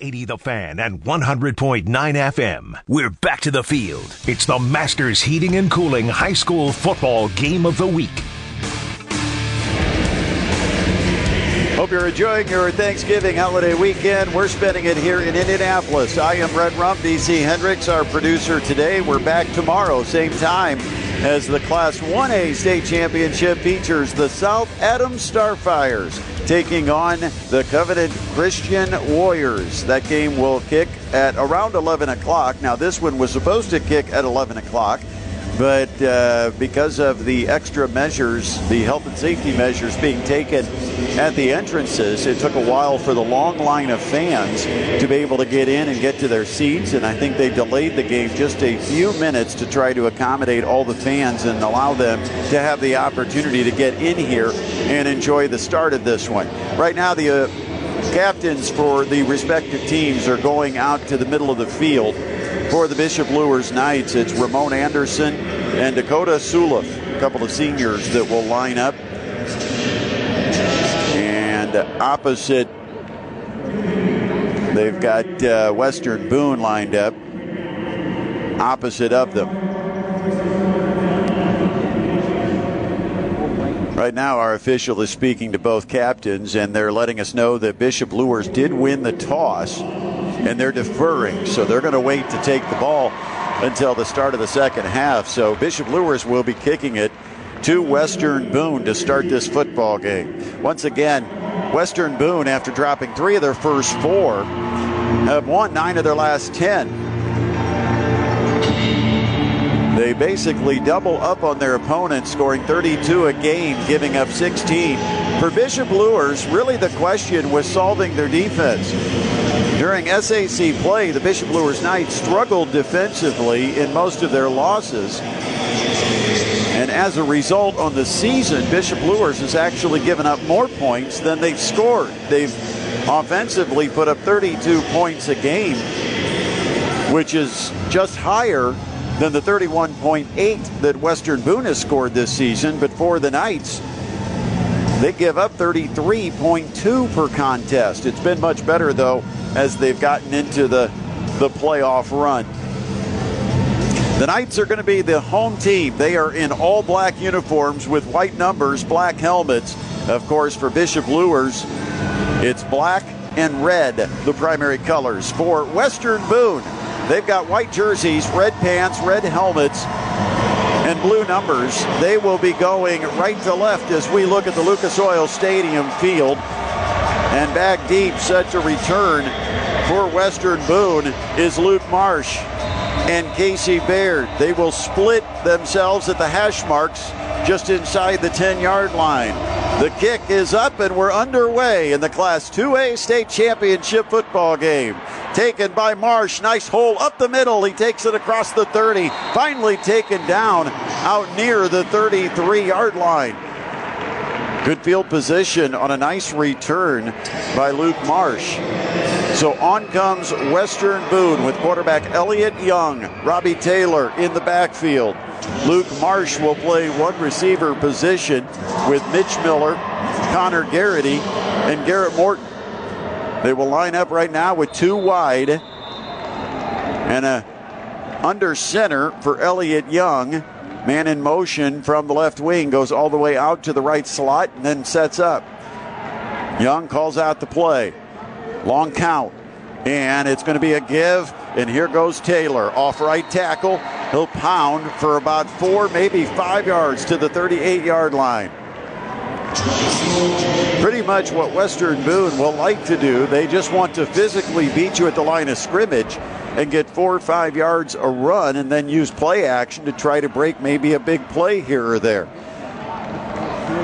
80 The Fan and 100.9 FM. We're back to the field. It's the Masters Heating and Cooling High School Football Game of the Week. Hope you're enjoying your Thanksgiving holiday weekend. We're spending it here in Indianapolis. I am Brett Rump, DC Hendricks, our producer today. We're back tomorrow, same time as the Class 1A state championship features the South Adams Starfires taking on the Covenant Christian Warriors. That game will kick at around 11 o'clock. Now, this one was supposed to kick at 11 o'clock. But uh, because of the extra measures, the health and safety measures being taken at the entrances, it took a while for the long line of fans to be able to get in and get to their seats. And I think they delayed the game just a few minutes to try to accommodate all the fans and allow them to have the opportunity to get in here and enjoy the start of this one. Right now, the uh, captains for the respective teams are going out to the middle of the field for the Bishop Luers Knights, it's Ramon Anderson and Dakota Suliff, a couple of seniors that will line up. And opposite, they've got uh, Western Boone lined up opposite of them. Right now, our official is speaking to both captains, and they're letting us know that Bishop Luers did win the toss and they're deferring. So they're going to wait to take the ball until the start of the second half. So Bishop Luers will be kicking it to Western Boone to start this football game. Once again, Western Boone, after dropping three of their first four, have won nine of their last ten. They basically double up on their opponent, scoring 32 a game, giving up 16. For Bishop Luers, really the question was solving their defense. During SAC play, the Bishop Luers Knights struggled defensively in most of their losses. And as a result, on the season, Bishop Luers has actually given up more points than they've scored. They've offensively put up 32 points a game, which is just higher than the 31.8 that Western Boone has scored this season. But for the Knights, they give up 33.2 per contest. It's been much better, though, as they've gotten into the, the playoff run. The Knights are going to be the home team. They are in all black uniforms with white numbers, black helmets. Of course, for Bishop Luers, it's black and red, the primary colors. For Western Boone, They've got white jerseys, red pants, red helmets, and blue numbers. They will be going right to left as we look at the Lucas Oil Stadium field. And back deep, set to return for Western Boone is Luke Marsh and Casey Baird. They will split themselves at the hash marks just inside the 10 yard line. The kick is up and we're underway in the Class 2A state championship football game. Taken by Marsh. Nice hole up the middle. He takes it across the 30. Finally taken down out near the 33 yard line. Good field position on a nice return by Luke Marsh. So on comes Western Boone with quarterback Elliott Young, Robbie Taylor in the backfield. Luke Marsh will play one receiver position with Mitch Miller, Connor Garrity, and Garrett Morton. They will line up right now with two wide and a under center for Elliott Young. Man in motion from the left wing goes all the way out to the right slot and then sets up. Young calls out the play. Long count. And it's going to be a give. And here goes Taylor off right tackle. He'll pound for about four, maybe five yards to the 38 yard line. Pretty much what Western Boone will like to do. They just want to physically beat you at the line of scrimmage and get four or five yards a run and then use play action to try to break maybe a big play here or there.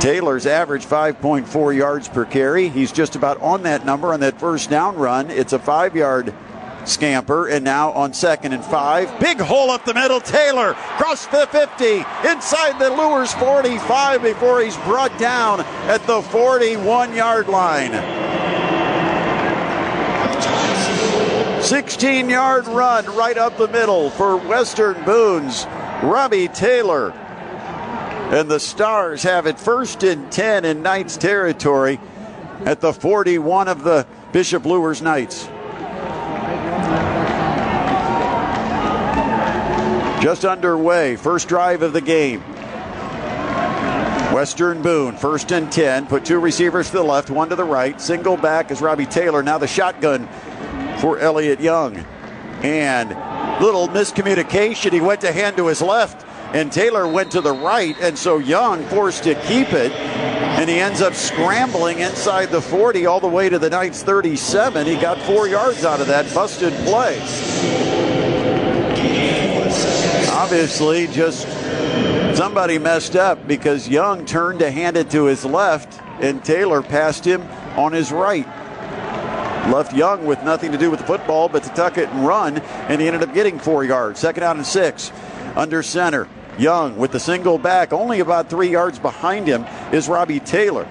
Taylor's average 5.4 yards per carry. He's just about on that number on that first down run. It's a five yard scamper, and now on second and five. Big hole up the middle. Taylor cross the 50, inside the Luers 45 before he's brought down at the 41 yard line. 16 yard run right up the middle for Western Boone's Robbie Taylor. And the Stars have it first and 10 in Knights territory at the 41 of the Bishop Luers Knights. Just underway, first drive of the game. Western Boone, first and 10, put two receivers to the left, one to the right. Single back is Robbie Taylor. Now the shotgun for Elliot Young. And little miscommunication. He went to hand to his left, and Taylor went to the right. And so Young forced to keep it. And he ends up scrambling inside the 40 all the way to the Knights 37. He got four yards out of that busted play obviously just somebody messed up because Young turned to hand it to his left and Taylor passed him on his right. Left Young with nothing to do with the football but to tuck it and run, and he ended up getting four yards. Second out and six. Under center. Young with the single back, only about three yards behind him is Robbie Taylor.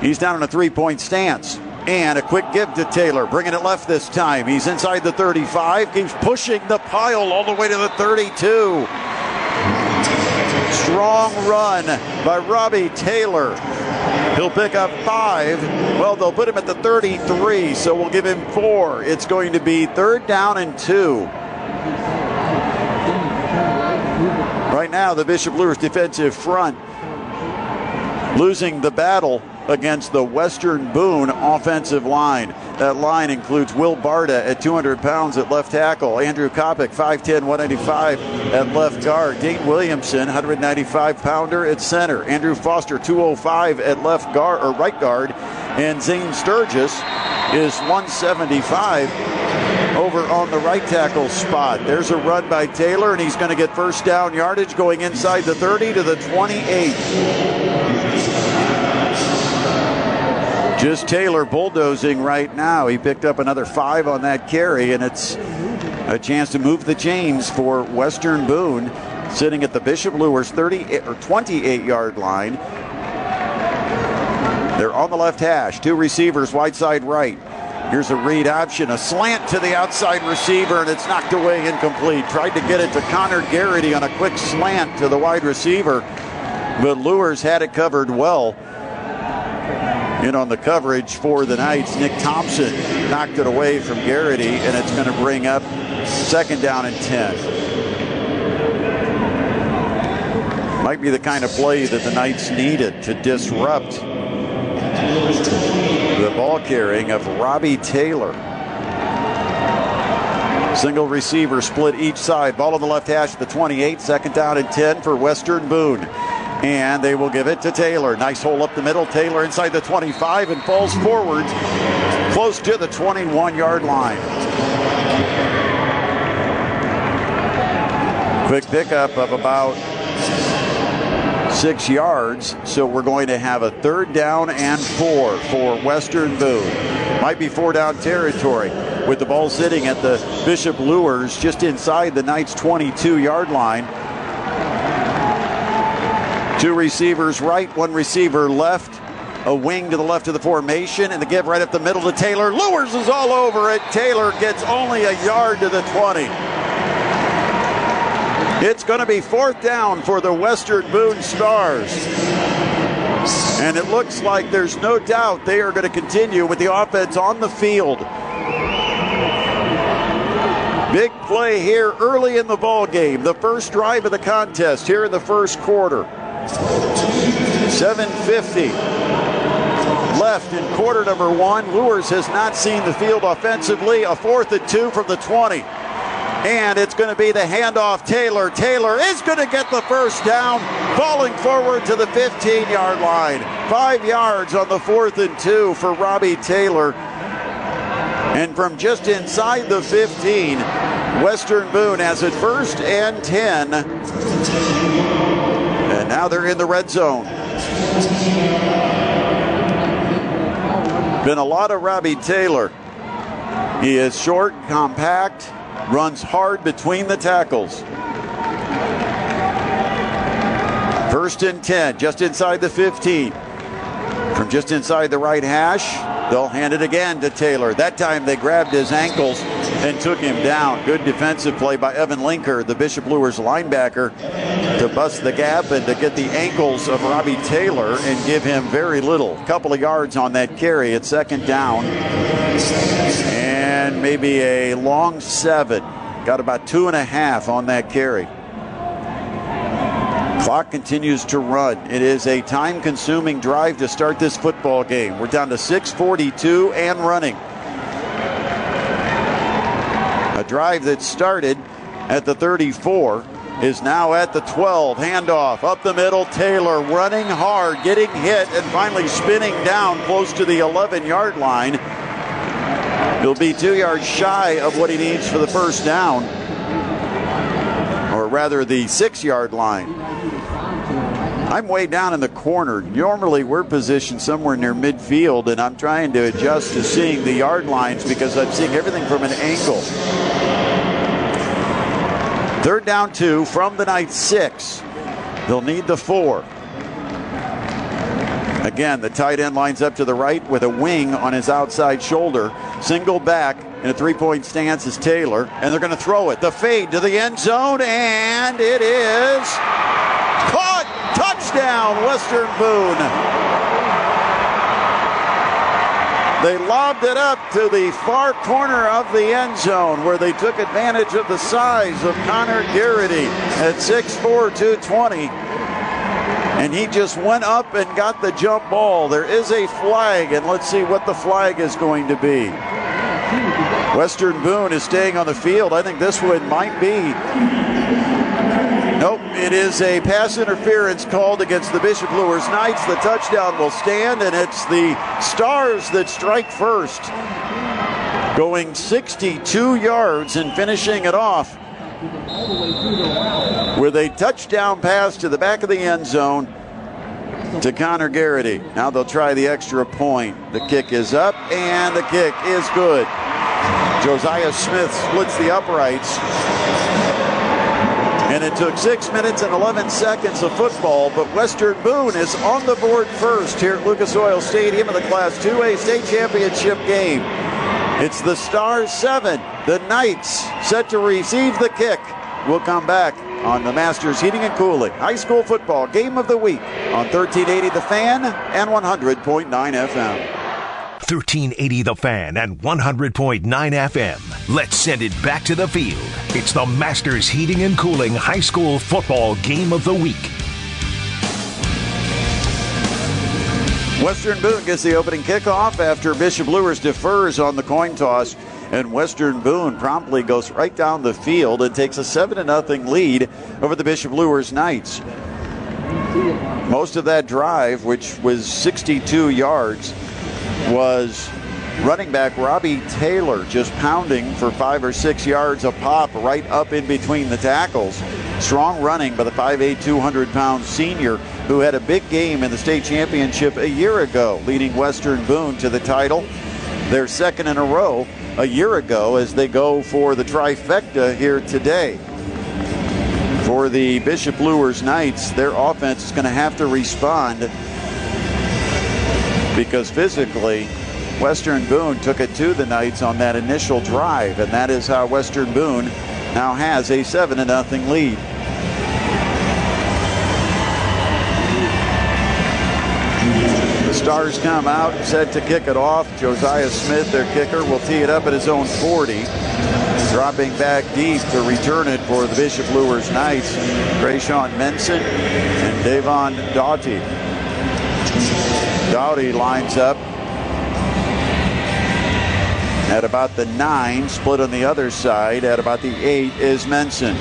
He's down in a three point stance. And a quick give to Taylor, bringing it left this time. He's inside the 35, keeps pushing the pile all the way to the 32. Strong run by Robbie Taylor. He'll pick up five. Well, they'll put him at the 33, so we'll give him four. It's going to be third down and two. Right now, the Bishop Luers defensive front losing the battle against the Western Boone offensive line. That line includes Will Barta at 200 pounds at left tackle, Andrew Kopic, 5'10, 195 at left guard, Dane Williamson, 195 pounder at center, Andrew Foster, 205 at left guard or right guard, and Zane Sturgis is 175 over on the right tackle spot. There's a run by Taylor, and he's going to get first down yardage going inside the 30 to the 28. Just Taylor bulldozing right now. He picked up another five on that carry, and it's a chance to move the chains for Western Boone, sitting at the Bishop Luers 30 or 28 yard line. They're on the left hash. Two receivers, wide side right. Here's a read option, a slant to the outside receiver, and it's knocked away incomplete. Tried to get it to Connor Garrity on a quick slant to the wide receiver, but Luers had it covered well in on the coverage for the Knights. Nick Thompson knocked it away from Garrity, and it's going to bring up second down and 10. Might be the kind of play that the Knights needed to disrupt the ball carrying of Robbie Taylor. Single receiver split each side. Ball on the left hash at the 28. Second down and 10 for Western Boone. And they will give it to Taylor. Nice hole up the middle. Taylor inside the 25 and falls forward close to the 21 yard line. Quick pickup of about six yards. So we're going to have a third down and four for Western Boone. Might be four down territory with the ball sitting at the Bishop Luers just inside the Knights 22 yard line. Two receivers right, one receiver left. A wing to the left of the formation, and the give right up the middle to Taylor. Luers is all over it. Taylor gets only a yard to the 20. It's going to be fourth down for the Western Boone Stars. And it looks like there's no doubt they are going to continue with the offense on the field. Big play here early in the ball game. The first drive of the contest here in the first quarter. 750 left in quarter number one. Luers has not seen the field offensively. A fourth and two from the 20. And it's going to be the handoff Taylor. Taylor is going to get the first down, falling forward to the 15 yard line. Five yards on the fourth and two for Robbie Taylor. And from just inside the 15, Western Boone has it first and 10. Now they're in the red zone. Been a lot of Robbie Taylor. He is short, compact, runs hard between the tackles. First and 10, just inside the 15. From just inside the right hash, they'll hand it again to Taylor. That time they grabbed his ankles and took him down. Good defensive play by Evan Linker, the Bishop Luers linebacker, to bust the gap and to get the ankles of Robbie Taylor and give him very little. Couple of yards on that carry at second down. And maybe a long seven. Got about two and a half on that carry. Clock continues to run. It is a time consuming drive to start this football game. We're down to 642 and running. A drive that started at the 34 is now at the 12. Handoff up the middle. Taylor running hard, getting hit, and finally spinning down close to the 11 yard line. He'll be two yards shy of what he needs for the first down, or rather, the six yard line. I'm way down in the corner. Normally, we're positioned somewhere near midfield, and I'm trying to adjust to seeing the yard lines because I'm seeing everything from an angle. Third down two from the night six. They'll need the four. Again, the tight end lines up to the right with a wing on his outside shoulder. Single back in a three point stance is Taylor, and they're going to throw it. The fade to the end zone, and it is. Touchdown, Western Boone. They lobbed it up to the far corner of the end zone where they took advantage of the size of Connor Garrity at 6'4, 220. And he just went up and got the jump ball. There is a flag, and let's see what the flag is going to be. Western Boone is staying on the field. I think this one might be Nope, it is a pass interference called against the Bishop Luers Knights. The touchdown will stand, and it's the Stars that strike first, going 62 yards and finishing it off with a touchdown pass to the back of the end zone to Connor Garrity. Now they'll try the extra point. The kick is up, and the kick is good. Josiah Smith splits the uprights and it took six minutes and 11 seconds of football, but Western Boone is on the board first here at Lucas Oil Stadium in the Class 2A state championship game. It's the Stars 7, the Knights set to receive the kick. We'll come back on the Masters Heating and Cooling High School Football Game of the Week on 1380 The Fan and 100.9 FM. 1380 The Fan and 100.9 FM. Let's send it back to the field. It's the Masters Heating and Cooling High School Football Game of the Week. Western Boone gets the opening kickoff after Bishop Luers defers on the coin toss. And Western Boone promptly goes right down the field and takes a 7 0 lead over the Bishop Luers Knights. Most of that drive, which was 62 yards, was running back Robbie Taylor just pounding for five or six yards a pop right up in between the tackles. Strong running by the 5'8, 200 pound senior who had a big game in the state championship a year ago, leading Western Boone to the title. Their second in a row a year ago as they go for the trifecta here today. For the Bishop Luers Knights, their offense is going to have to respond because physically, Western Boone took it to the Knights on that initial drive, and that is how Western Boone now has a 7 0 lead. The Stars come out, set to kick it off. Josiah Smith, their kicker, will tee it up at his own 40. Dropping back deep to return it for the Bishop Luers Knights, Trayshawn Menson and Davon Doughty. Dowdy lines up at about the nine, split on the other side. At about the eight is Menson.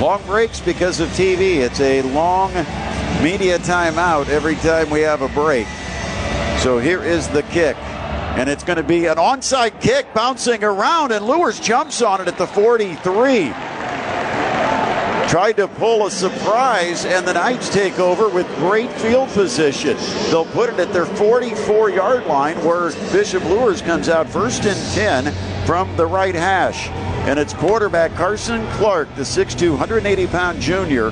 Long breaks because of TV. It's a long media timeout every time we have a break. So here is the kick. And it's going to be an onside kick bouncing around, and Luers jumps on it at the 43 tried to pull a surprise, and the Knights take over with great field position. They'll put it at their 44 yard line where Bishop Luers comes out first and 10 from the right hash. And it's quarterback Carson Clark, the 6'2, 180 pound junior,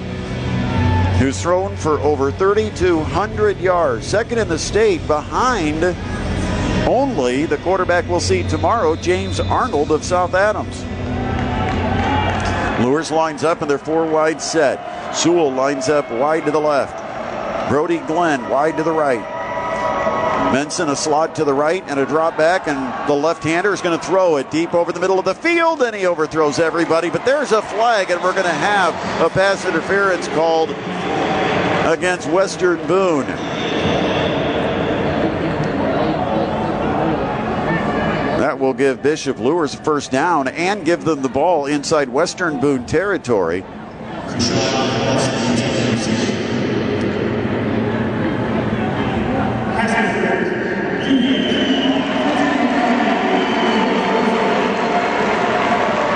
who's thrown for over 3,200 yards. Second in the state behind only the quarterback we'll see tomorrow, James Arnold of South Adams. Luers lines up in their four wide set. Sewell lines up wide to the left. Brody Glenn wide to the right. Benson a slot to the right and a drop back, and the left-hander is going to throw it deep over the middle of the field, and he overthrows everybody. But there's a flag, and we're going to have a pass interference called against Western Boone. That will give Bishop Luers first down and give them the ball inside Western Boone territory.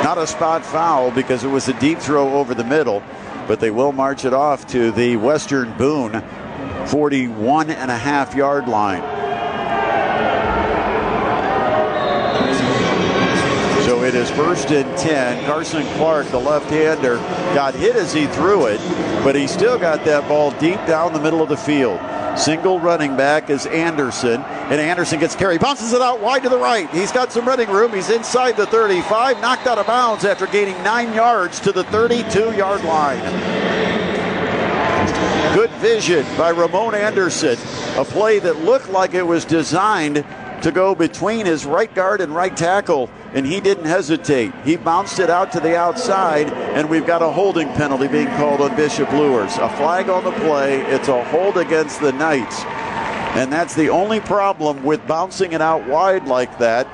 Not a spot foul because it was a deep throw over the middle, but they will march it off to the Western Boone 41 and a half yard line. So it is first and 10. Carson Clark, the left hander, got hit as he threw it, but he still got that ball deep down the middle of the field. Single running back is Anderson, and Anderson gets carried, bounces it out wide to the right. He's got some running room. He's inside the 35, knocked out of bounds after gaining nine yards to the 32 yard line. Good vision by Ramon Anderson, a play that looked like it was designed to go between his right guard and right tackle, and he didn't hesitate. He bounced it out to the outside, and we've got a holding penalty being called on Bishop Luers. A flag on the play. It's a hold against the Knights. And that's the only problem with bouncing it out wide like that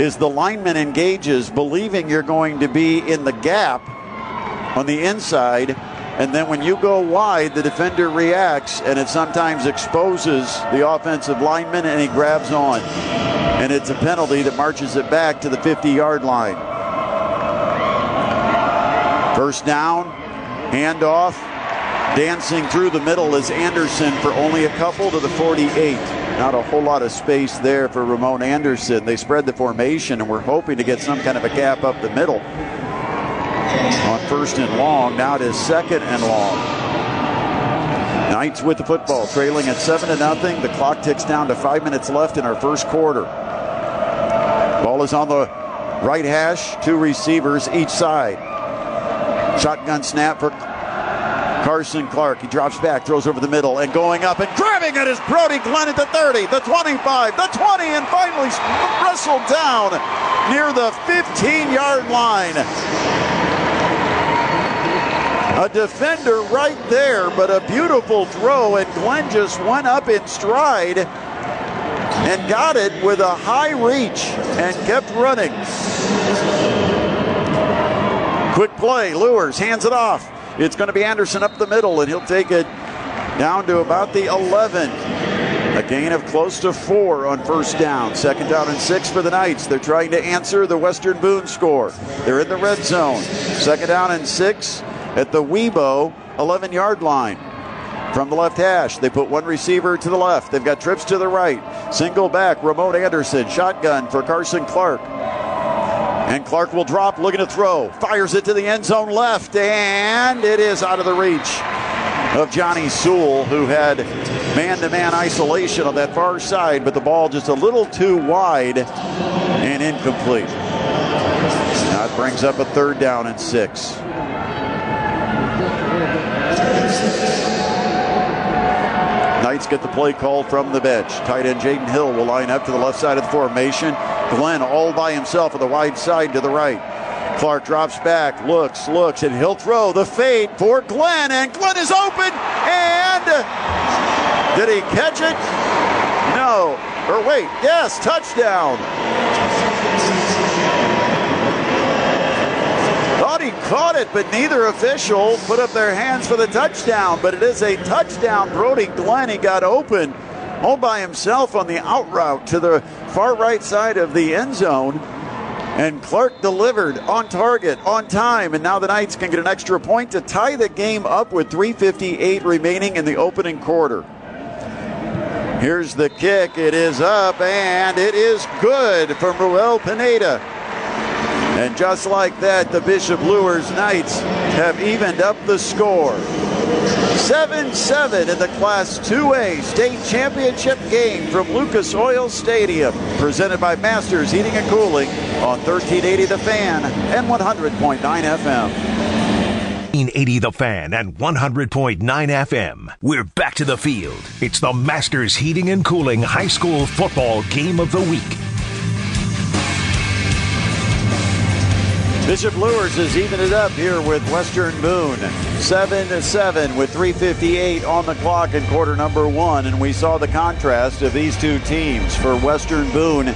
is the lineman engages believing you're going to be in the gap on the inside and then when you go wide, the defender reacts, and it sometimes exposes the offensive lineman, and he grabs on. And it's a penalty that marches it back to the 50 yard line. First down, handoff. Dancing through the middle is Anderson for only a couple to the 48. Not a whole lot of space there for Ramon Anderson. They spread the formation, and we're hoping to get some kind of a gap up the middle on first and long. Now it is second and long. Knights with the football, trailing at seven to nothing. The clock ticks down to five minutes left in our first quarter. Ball is on the right hash, two receivers each side. Shotgun snap for Carson Clark. He drops back, throws over the middle, and going up and grabbing it is Brody Glenn at the 30, the 25, the 20, and finally wrestled down near the 15 yard line. A defender right there, but a beautiful throw, and Glenn just went up in stride and got it with a high reach and kept running. Quick play, Luers hands it off. It's going to be Anderson up the middle, and he'll take it down to about the 11. A gain of close to four on first down. Second down and six for the Knights. They're trying to answer the Western Boone score. They're in the red zone. Second down and six at the Webo 11 yard line. From the left hash, they put one receiver to the left. They've got trips to the right. Single back, Ramon Anderson. Shotgun for Carson Clark. And Clark will drop, looking to throw. Fires it to the end zone left, and it is out of the reach of Johnny Sewell, who had man to man isolation on that far side, but the ball just a little too wide and incomplete. It brings up a third down and six. Knights get the play called from the bench. Tight end Jaden Hill will line up to the left side of the formation. Glenn all by himself on the wide side to the right. Clark drops back, looks, looks, and he'll throw the fade for Glenn, and Glenn is open. And did he catch it? No. Or wait, yes, touchdown. Caught it, but neither official put up their hands for the touchdown. But it is a touchdown. Brody Glenn, he got open all by himself on the out route to the far right side of the end zone. And Clark delivered on target, on time, and now the Knights can get an extra point to tie the game up with 3.58 remaining in the opening quarter. Here's the kick. It is up, and it is good from Ruel Pineda. And just like that, the Bishop Luers Knights have evened up the score. 7 7 in the Class 2A state championship game from Lucas Oil Stadium. Presented by Masters Heating and Cooling on 1380 The Fan and 100.9 FM. 1480 The Fan and 100.9 FM. We're back to the field. It's the Masters Heating and Cooling High School Football Game of the Week. Bishop Luers has evened it up here with Western Boone. 7 to 7 with 358 on the clock in quarter number 1 and we saw the contrast of these two teams. For Western Boone,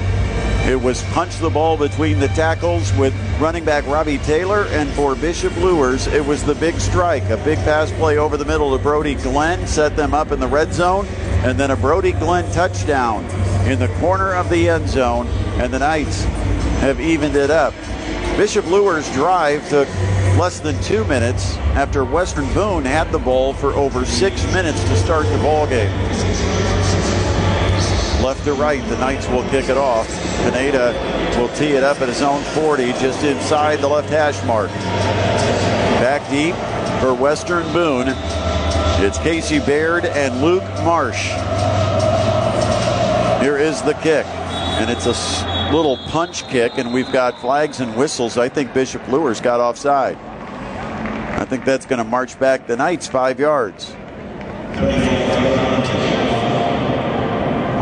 it was punch the ball between the tackles with running back Robbie Taylor, and for Bishop Luers, it was the big strike. A big pass play over the middle to Brody Glenn, set them up in the red zone, and then a Brody Glenn touchdown in the corner of the end zone, and the Knights have evened it up. Bishop Luers' drive took less than two minutes after Western Boone had the ball for over six minutes to start the ball game. Left to right, the Knights will kick it off. Pineda will tee it up at his own 40, just inside the left hash mark. Back deep for Western Boone. It's Casey Baird and Luke Marsh. Here is the kick, and it's a little punch kick, and we've got flags and whistles. I think Bishop Luers got offside. I think that's going to march back the Knights five yards.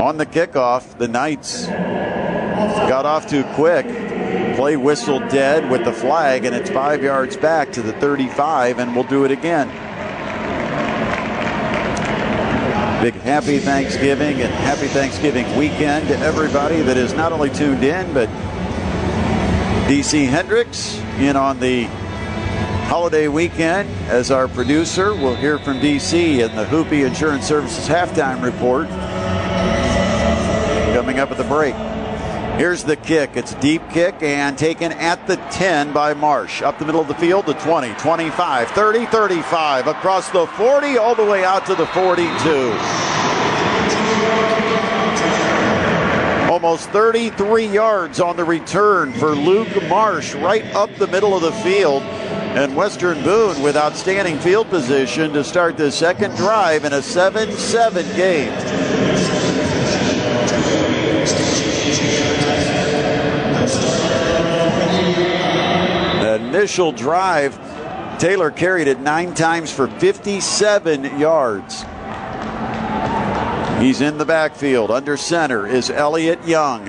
On the kickoff, the Knights got off too quick. Play whistle dead with the flag, and it's five yards back to the 35, and we'll do it again. Big happy Thanksgiving and happy Thanksgiving weekend to everybody that is not only tuned in, but DC Hendricks in on the holiday weekend as our producer. We'll hear from DC in the Hoopy Insurance Services halftime report coming up at the break. Here's the kick. It's a deep kick and taken at the 10 by Marsh. Up the middle of the field, the 20, 25, 30, 35, across the 40, all the way out to the 42. Almost 33 yards on the return for Luke Marsh, right up the middle of the field. And Western Boone with outstanding field position to start the second drive in a 7 7 game. Initial drive, Taylor carried it nine times for 57 yards. He's in the backfield. Under center is Elliott Young.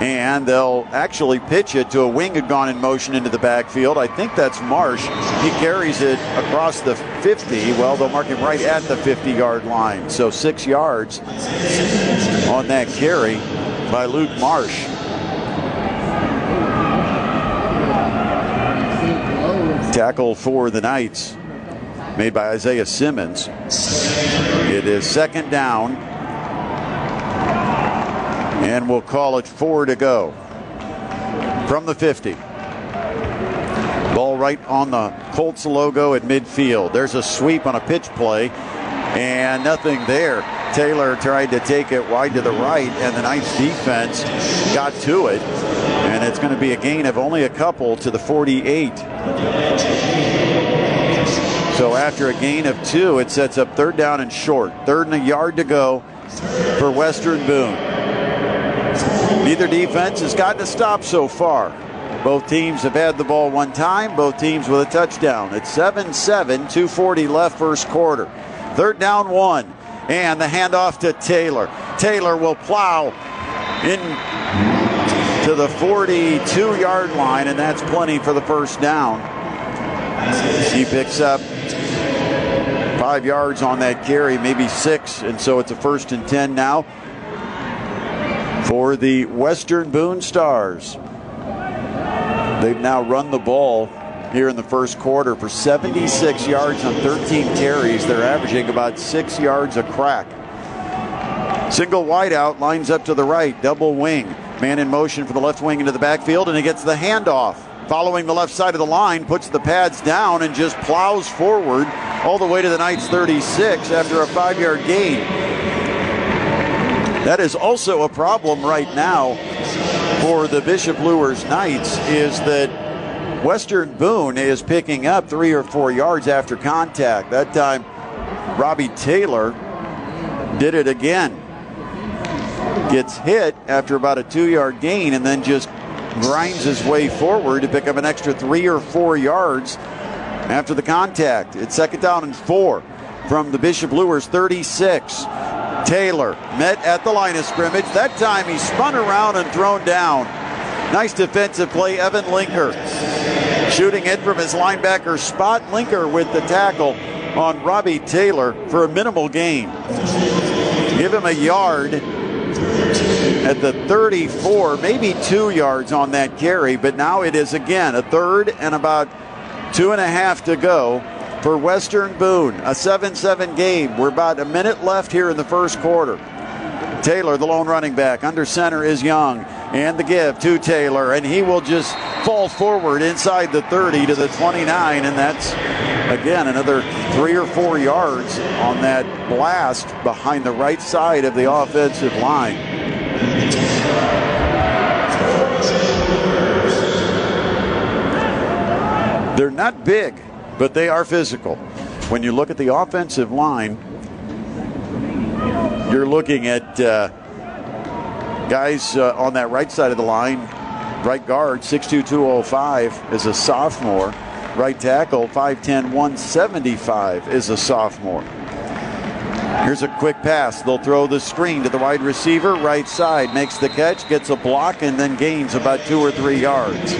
And they'll actually pitch it to a wing had gone in motion into the backfield. I think that's Marsh. He carries it across the 50. Well, they'll mark him right at the 50 yard line. So six yards on that carry by Luke Marsh. Tackle for the Knights made by Isaiah Simmons. It is second down. And we'll call it four to go from the 50. Ball right on the Colts logo at midfield. There's a sweep on a pitch play, and nothing there. Taylor tried to take it wide to the right, and the Knights defense got to it. And it's going to be a gain of only a couple to the 48. So after a gain of two, it sets up third down and short. Third and a yard to go for Western Boone. Neither defense has gotten a stop so far. Both teams have had the ball one time, both teams with a touchdown. It's 7 7, 240 left first quarter. Third down one, and the handoff to Taylor. Taylor will plow in to the 42 yard line, and that's plenty for the first down. He picks up five yards on that carry, maybe six, and so it's a first and 10 now for the Western Boone Stars. They've now run the ball here in the first quarter for 76 yards on 13 carries. They're averaging about six yards a crack. Single wideout lines up to the right, double wing. Man in motion for the left wing into the backfield, and he gets the handoff. Following the left side of the line, puts the pads down and just plows forward all the way to the Knights 36 after a five yard gain. That is also a problem right now for the Bishop Luers Knights is that Western Boone is picking up three or four yards after contact. That time, Robbie Taylor did it again gets hit after about a two yard gain and then just grinds his way forward to pick up an extra three or four yards after the contact. It's second down and four from the Bishop Luers 36. Taylor met at the line of scrimmage. That time he spun around and thrown down. Nice defensive play, Evan Linker. Shooting in from his linebacker spot. Linker with the tackle on Robbie Taylor for a minimal gain. Give him a yard at the 34, maybe two yards on that carry, but now it is again a third and about two and a half to go for Western Boone. A 7 7 game. We're about a minute left here in the first quarter. Taylor, the lone running back. Under center is Young. And the give to Taylor. And he will just fall forward inside the 30 to the 29. And that's, again, another three or four yards on that blast behind the right side of the offensive line. They're not big, but they are physical. When you look at the offensive line, you're looking at uh, guys uh, on that right side of the line. Right guard, 6'2", 205 is a sophomore. Right tackle, 5'10", 175 is a sophomore. Here's a quick pass. They'll throw the screen to the wide receiver, right side, makes the catch, gets a block, and then gains about two or three yards.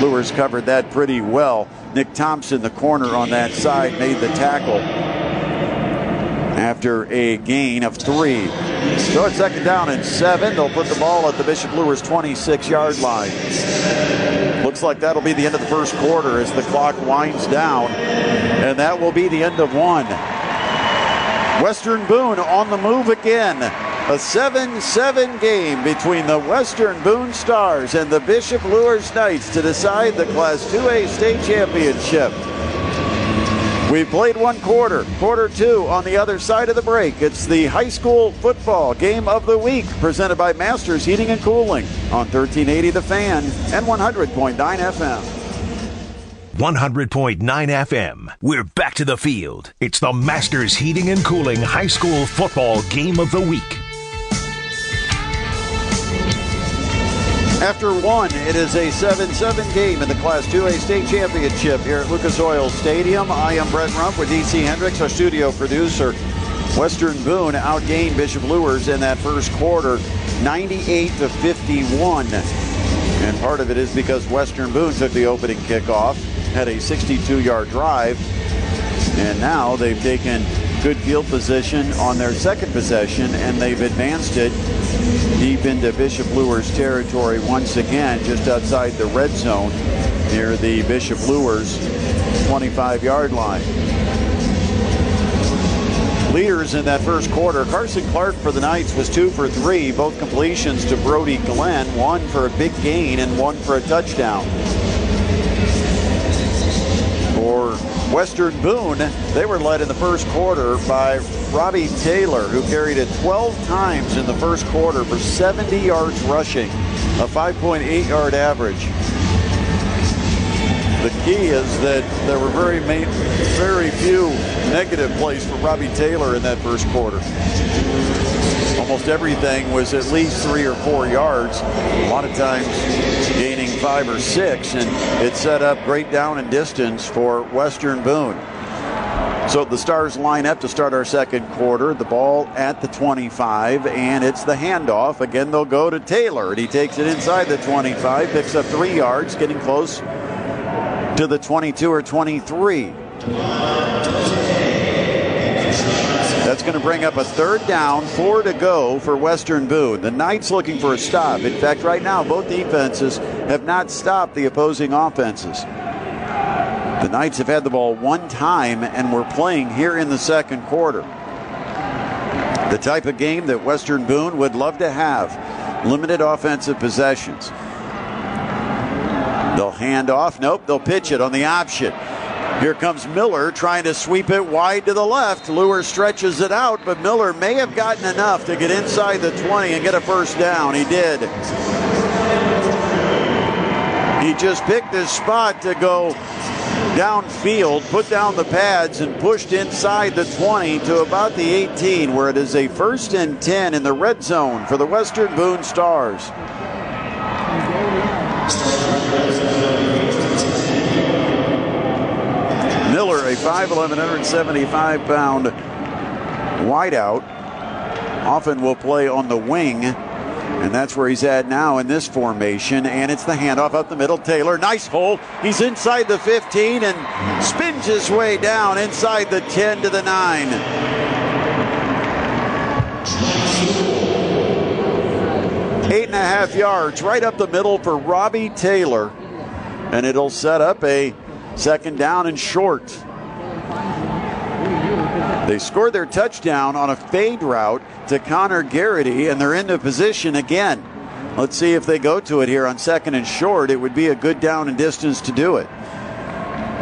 Luers covered that pretty well. Nick Thompson, the corner on that side, made the tackle after a gain of three. So it's second down and seven. They'll put the ball at the Bishop Luers 26 yard line. Looks like that'll be the end of the first quarter as the clock winds down. And that will be the end of one. Western Boone on the move again. A 7 7 game between the Western Boone Stars and the Bishop Luers Knights to decide the Class 2A state championship. We played one quarter, quarter two on the other side of the break. It's the high school football game of the week presented by Masters Heating and Cooling on 1380 The Fan and 100.9 FM. 100.9 FM. We're back to the field. It's the Masters Heating and Cooling High School Football Game of the Week. After one, it is a 7-7 game in the Class 2A state championship here at Lucas Oil Stadium. I am Brett Rump with DC Hendricks, our studio producer. Western Boone outgained Bishop Luers in that first quarter, 98 to 51. And part of it is because Western Boone took the opening kickoff, had a 62-yard drive, and now they've taken good field position on their second possession, and they've advanced it deep into Bishop Luers territory once again, just outside the red zone near the Bishop Luers 25 yard line. Leaders in that first quarter, Carson Clark for the Knights was two for three, both completions to Brody Glenn, one for a big gain and one for a touchdown. For Western Boone, they were led in the first quarter by Robbie Taylor, who carried it 12 times in the first quarter for 70 yards rushing, a 5.8 yard average. The key is that there were very, very few negative plays for Robbie Taylor in that first quarter. Almost everything was at least three or four yards, a lot of times five or six, and it set up great down and distance for Western Boone. So the Stars line up to start our second quarter. The ball at the 25, and it's the handoff. Again, they'll go to Taylor, and he takes it inside the 25, picks up three yards, getting close to the 22 or 23. That's going to bring up a third down, four to go for Western Boone. The Knights looking for a stop. In fact, right now, both defenses have not stopped the opposing offenses. The Knights have had the ball one time and we're playing here in the second quarter. The type of game that Western Boone would love to have limited offensive possessions. They'll hand off. Nope, they'll pitch it on the option. Here comes Miller trying to sweep it wide to the left. Luers stretches it out, but Miller may have gotten enough to get inside the 20 and get a first down. He did. He just picked his spot to go downfield, put down the pads, and pushed inside the 20 to about the 18, where it is a first and 10 in the red zone for the Western Boone Stars. A 5'11", 175 pound wideout. Often will play on the wing. And that's where he's at now in this formation. And it's the handoff up the middle. Taylor, nice hole. He's inside the 15 and spins his way down inside the 10 to the 9. Eight and a half yards right up the middle for Robbie Taylor. And it'll set up a second down and short. They scored their touchdown on a fade route to Connor Garrity, and they're into position again. Let's see if they go to it here on second and short. It would be a good down and distance to do it.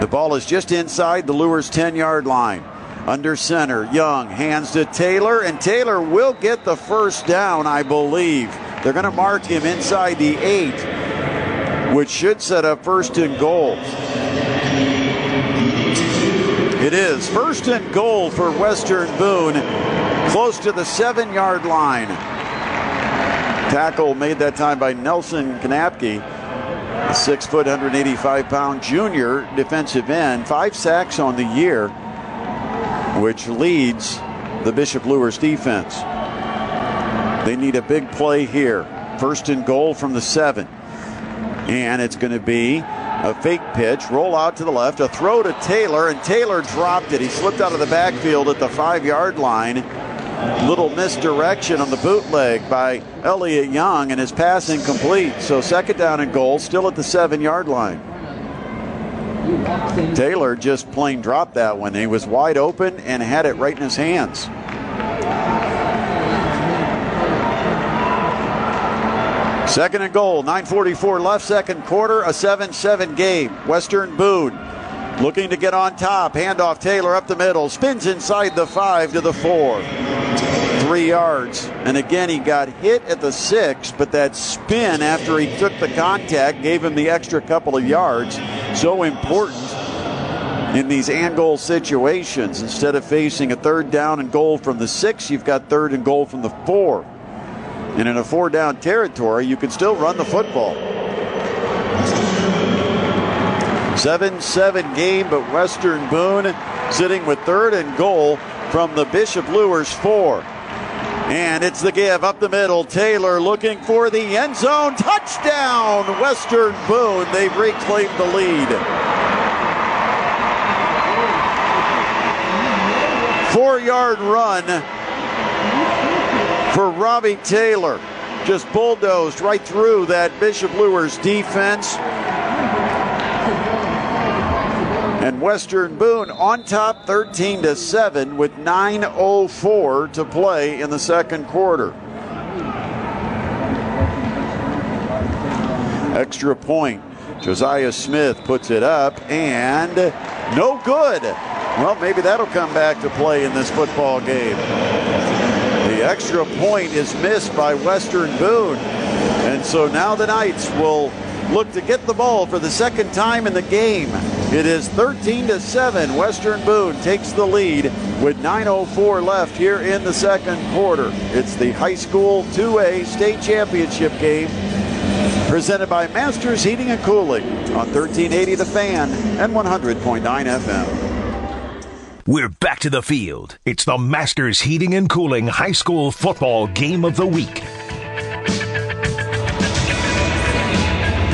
The ball is just inside the Luers 10 yard line. Under center, Young hands to Taylor, and Taylor will get the first down, I believe. They're going to mark him inside the eight, which should set up first and goal. It is first and goal for Western Boone, close to the seven yard line. Tackle made that time by Nelson Kanapke, a six foot, 185 pound junior defensive end. Five sacks on the year, which leads the Bishop Luers defense. They need a big play here. First and goal from the seven. And it's going to be a fake pitch, roll out to the left, a throw to Taylor, and Taylor dropped it. He slipped out of the backfield at the five yard line. Little misdirection on the bootleg by Elliot Young, and his pass incomplete. So second down and goal, still at the seven yard line. Taylor just plain dropped that one. He was wide open and had it right in his hands. Second and goal, 9.44 left, second quarter, a 7 7 game. Western Boone looking to get on top. Handoff Taylor up the middle, spins inside the five to the four. Three yards. And again, he got hit at the six, but that spin after he took the contact gave him the extra couple of yards. So important in these and goal situations. Instead of facing a third down and goal from the six, you've got third and goal from the four. And in a four down territory, you can still run the football. 7 7 game, but Western Boone sitting with third and goal from the Bishop Luers four. And it's the give up the middle. Taylor looking for the end zone. Touchdown, Western Boone. They've reclaimed the lead. Four yard run for Robbie Taylor. Just bulldozed right through that Bishop Luers defense. And Western Boone on top 13 to 7 with 9.04 to play in the second quarter. Extra point. Josiah Smith puts it up and no good. Well, maybe that'll come back to play in this football game. Extra point is missed by Western Boone. And so now the Knights will look to get the ball for the second time in the game. It is 13 to 7. Western Boone takes the lead with 9.04 left here in the second quarter. It's the high school 2A state championship game presented by Masters Heating and Cooling on 1380 The Fan and 100.9 FM. We're back to the field. It's the Masters Heating and Cooling High School Football Game of the Week.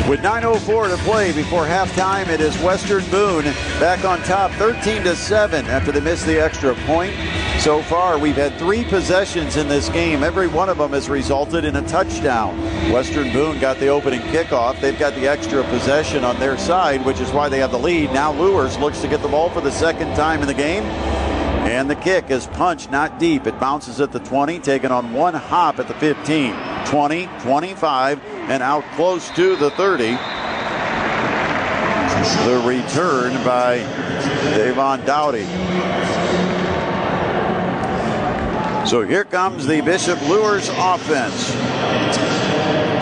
With 9.04 to play before halftime, it is Western Boone back on top 13 to 7 after they missed the extra point. So far, we've had three possessions in this game. Every one of them has resulted in a touchdown. Western Boone got the opening kickoff. They've got the extra possession on their side, which is why they have the lead. Now Luers looks to get the ball for the second time in the game. And the kick is punched not deep. It bounces at the 20, taken on one hop at the 15. 20, 25, and out close to the 30. The return by Davon Dowdy. So here comes the Bishop Luers offense.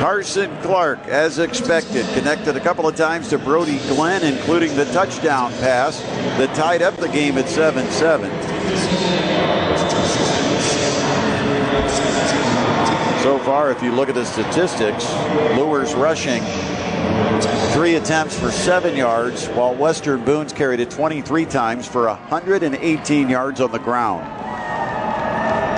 Carson Clark, as expected, connected a couple of times to Brody Glenn, including the touchdown pass that tied up the game at 7 7. So far, if you look at the statistics, Luers rushing Three attempts for seven yards, while Western Boone's carried it 23 times for 118 yards on the ground.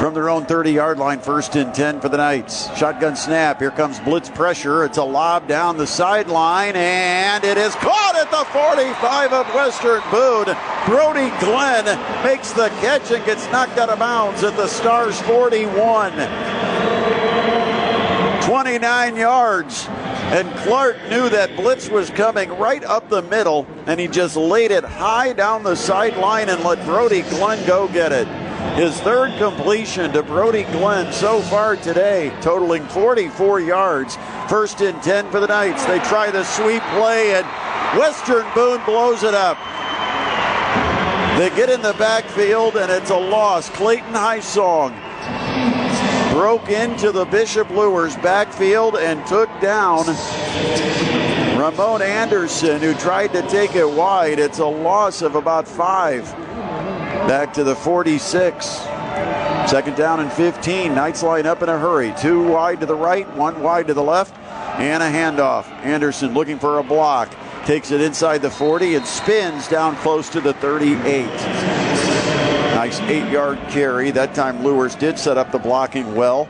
From their own 30 yard line, first and 10 for the Knights. Shotgun snap. Here comes blitz pressure. It's a lob down the sideline, and it is caught at the 45 of Western Boone. Brody Glenn makes the catch and gets knocked out of bounds at the Stars 41. 29 yards. And Clark knew that blitz was coming right up the middle, and he just laid it high down the sideline and let Brody Glenn go get it. His third completion to Brody Glenn so far today, totaling 44 yards. First and 10 for the Knights. They try the sweep play, and Western Boone blows it up. They get in the backfield, and it's a loss. Clayton Highsong broke into the Bishop Luers backfield and took down Ramon Anderson, who tried to take it wide. It's a loss of about five. Back to the 46. Second down and 15. Knights line up in a hurry. Two wide to the right, one wide to the left, and a handoff. Anderson looking for a block. Takes it inside the 40 and spins down close to the 38. Nice eight yard carry. That time Luers did set up the blocking well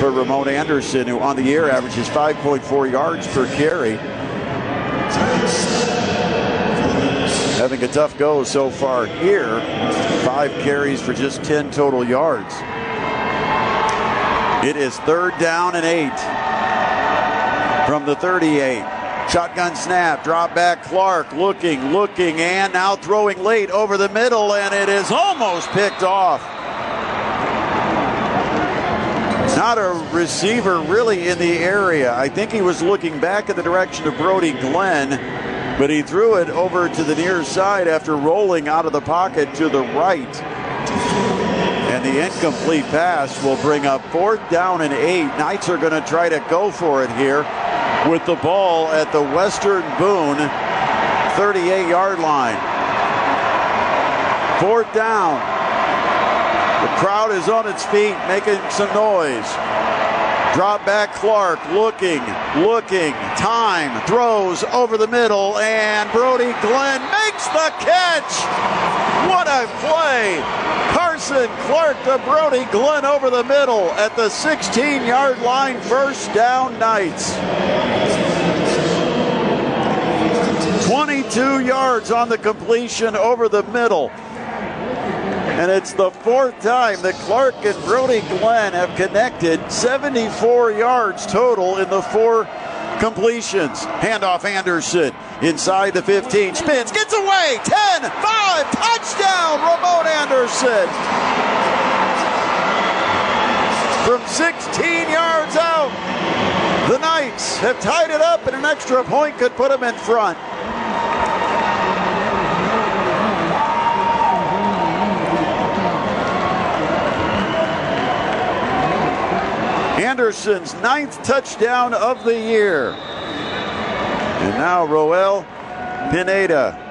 for Ramon Anderson, who on the year averages 5.4 yards per carry. Having a tough go so far here. Five carries for just 10 total yards. It is third down and eight from the 38. Shotgun snap, drop back Clark, looking, looking, and now throwing late over the middle, and it is almost picked off. Not a receiver really in the area. I think he was looking back in the direction of Brody Glenn, but he threw it over to the near side after rolling out of the pocket to the right. And the incomplete pass will bring up fourth down and eight. Knights are going to try to go for it here with the ball at the Western Boone 38 yard line. Fourth down. The crowd is on its feet making some noise. Drop back Clark, looking, looking, time, throws over the middle, and Brody Glenn makes the catch. What a play! Carson Clark to Brody Glenn over the middle at the 16 yard line, first down Knights. 22 yards on the completion over the middle. And it's the fourth time that Clark and Brody Glenn have connected 74 yards total in the four completions. Handoff Anderson inside the 15. Spins, gets away. 10, 5, touchdown, Ramon Anderson. From 16 yards out, the Knights have tied it up, and an extra point could put them in front. Anderson's ninth touchdown of the year. And now Roel Pineda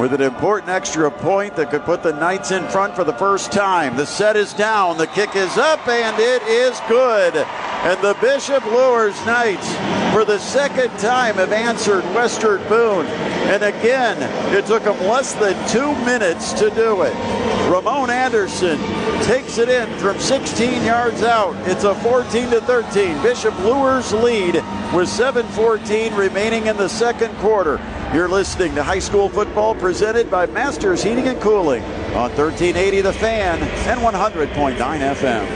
with an important extra point that could put the Knights in front for the first time. The set is down, the kick is up, and it is good. And the Bishop Luers Knights, for the second time, have answered Western Boone. And again, it took them less than two minutes to do it. Ramon Anderson takes it in from 16 yards out. It's a 14 to 13. Bishop Luers lead with 7:14 remaining in the second quarter. You're listening to high school football presented by Masters Heating and Cooling on 1380 The Fan and 100.9 FM.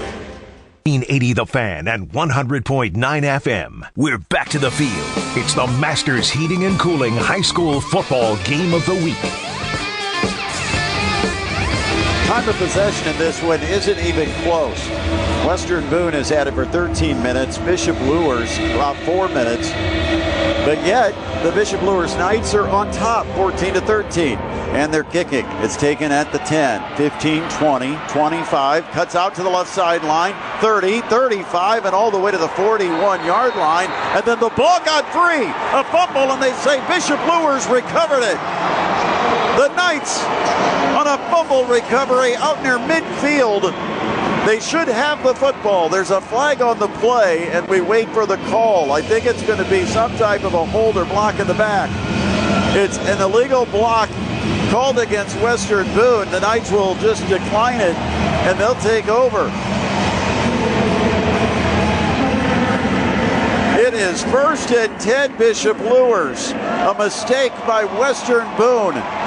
1380 The Fan and 100.9 FM. We're back to the field. It's the Masters Heating and Cooling High School Football Game of the Week. Time of possession in this one isn't even close. Western Boone has had it for 13 minutes. Bishop Luers about four minutes. But yet, the Bishop Luers Knights are on top, 14 to 13. And they're kicking. It's taken at the 10, 15, 20, 25. Cuts out to the left sideline, 30, 35, and all the way to the 41 yard line. And then the ball got free. A fumble, and they say Bishop Luers recovered it. The Knights on a fumble recovery out near midfield They should have the football. There's a flag on the play, and we wait for the call. I think it's going to be some type of a hold or block in the back. It's an illegal block called against Western Boone. The Knights will just decline it, and they'll take over. It is first and 10 Bishop Luers. A mistake by Western Boone.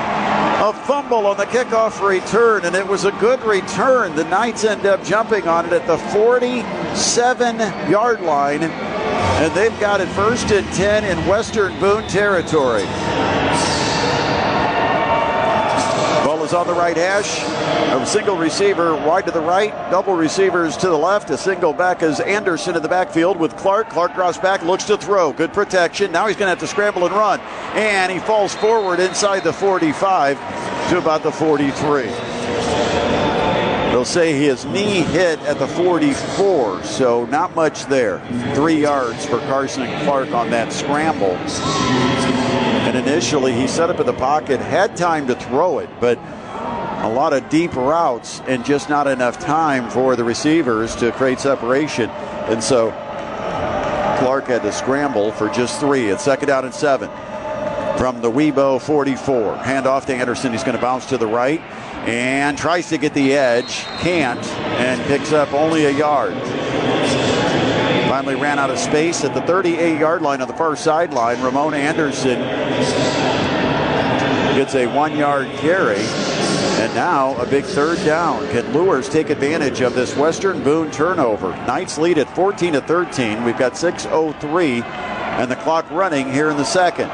A fumble on the kickoff return, and it was a good return. The Knights end up jumping on it at the 47 yard line, and they've got it first and 10 in Western Boone territory. Is on the right hash. A single receiver wide to the right, double receivers to the left. A single back is Anderson in the backfield with Clark. Clark drops back, looks to throw. Good protection. Now he's going to have to scramble and run. And he falls forward inside the 45 to about the 43. They'll say his knee hit at the 44, so not much there. Three yards for Carson Clark on that scramble. And initially, he set up in the pocket, had time to throw it, but a lot of deep routes and just not enough time for the receivers to create separation. And so Clark had to scramble for just three. It's second down and seven from the Webo 44. Hand off to Anderson. He's going to bounce to the right and tries to get the edge. Can't and picks up only a yard. Finally ran out of space at the 38 yard line on the far sideline. Ramon Anderson gets a one yard carry. And now a big third down. Can Luers take advantage of this Western Boone turnover? Knights lead at 14 to 13. We've got 6:03 and the clock running here in the second.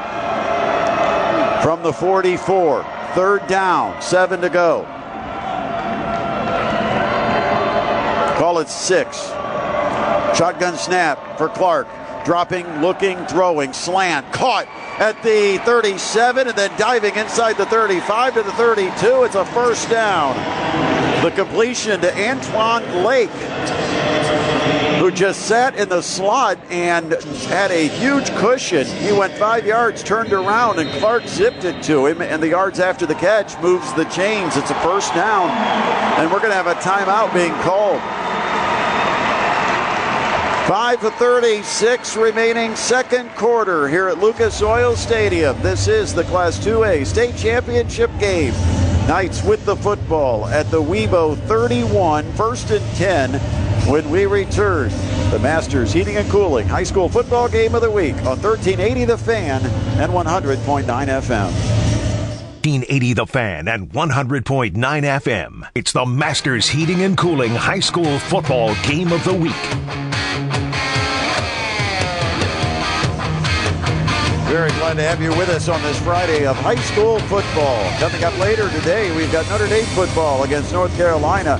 From the 44, third down, seven to go. Call it six. Shotgun snap for Clark. Dropping, looking, throwing, slant, caught at the 37 and then diving inside the 35 to the 32. It's a first down. The completion to Antoine Lake, who just sat in the slot and had a huge cushion. He went five yards, turned around, and Clark zipped it to him. And the yards after the catch moves the chains. It's a first down. And we're going to have a timeout being called. 5 to 36 remaining second quarter here at Lucas Oil Stadium. This is the Class 2A state championship game. Knights with the football at the Webo 31, first and 10 when we return. The Masters Heating and Cooling High School Football Game of the Week on 1380 The Fan and 100.9 FM. 1380 The Fan and 100.9 FM. It's the Masters Heating and Cooling High School Football Game of the Week. Very glad to have you with us on this Friday of high school football. Coming up later today, we've got Notre Dame football against North Carolina.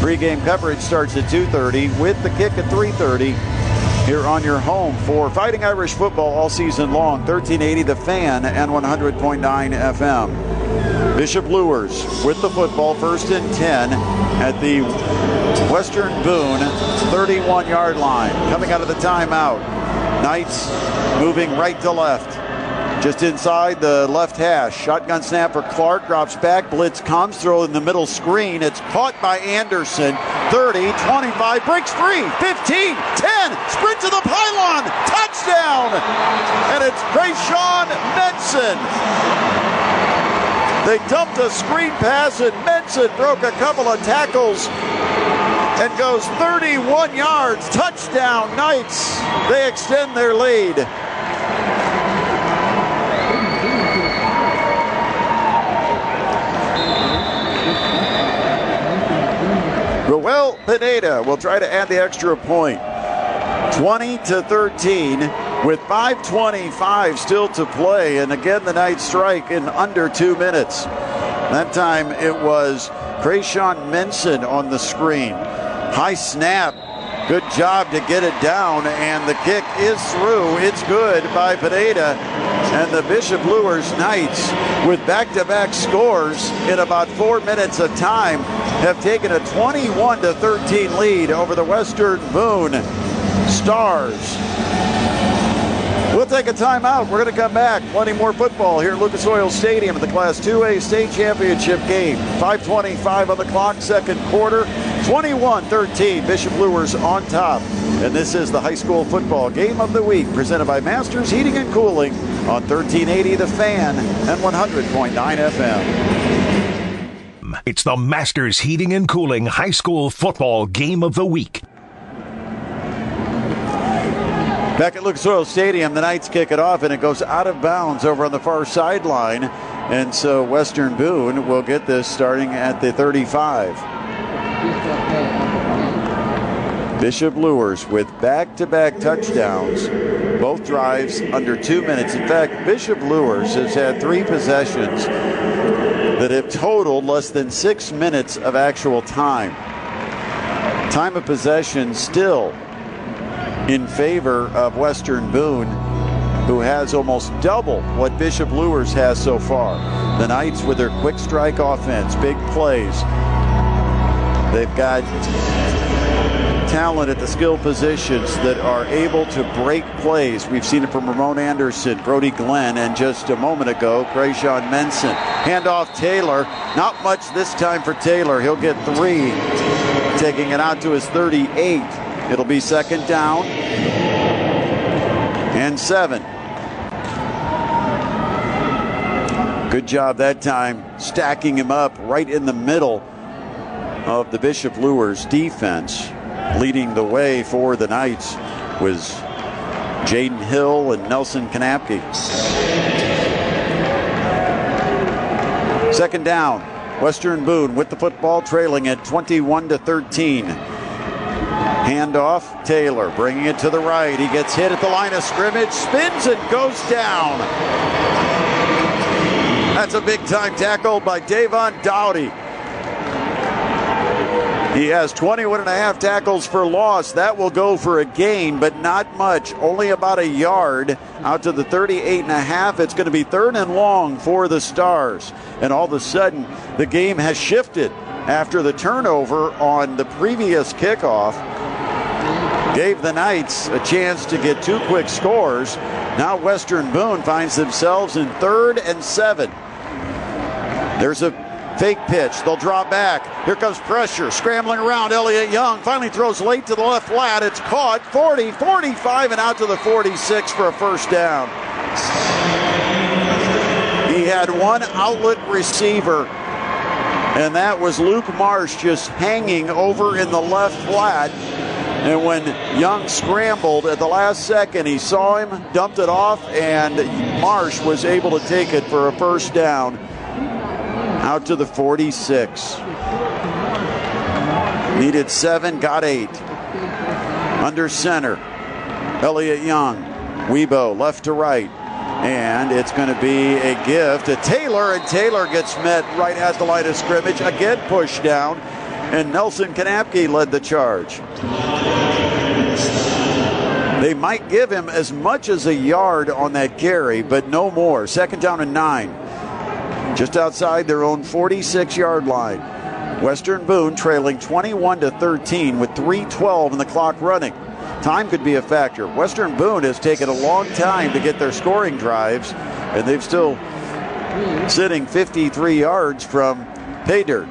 Pre-game coverage starts at 2.30 with the kick at 3.30 here on your home for Fighting Irish football all season long. 1380 The Fan and 100.9 FM. Bishop Luers with the football first and 10 at the Western Boone 31 yard line. Coming out of the timeout. Knights moving right to left. Just inside the left hash. Shotgun snap for Clark. Drops back. Blitz comes. Throw in the middle screen. It's caught by Anderson. 30, 25. Breaks free. 15, 10. Sprint to the pylon. Touchdown. And it's Krayshawn Menson. They dumped a screen pass and Menson broke a couple of tackles and goes 31 yards. Touchdown, Knights. They extend their lead. Ruel Pineda will try to add the extra point. 20 to 13 with 5.25 still to play. And again, the Knights strike in under two minutes. That time it was Krayshawn Menson on the screen. High snap. Good job to get it down, and the kick is through. It's good by Pineda. And the Bishop Luers Knights, with back to back scores in about four minutes of time, have taken a 21 to 13 lead over the Western Boone Stars. We'll take a timeout. We're going to come back. Plenty more football here at Lucas Oil Stadium at the Class 2A state championship game. 5:25 on the clock, second quarter. 21 13, Bishop Luers on top. And this is the high school football game of the week presented by Masters Heating and Cooling on 1380 The Fan and 100.9 FM. It's the Masters Heating and Cooling High School Football Game of the Week. Back at Lucas Oil Stadium, the Knights kick it off and it goes out of bounds over on the far sideline. And so Western Boone will get this starting at the 35. Bishop Luers with back to back touchdowns, both drives under two minutes. In fact, Bishop Luers has had three possessions that have totaled less than six minutes of actual time. Time of possession still in favor of Western Boone, who has almost double what Bishop Luers has so far. The Knights, with their quick strike offense, big plays, they've got talent at the skill positions that are able to break plays. We've seen it from Ramon Anderson, Brody Glenn, and just a moment ago, Krayshawn Menson. Handoff Taylor. Not much this time for Taylor. He'll get three, taking it out to his 38. It'll be second down and seven. Good job that time, stacking him up right in the middle of the Bishop Luers defense leading the way for the Knights was Jaden Hill and Nelson Kanapke. Second down, Western Boone with the football trailing at 21 to 13. Handoff, Taylor bringing it to the right. He gets hit at the line of scrimmage, spins and goes down. That's a big time tackle by Davon Dowdy. He has 21 and a half tackles for loss. That will go for a gain, but not much. Only about a yard out to the 38 and a half. It's going to be third and long for the Stars. And all of a sudden, the game has shifted after the turnover on the previous kickoff. Gave the Knights a chance to get two quick scores. Now Western Boone finds themselves in third and seven. There's a Fake pitch. They'll drop back. Here comes pressure. Scrambling around. Elliot Young finally throws late to the left flat. It's caught. 40, 45, and out to the 46 for a first down. He had one outlet receiver, and that was Luke Marsh just hanging over in the left flat. And when Young scrambled at the last second, he saw him, dumped it off, and Marsh was able to take it for a first down out to the 46. Needed seven, got eight. Under center, Elliot Young. Weibo left to right. And it's going to be a gift to Taylor, and Taylor gets met right at the line of scrimmage. Again, pushed down, and Nelson Kanapke led the charge. They might give him as much as a yard on that carry, but no more. Second down and nine just outside their own 46 yard line. Western Boone trailing 21 to 13 with 3:12 in the clock running. Time could be a factor. Western Boone has taken a long time to get their scoring drives, and they've still sitting 53 yards from pay dirt.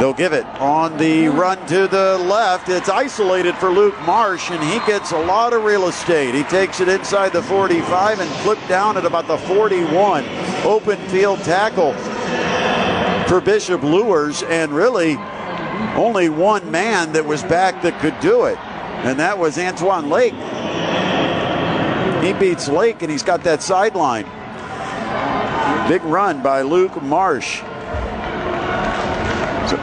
They'll give it on the run to the left. It's isolated for Luke Marsh, and he gets a lot of real estate. He takes it inside the 45 and clipped down at about the 41. Open field tackle for Bishop Luers, and really only one man that was back that could do it, and that was Antoine Lake. He beats Lake, and he's got that sideline. Big run by Luke Marsh.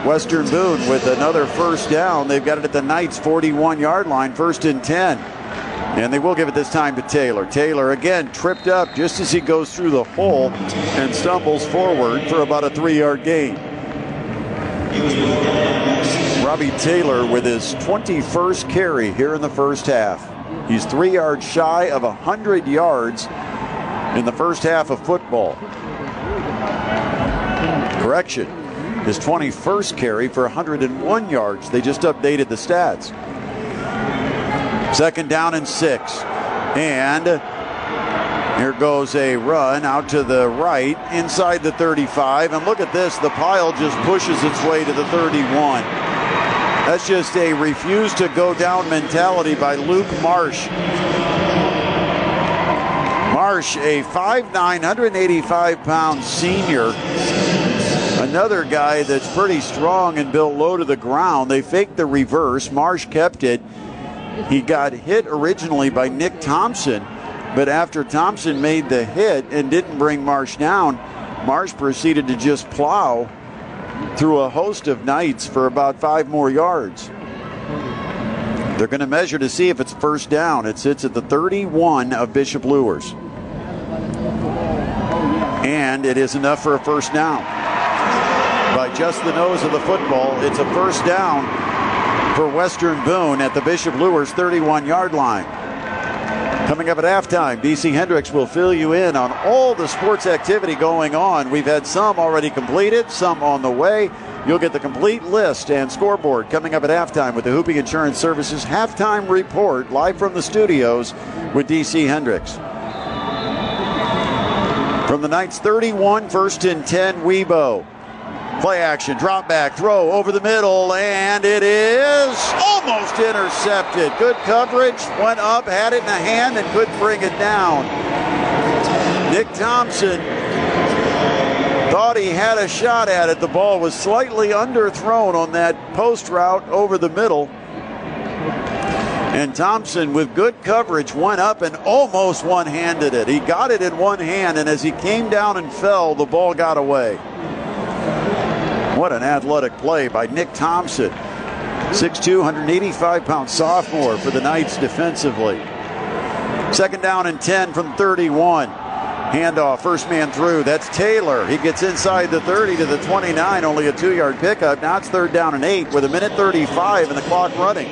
Western Boone with another first down. They've got it at the Knights 41 yard line, first and 10. And they will give it this time to Taylor. Taylor again tripped up just as he goes through the hole and stumbles forward for about a three yard gain. Robbie Taylor with his 21st carry here in the first half. He's three yards shy of 100 yards in the first half of football. Correction, his 21st carry for 101 yards. They just updated the stats. Second down and six. And here goes a run out to the right inside the 35. And look at this the pile just pushes its way to the 31. That's just a refuse to go down mentality by Luke Marsh. Marsh, a 5'9, 185 pound senior. Another guy that's pretty strong and built low to the ground. They faked the reverse. Marsh kept it. He got hit originally by Nick Thompson, but after Thompson made the hit and didn't bring Marsh down, Marsh proceeded to just plow through a host of Knights for about five more yards. They're going to measure to see if it's first down. It sits at the 31 of Bishop Luers. And it is enough for a first down. Just the nose of the football, it's a first down for Western Boone at the Bishop Luers 31 yard line. Coming up at halftime, DC Hendricks will fill you in on all the sports activity going on. We've had some already completed, some on the way. You'll get the complete list and scoreboard coming up at halftime with the Hooping Insurance Services halftime report live from the studios with DC Hendricks. From the Knights 31, first and 10, Webo. Play action, drop back, throw over the middle, and it is almost intercepted. Good coverage, went up, had it in the hand, and couldn't bring it down. Nick Thompson thought he had a shot at it. The ball was slightly underthrown on that post route over the middle. And Thompson, with good coverage, went up and almost one handed it. He got it in one hand, and as he came down and fell, the ball got away. What an athletic play by Nick Thompson. 6'2, 185 pound sophomore for the Knights defensively. Second down and 10 from 31. Handoff, first man through. That's Taylor. He gets inside the 30 to the 29, only a two yard pickup. Now it's third down and eight with a minute 35 and the clock running.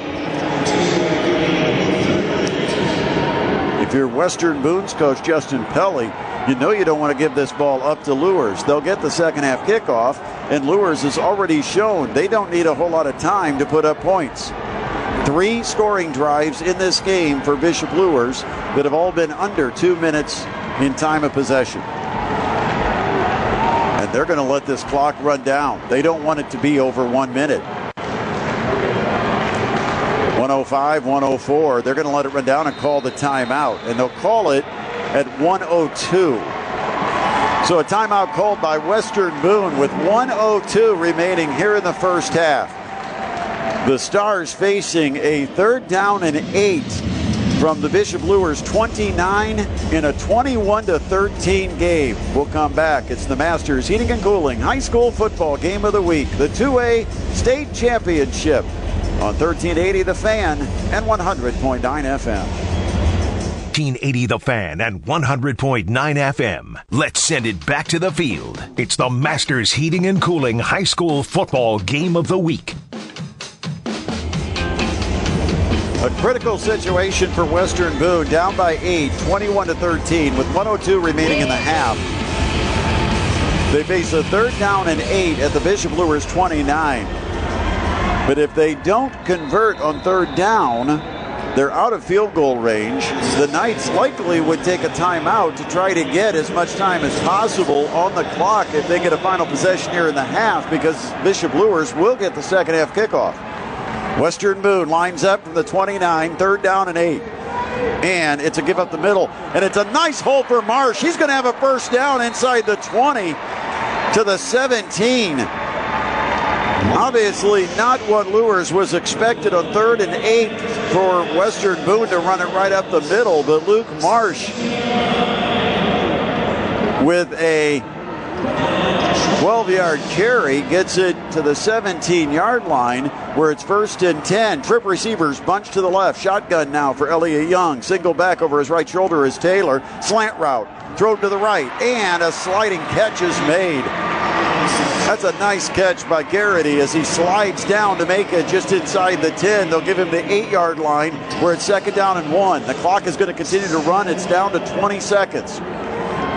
If you're Western Boone's coach, Justin Pelly, you know you don't want to give this ball up to Luers. They'll get the second half kickoff, and Luers has already shown they don't need a whole lot of time to put up points. Three scoring drives in this game for Bishop Luers that have all been under two minutes in time of possession. And they're going to let this clock run down. They don't want it to be over one minute. 105, 104. They're going to let it run down and call the timeout. And they'll call it at 102. So a timeout called by Western Boone with 102 remaining here in the first half. The Stars facing a third down and eight from the Bishop Luers 29 in a 21 to 13 game. We'll come back. It's the Masters Heating and Cooling High School Football Game of the Week, the 2A State Championship on 1380 The Fan and 100.9 FM. 1380 The Fan and 100.9 FM. Let's send it back to the field. It's the Masters Heating and Cooling High School Football Game of the Week. A critical situation for Western Boone, down by 8, 21 to 13, with 102 remaining in the half. They face a third down and 8 at the Bishop Luers 29. But if they don't convert on third down, they're out of field goal range. The Knights likely would take a timeout to try to get as much time as possible on the clock if they get a final possession here in the half because Bishop Luers will get the second half kickoff. Western Boone lines up from the 29, third down and eight. And it's a give up the middle. And it's a nice hole for Marsh. He's going to have a first down inside the 20 to the 17. Obviously, not what Luers was expected on third and eight for Western Boone to run it right up the middle, but Luke Marsh with a 12 yard carry gets it to the 17 yard line where it's first and 10. Trip receivers bunch to the left. Shotgun now for Elliot Young. Single back over his right shoulder is Taylor. Slant route. Throw to the right. And a sliding catch is made. That's a nice catch by Garrity as he slides down to make it just inside the 10. They'll give him the eight yard line where it's second down and one. The clock is going to continue to run. It's down to 20 seconds.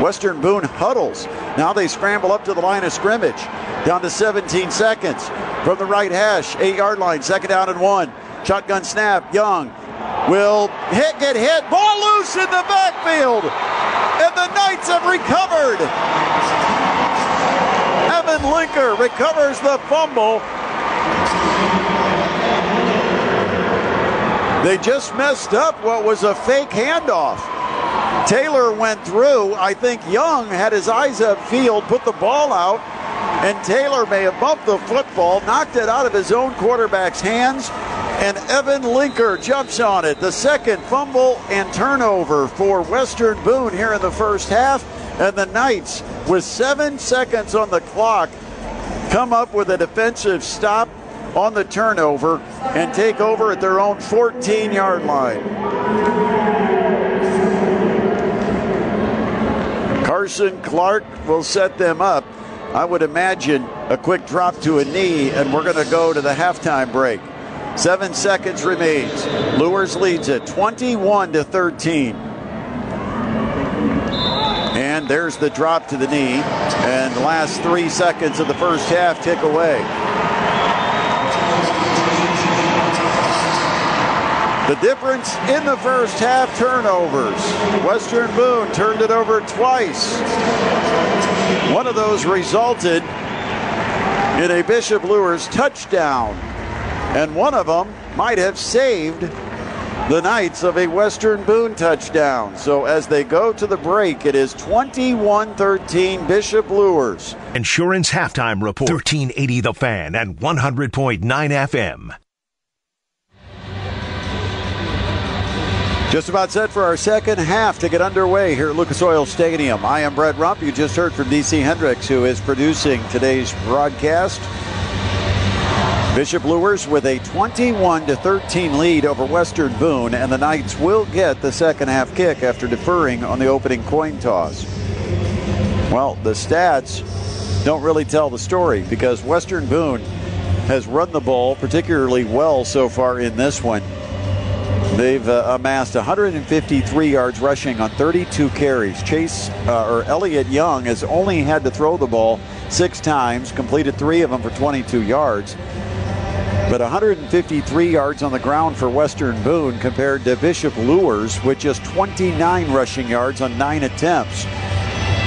Western Boone huddles. Now they scramble up to the line of scrimmage. Down to 17 seconds. From the right hash, eight yard line, second down and one. Shotgun snap. Young will hit, get hit. Ball loose in the backfield. And the Knights have recovered. Evan Linker recovers the fumble. They just messed up what was a fake handoff. Taylor went through. I think Young had his eyes upfield, put the ball out, and Taylor may have bumped the football, knocked it out of his own quarterback's hands, and Evan Linker jumps on it. The second fumble and turnover for Western Boone here in the first half. And the Knights, with seven seconds on the clock, come up with a defensive stop on the turnover and take over at their own 14 yard line. Carson Clark will set them up. I would imagine a quick drop to a knee, and we're going to go to the halftime break. Seven seconds remains. Luers leads it 21 to 13. And there's the drop to the knee. And the last three seconds of the first half tick away. The difference in the first half turnovers. Western Boone turned it over twice. One of those resulted in a Bishop Luers touchdown, and one of them might have saved the Knights of a Western Boone touchdown. So as they go to the break, it is 21 13 Bishop Luers. Insurance halftime report 1380 The Fan and 100.9 FM. Just about set for our second half to get underway here at Lucas Oil Stadium. I am Brett Rump. You just heard from DC Hendricks, who is producing today's broadcast. Bishop Luers with a 21 to 13 lead over Western Boone, and the Knights will get the second half kick after deferring on the opening coin toss. Well, the stats don't really tell the story because Western Boone has run the ball particularly well so far in this one. They've uh, amassed 153 yards rushing on 32 carries. Chase uh, or Elliot Young has only had to throw the ball six times, completed three of them for 22 yards. But 153 yards on the ground for Western Boone compared to Bishop Luers with just 29 rushing yards on nine attempts.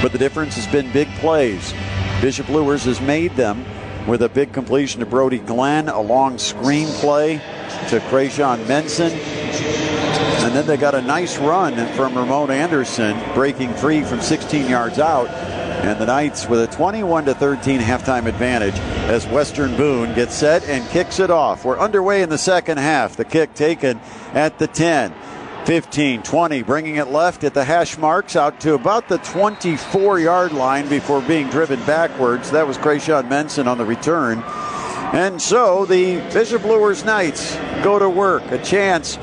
But the difference has been big plays. Bishop Luers has made them with a big completion to Brody Glenn, a long screen play to Krayshawn Menson, and then they got a nice run from Ramon Anderson, breaking free from 16 yards out. And the Knights with a 21 to 13 halftime advantage as Western Boone gets set and kicks it off. We're underway in the second half. The kick taken at the 10. 15, 20, bringing it left at the hash marks out to about the 24 yard line before being driven backwards. That was Krayshawn Menson on the return. And so the Bishop Luers Knights go to work. A chance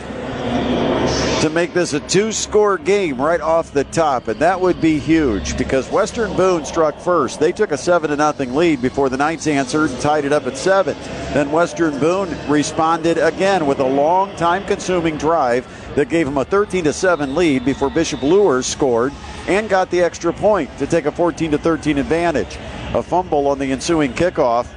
to make this a two score game right off the top. And that would be huge because Western Boone struck first. They took a 7 0 lead before the Knights answered and tied it up at 7. Then Western Boone responded again with a long time consuming drive that gave them a 13 7 lead before Bishop Luers scored and got the extra point to take a 14 13 advantage. A fumble on the ensuing kickoff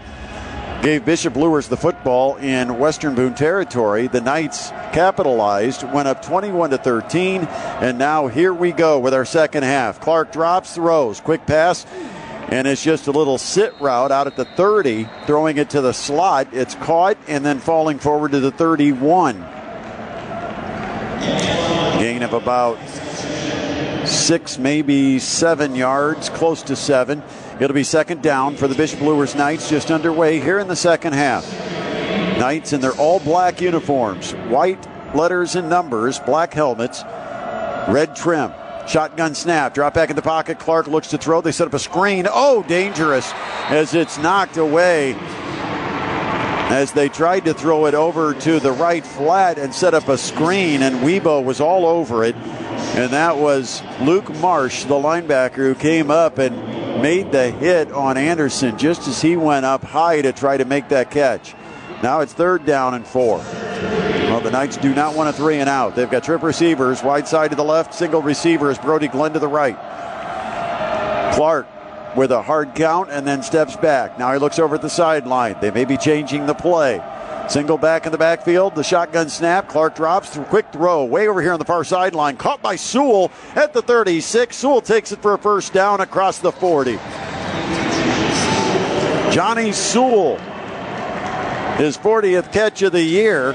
gave Bishop Luers the football in Western Boone territory. The Knights capitalized, went up 21 to 13, and now here we go with our second half. Clark drops, throws, quick pass, and it's just a little sit route out at the 30, throwing it to the slot. It's caught and then falling forward to the 31. Gain of about six, maybe seven yards, close to seven. It'll be second down for the Bishop Luers Knights, just underway here in the second half. Knights in their all black uniforms, white letters and numbers, black helmets, red trim. Shotgun snap, drop back in the pocket. Clark looks to throw. They set up a screen. Oh, dangerous as it's knocked away as they tried to throw it over to the right flat and set up a screen, and Weibo was all over it. And that was Luke Marsh, the linebacker, who came up and made the hit on Anderson just as he went up high to try to make that catch. Now it's third down and four. Well, the Knights do not want a three and out. They've got trip receivers, wide side to the left, single receivers, Brody Glenn to the right. Clark with a hard count and then steps back. Now he looks over at the sideline. They may be changing the play. Single back in the backfield. The shotgun snap. Clark drops. Quick throw. Way over here on the far sideline. Caught by Sewell at the 36. Sewell takes it for a first down across the 40. Johnny Sewell, his 40th catch of the year.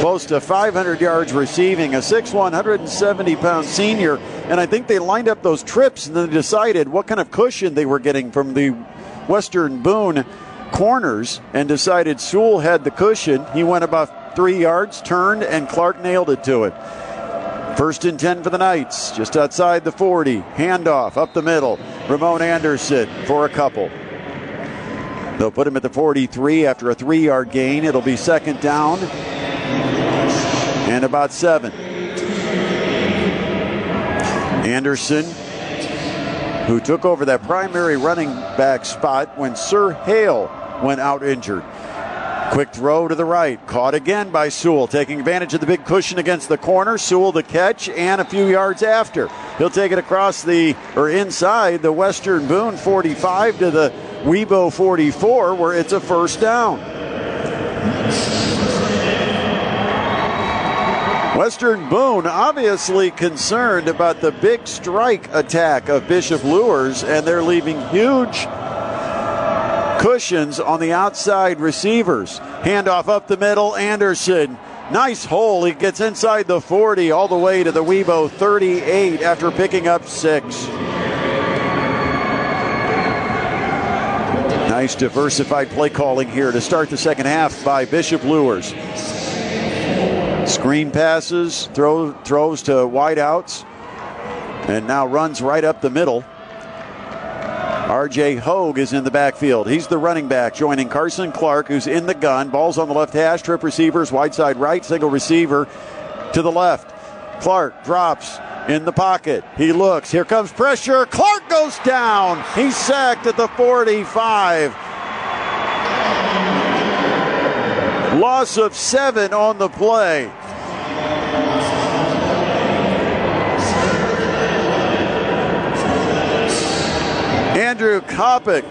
close to 500 yards receiving, a 6'1", 170 pound senior. And I think they lined up those trips and then decided what kind of cushion they were getting from the Western Boone corners and decided Sewell had the cushion. He went about three yards, turned, and Clark nailed it to it. First and 10 for the Knights, just outside the 40. Handoff up the middle. Ramon Anderson for a couple. They'll put him at the 43 after a three yard gain. It'll be second down and about seven. Anderson, who took over that primary running back spot when Sir Hale went out injured. Quick throw to the right, caught again by Sewell, taking advantage of the big cushion against the corner. Sewell the catch, and a few yards after. He'll take it across the, or inside the Western Boone 45 to the Webo 44, where it's a first down. Western Boone obviously concerned about the big strike attack of Bishop Luers, and they're leaving huge cushions on the outside receivers. Handoff up the middle, Anderson. Nice hole. He gets inside the 40 all the way to the Webo 38 after picking up six. Nice diversified play calling here to start the second half by Bishop Luers. Screen passes, throw, throws to wideouts, and now runs right up the middle. RJ Hogue is in the backfield. He's the running back, joining Carson Clark, who's in the gun. Ball's on the left hash, trip receivers, wide side right, single receiver to the left. Clark drops in the pocket. He looks. Here comes pressure. Clark goes down. He's sacked at the 45. Loss of seven on the play. Andrew Kopic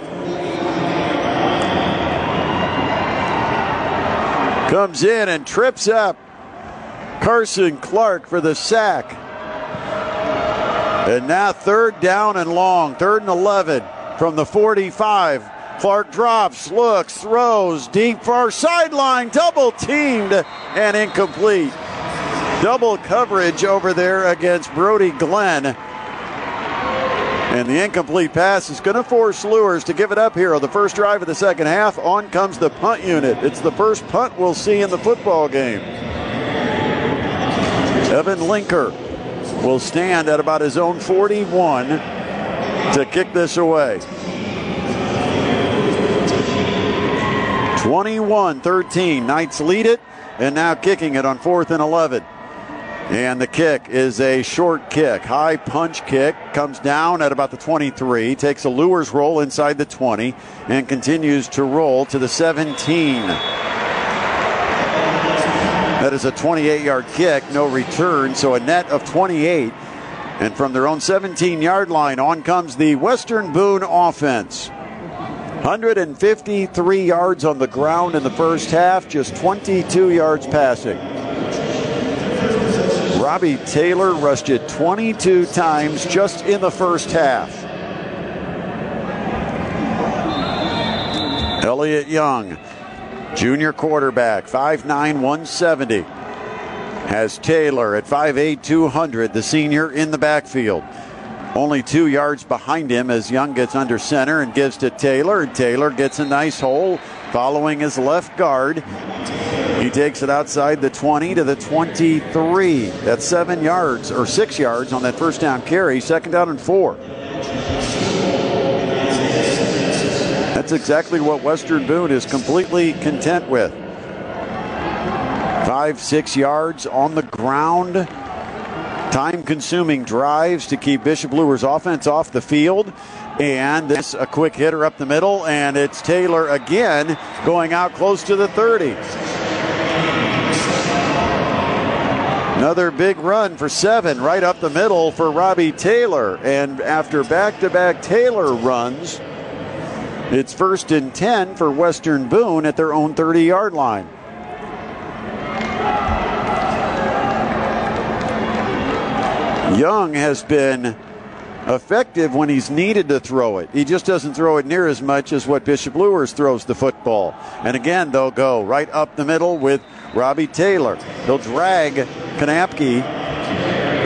comes in and trips up Carson Clark for the sack. And now third down and long, third and 11 from the 45. Clark drops, looks, throws, deep far sideline, double teamed and incomplete. Double coverage over there against Brody Glenn. And the incomplete pass is going to force Luers to give it up here on the first drive of the second half. On comes the punt unit. It's the first punt we'll see in the football game. Evan Linker will stand at about his own 41 to kick this away. 21 13. Knights lead it, and now kicking it on fourth and 11. And the kick is a short kick, high punch kick, comes down at about the 23, takes a lures roll inside the 20, and continues to roll to the 17. That is a 28 yard kick, no return, so a net of 28. And from their own 17 yard line, on comes the Western Boone offense. 153 yards on the ground in the first half, just 22 yards passing. Robbie Taylor rushed it 22 times just in the first half. Elliot Young, junior quarterback, 5'9, 170, has Taylor at 5'8, 200, the senior in the backfield. Only two yards behind him as Young gets under center and gives to Taylor. And Taylor gets a nice hole following his left guard. He takes it outside the 20 to the 23. That's seven yards or six yards on that first down carry. Second down and four. That's exactly what Western Boone is completely content with. Five, six yards on the ground time consuming drives to keep Bishop Luers offense off the field. And this a quick hitter up the middle, and it's Taylor again going out close to the 30. Another big run for seven right up the middle for Robbie Taylor. And after back to back Taylor runs, it's first and 10 for Western Boone at their own 30 yard line. Young has been effective when he's needed to throw it. He just doesn't throw it near as much as what Bishop Luers throws the football. And again, they'll go right up the middle with Robbie Taylor. They'll drag Kanapke,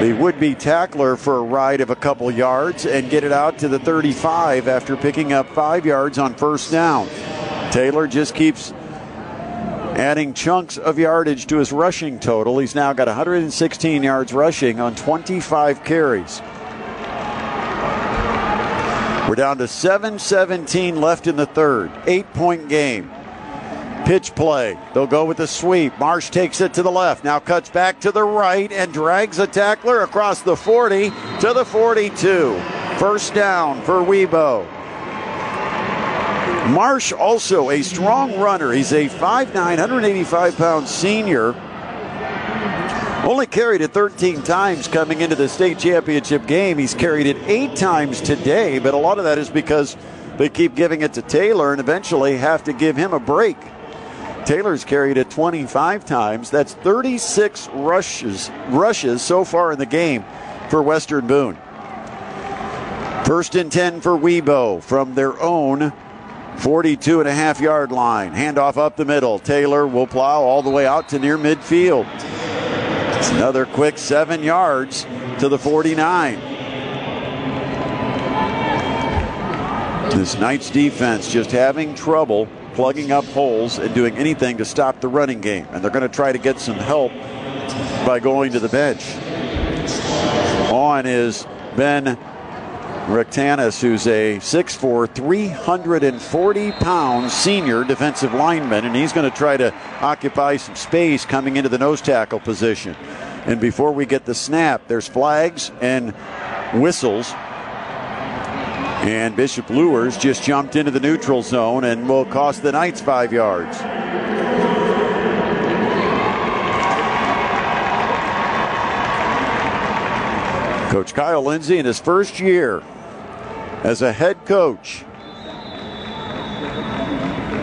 the would be tackler, for a ride of a couple yards and get it out to the 35 after picking up five yards on first down. Taylor just keeps adding chunks of yardage to his rushing total. He's now got 116 yards rushing on 25 carries. We're down to 7:17 left in the third. Eight-point game. Pitch play. They'll go with the sweep. Marsh takes it to the left. Now cuts back to the right and drags a tackler across the 40 to the 42. First down for Webo. Marsh also a strong runner. He's a 5'9", 185 pound senior. Only carried it 13 times coming into the state championship game. He's carried it eight times today, but a lot of that is because they keep giving it to Taylor and eventually have to give him a break. Taylor's carried it 25 times. That's 36 rushes rushes so far in the game for Western Boone. First and 10 for Webo from their own 42 and a half yard line. Handoff up the middle. Taylor will plow all the way out to near midfield. Another quick seven yards to the 49. This Knights defense just having trouble plugging up holes and doing anything to stop the running game. And they're going to try to get some help by going to the bench. On is Ben Rectanis, who's a 6'4, 340 pound senior defensive lineman, and he's going to try to occupy some space coming into the nose tackle position. And before we get the snap, there's flags and whistles. And Bishop Luers just jumped into the neutral zone and will cost the Knights five yards. Coach Kyle Lindsay in his first year as a head coach,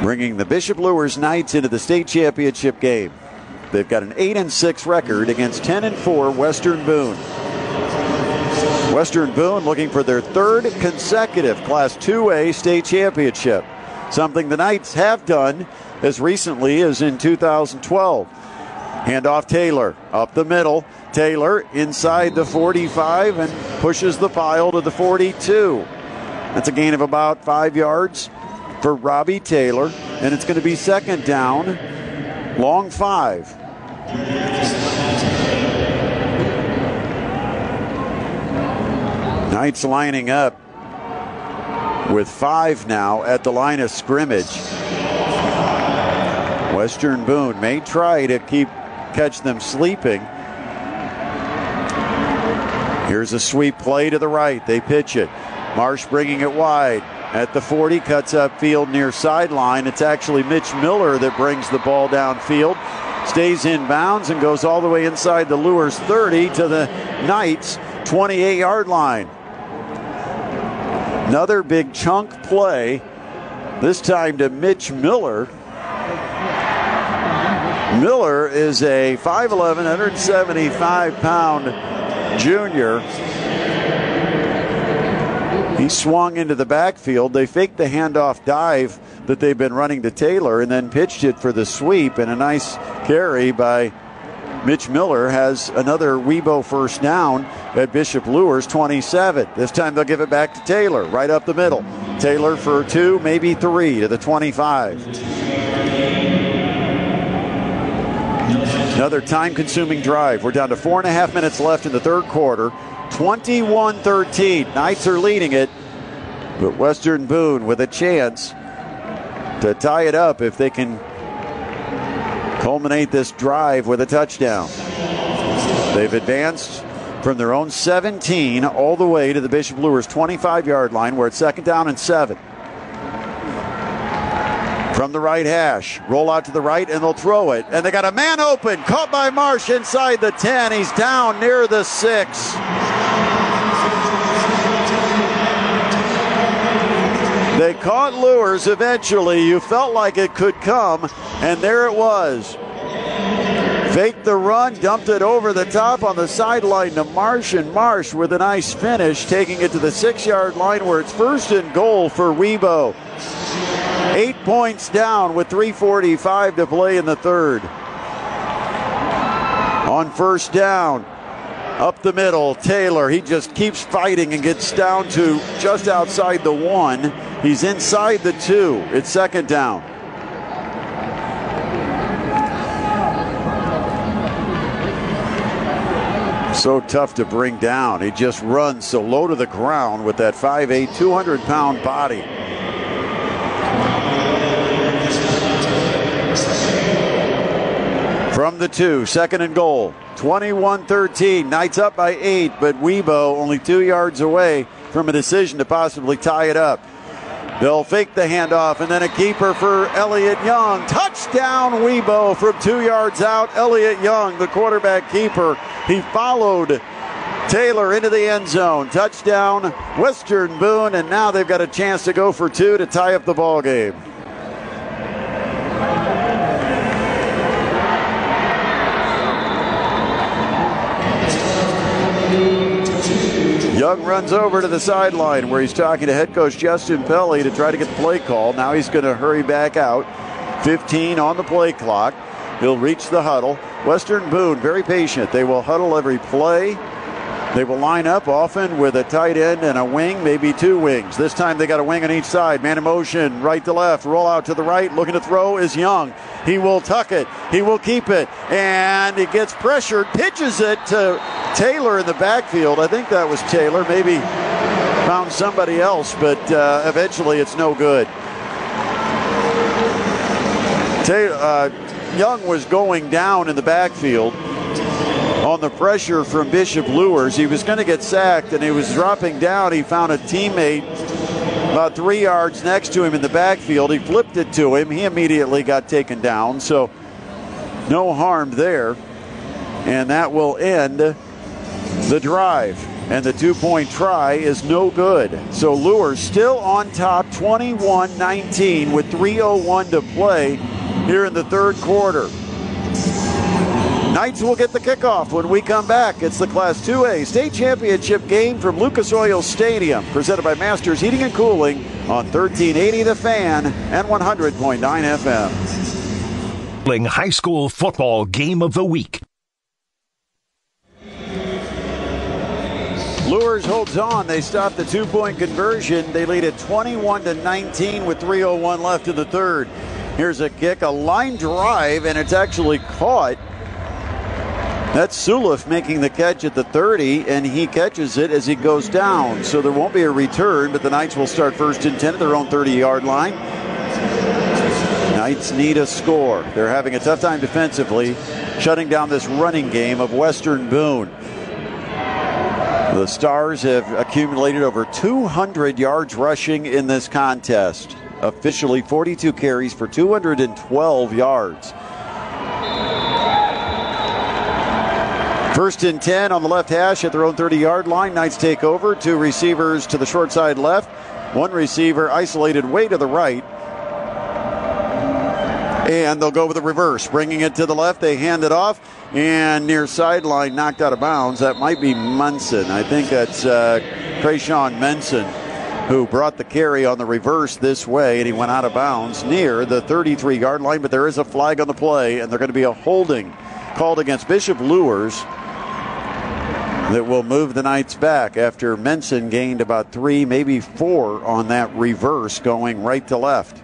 bringing the Bishop Luers Knights into the state championship game. They've got an 8 and 6 record against 10 and 4 Western Boone. Western Boone looking for their third consecutive Class 2A state championship, something the Knights have done as recently as in 2012. Handoff Taylor up the middle. Taylor inside the 45 and pushes the pile to the 42. That's a gain of about five yards for Robbie Taylor, and it's going to be second down, long five. Knights lining up with five now at the line of scrimmage. Western Boone may try to keep catch them sleeping. Here's a sweep play to the right. They pitch it. Marsh bringing it wide at the 40, cuts up field near sideline. It's actually Mitch Miller that brings the ball downfield, stays in bounds, and goes all the way inside the Luers 30 to the Knights 28 yard line. Another big chunk play, this time to Mitch Miller. Miller is a 5'11, 175 pound junior. He swung into the backfield. They faked the handoff dive that they've been running to Taylor and then pitched it for the sweep. And a nice carry by Mitch Miller has another Webo first down at Bishop Luers 27. This time they'll give it back to Taylor, right up the middle. Taylor for two, maybe three to the 25. Another time consuming drive. We're down to four and a half minutes left in the third quarter. 21 13. Knights are leading it, but Western Boone with a chance to tie it up if they can culminate this drive with a touchdown. They've advanced from their own 17 all the way to the Bishop Luers 25 yard line where it's second down and seven. From the right hash, roll out to the right and they'll throw it. And they got a man open, caught by Marsh inside the 10. He's down near the six. They caught Luers eventually. You felt like it could come, and there it was. Faked the run, dumped it over the top on the sideline to Marsh, and Marsh with a nice finish, taking it to the six yard line where it's first and goal for Webo. Eight points down with 3.45 to play in the third. On first down, up the middle, Taylor. He just keeps fighting and gets down to just outside the one. He's inside the two. It's second down. So tough to bring down. He just runs so low to the ground with that 5'8, 200 pound body. From the two, second and goal. 21 13. Knights up by eight, but Webo only two yards away from a decision to possibly tie it up. They'll fake the handoff and then a keeper for Elliot Young. Touchdown, Webo from two yards out. Elliot Young, the quarterback keeper. He followed Taylor into the end zone. Touchdown, Western Boone, and now they've got a chance to go for two to tie up the ball game. Young runs over to the sideline where he's talking to head coach Justin Pelly to try to get the play call. Now he's going to hurry back out. 15 on the play clock. He'll reach the huddle. Western Boone, very patient. They will huddle every play. They will line up often with a tight end and a wing, maybe two wings. This time they got a wing on each side. Man in motion, right to left, roll out to the right. Looking to throw is Young. He will tuck it. He will keep it. And it gets pressured, pitches it to Taylor in the backfield. I think that was Taylor. Maybe found somebody else, but uh, eventually it's no good. Taylor, uh, Young was going down in the backfield on the pressure from Bishop Luers. He was going to get sacked and he was dropping down. He found a teammate about three yards next to him in the backfield. He flipped it to him. He immediately got taken down. So no harm there. And that will end the drive. And the two point try is no good. So Luers still on top 21 19 with 3.01 to play here in the third quarter. Knights will get the kickoff when we come back. It's the Class 2A state championship game from Lucas Oil Stadium, presented by Masters Heating and Cooling on 1380 The Fan and 100.9 FM. High school football game of the week. Luers holds on. They stop the two-point conversion. They lead at 21 to 19 with 3:01 left in the third. Here's a kick, a line drive, and it's actually caught that's Sulif making the catch at the 30, and he catches it as he goes down. So there won't be a return, but the Knights will start first and 10 at their own 30 yard line. Knights need a score. They're having a tough time defensively, shutting down this running game of Western Boone. The Stars have accumulated over 200 yards rushing in this contest. Officially 42 carries for 212 yards. First and 10 on the left hash at their own 30 yard line. Knights take over. Two receivers to the short side left. One receiver isolated way to the right. And they'll go with the reverse, bringing it to the left. They hand it off, and near sideline, knocked out of bounds. That might be Munson. I think that's uh, Krayshawn Menson who brought the carry on the reverse this way, and he went out of bounds near the 33 yard line. But there is a flag on the play, and they're going to be a holding called against Bishop Luers that will move the Knights back after Menson gained about three, maybe four on that reverse going right to left.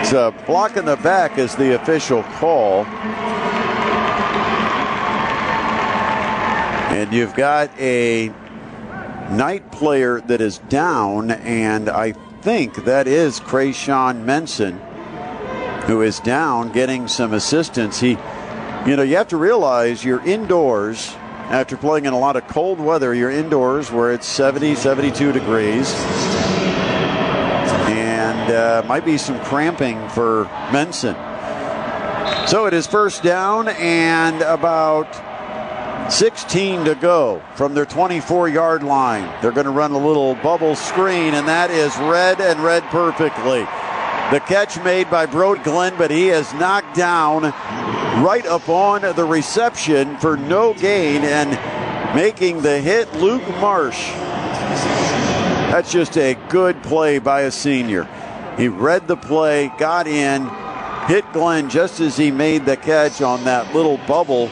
It's a block in the back is the official call. And you've got a Knight player that is down, and I think that is Krayshawn Menson, who is down getting some assistance. He you know, you have to realize you're indoors after playing in a lot of cold weather. You're indoors where it's 70, 72 degrees. And uh, might be some cramping for Menson. So it is first down and about 16 to go from their 24 yard line. They're going to run a little bubble screen, and that is read and read perfectly. The catch made by Brody Glenn, but he is knocked down right upon the reception for no gain and making the hit Luke Marsh. That's just a good play by a senior. He read the play, got in, hit Glenn just as he made the catch on that little bubble.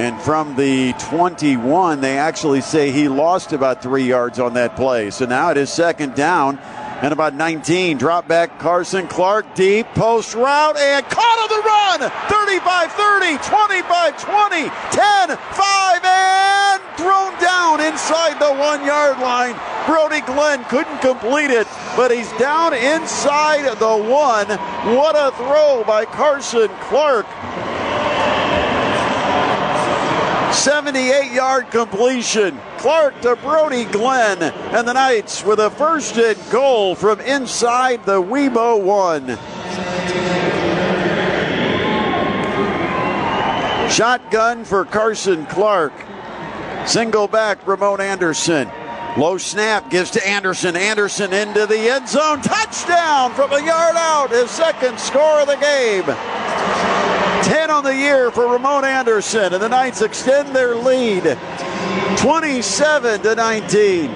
And from the 21, they actually say he lost about three yards on that play. So now it is second down and about 19. Drop back Carson Clark, deep post route, and caught on the run. 35 30, 25 20, 10 5, and thrown down inside the one yard line. Brody Glenn couldn't complete it, but he's down inside the one. What a throw by Carson Clark. 78 yard completion. Clark to Brody Glenn, and the Knights with a first and goal from inside the Webo one. Shotgun for Carson Clark. Single back, Ramon Anderson. Low snap gives to Anderson. Anderson into the end zone. Touchdown from a yard out. His second score of the game. 10 on the year for Ramon Anderson, and the Knights extend their lead 27 to 19.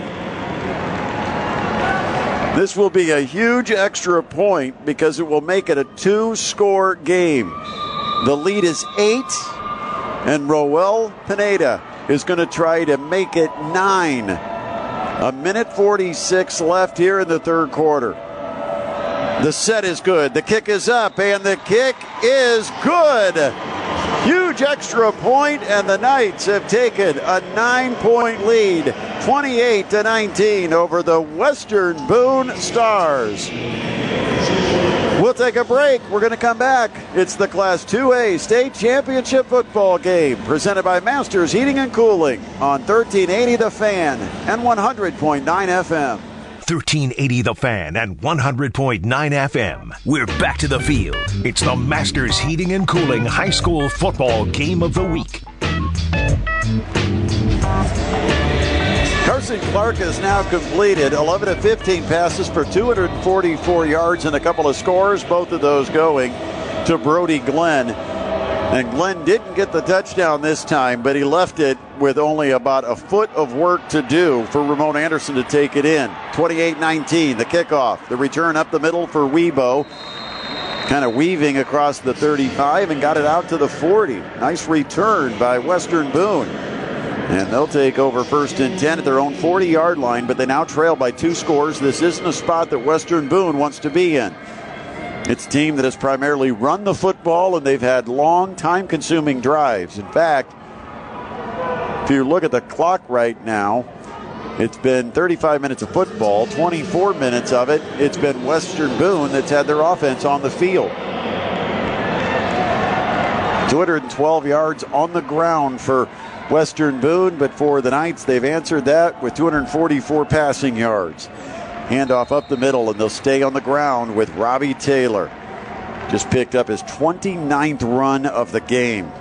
This will be a huge extra point because it will make it a two score game. The lead is eight, and Roel Pineda is going to try to make it nine. A minute 46 left here in the third quarter. The set is good. The kick is up, and the kick is good. Huge extra point, and the Knights have taken a nine point lead, 28 to 19, over the Western Boone Stars. We'll take a break. We're going to come back. It's the Class 2A State Championship football game presented by Masters Heating and Cooling on 1380 The Fan and 100.9 FM. 1380 The Fan and 100.9 FM. We're back to the field. It's the Masters Heating and Cooling High School Football Game of the Week. Carson Clark has now completed 11 of 15 passes for 244 yards and a couple of scores, both of those going to Brody Glenn. And Glenn didn't get the touchdown this time, but he left it with only about a foot of work to do for Ramon Anderson to take it in. 28 19, the kickoff. The return up the middle for Webo. Kind of weaving across the 35 and got it out to the 40. Nice return by Western Boone. And they'll take over first and 10 at their own 40 yard line, but they now trail by two scores. This isn't a spot that Western Boone wants to be in. It's a team that has primarily run the football and they've had long, time consuming drives. In fact, if you look at the clock right now, it's been 35 minutes of football, 24 minutes of it. It's been Western Boone that's had their offense on the field. 212 yards on the ground for Western Boone, but for the Knights, they've answered that with 244 passing yards. Handoff up the middle, and they'll stay on the ground with Robbie Taylor. Just picked up his 29th run of the game.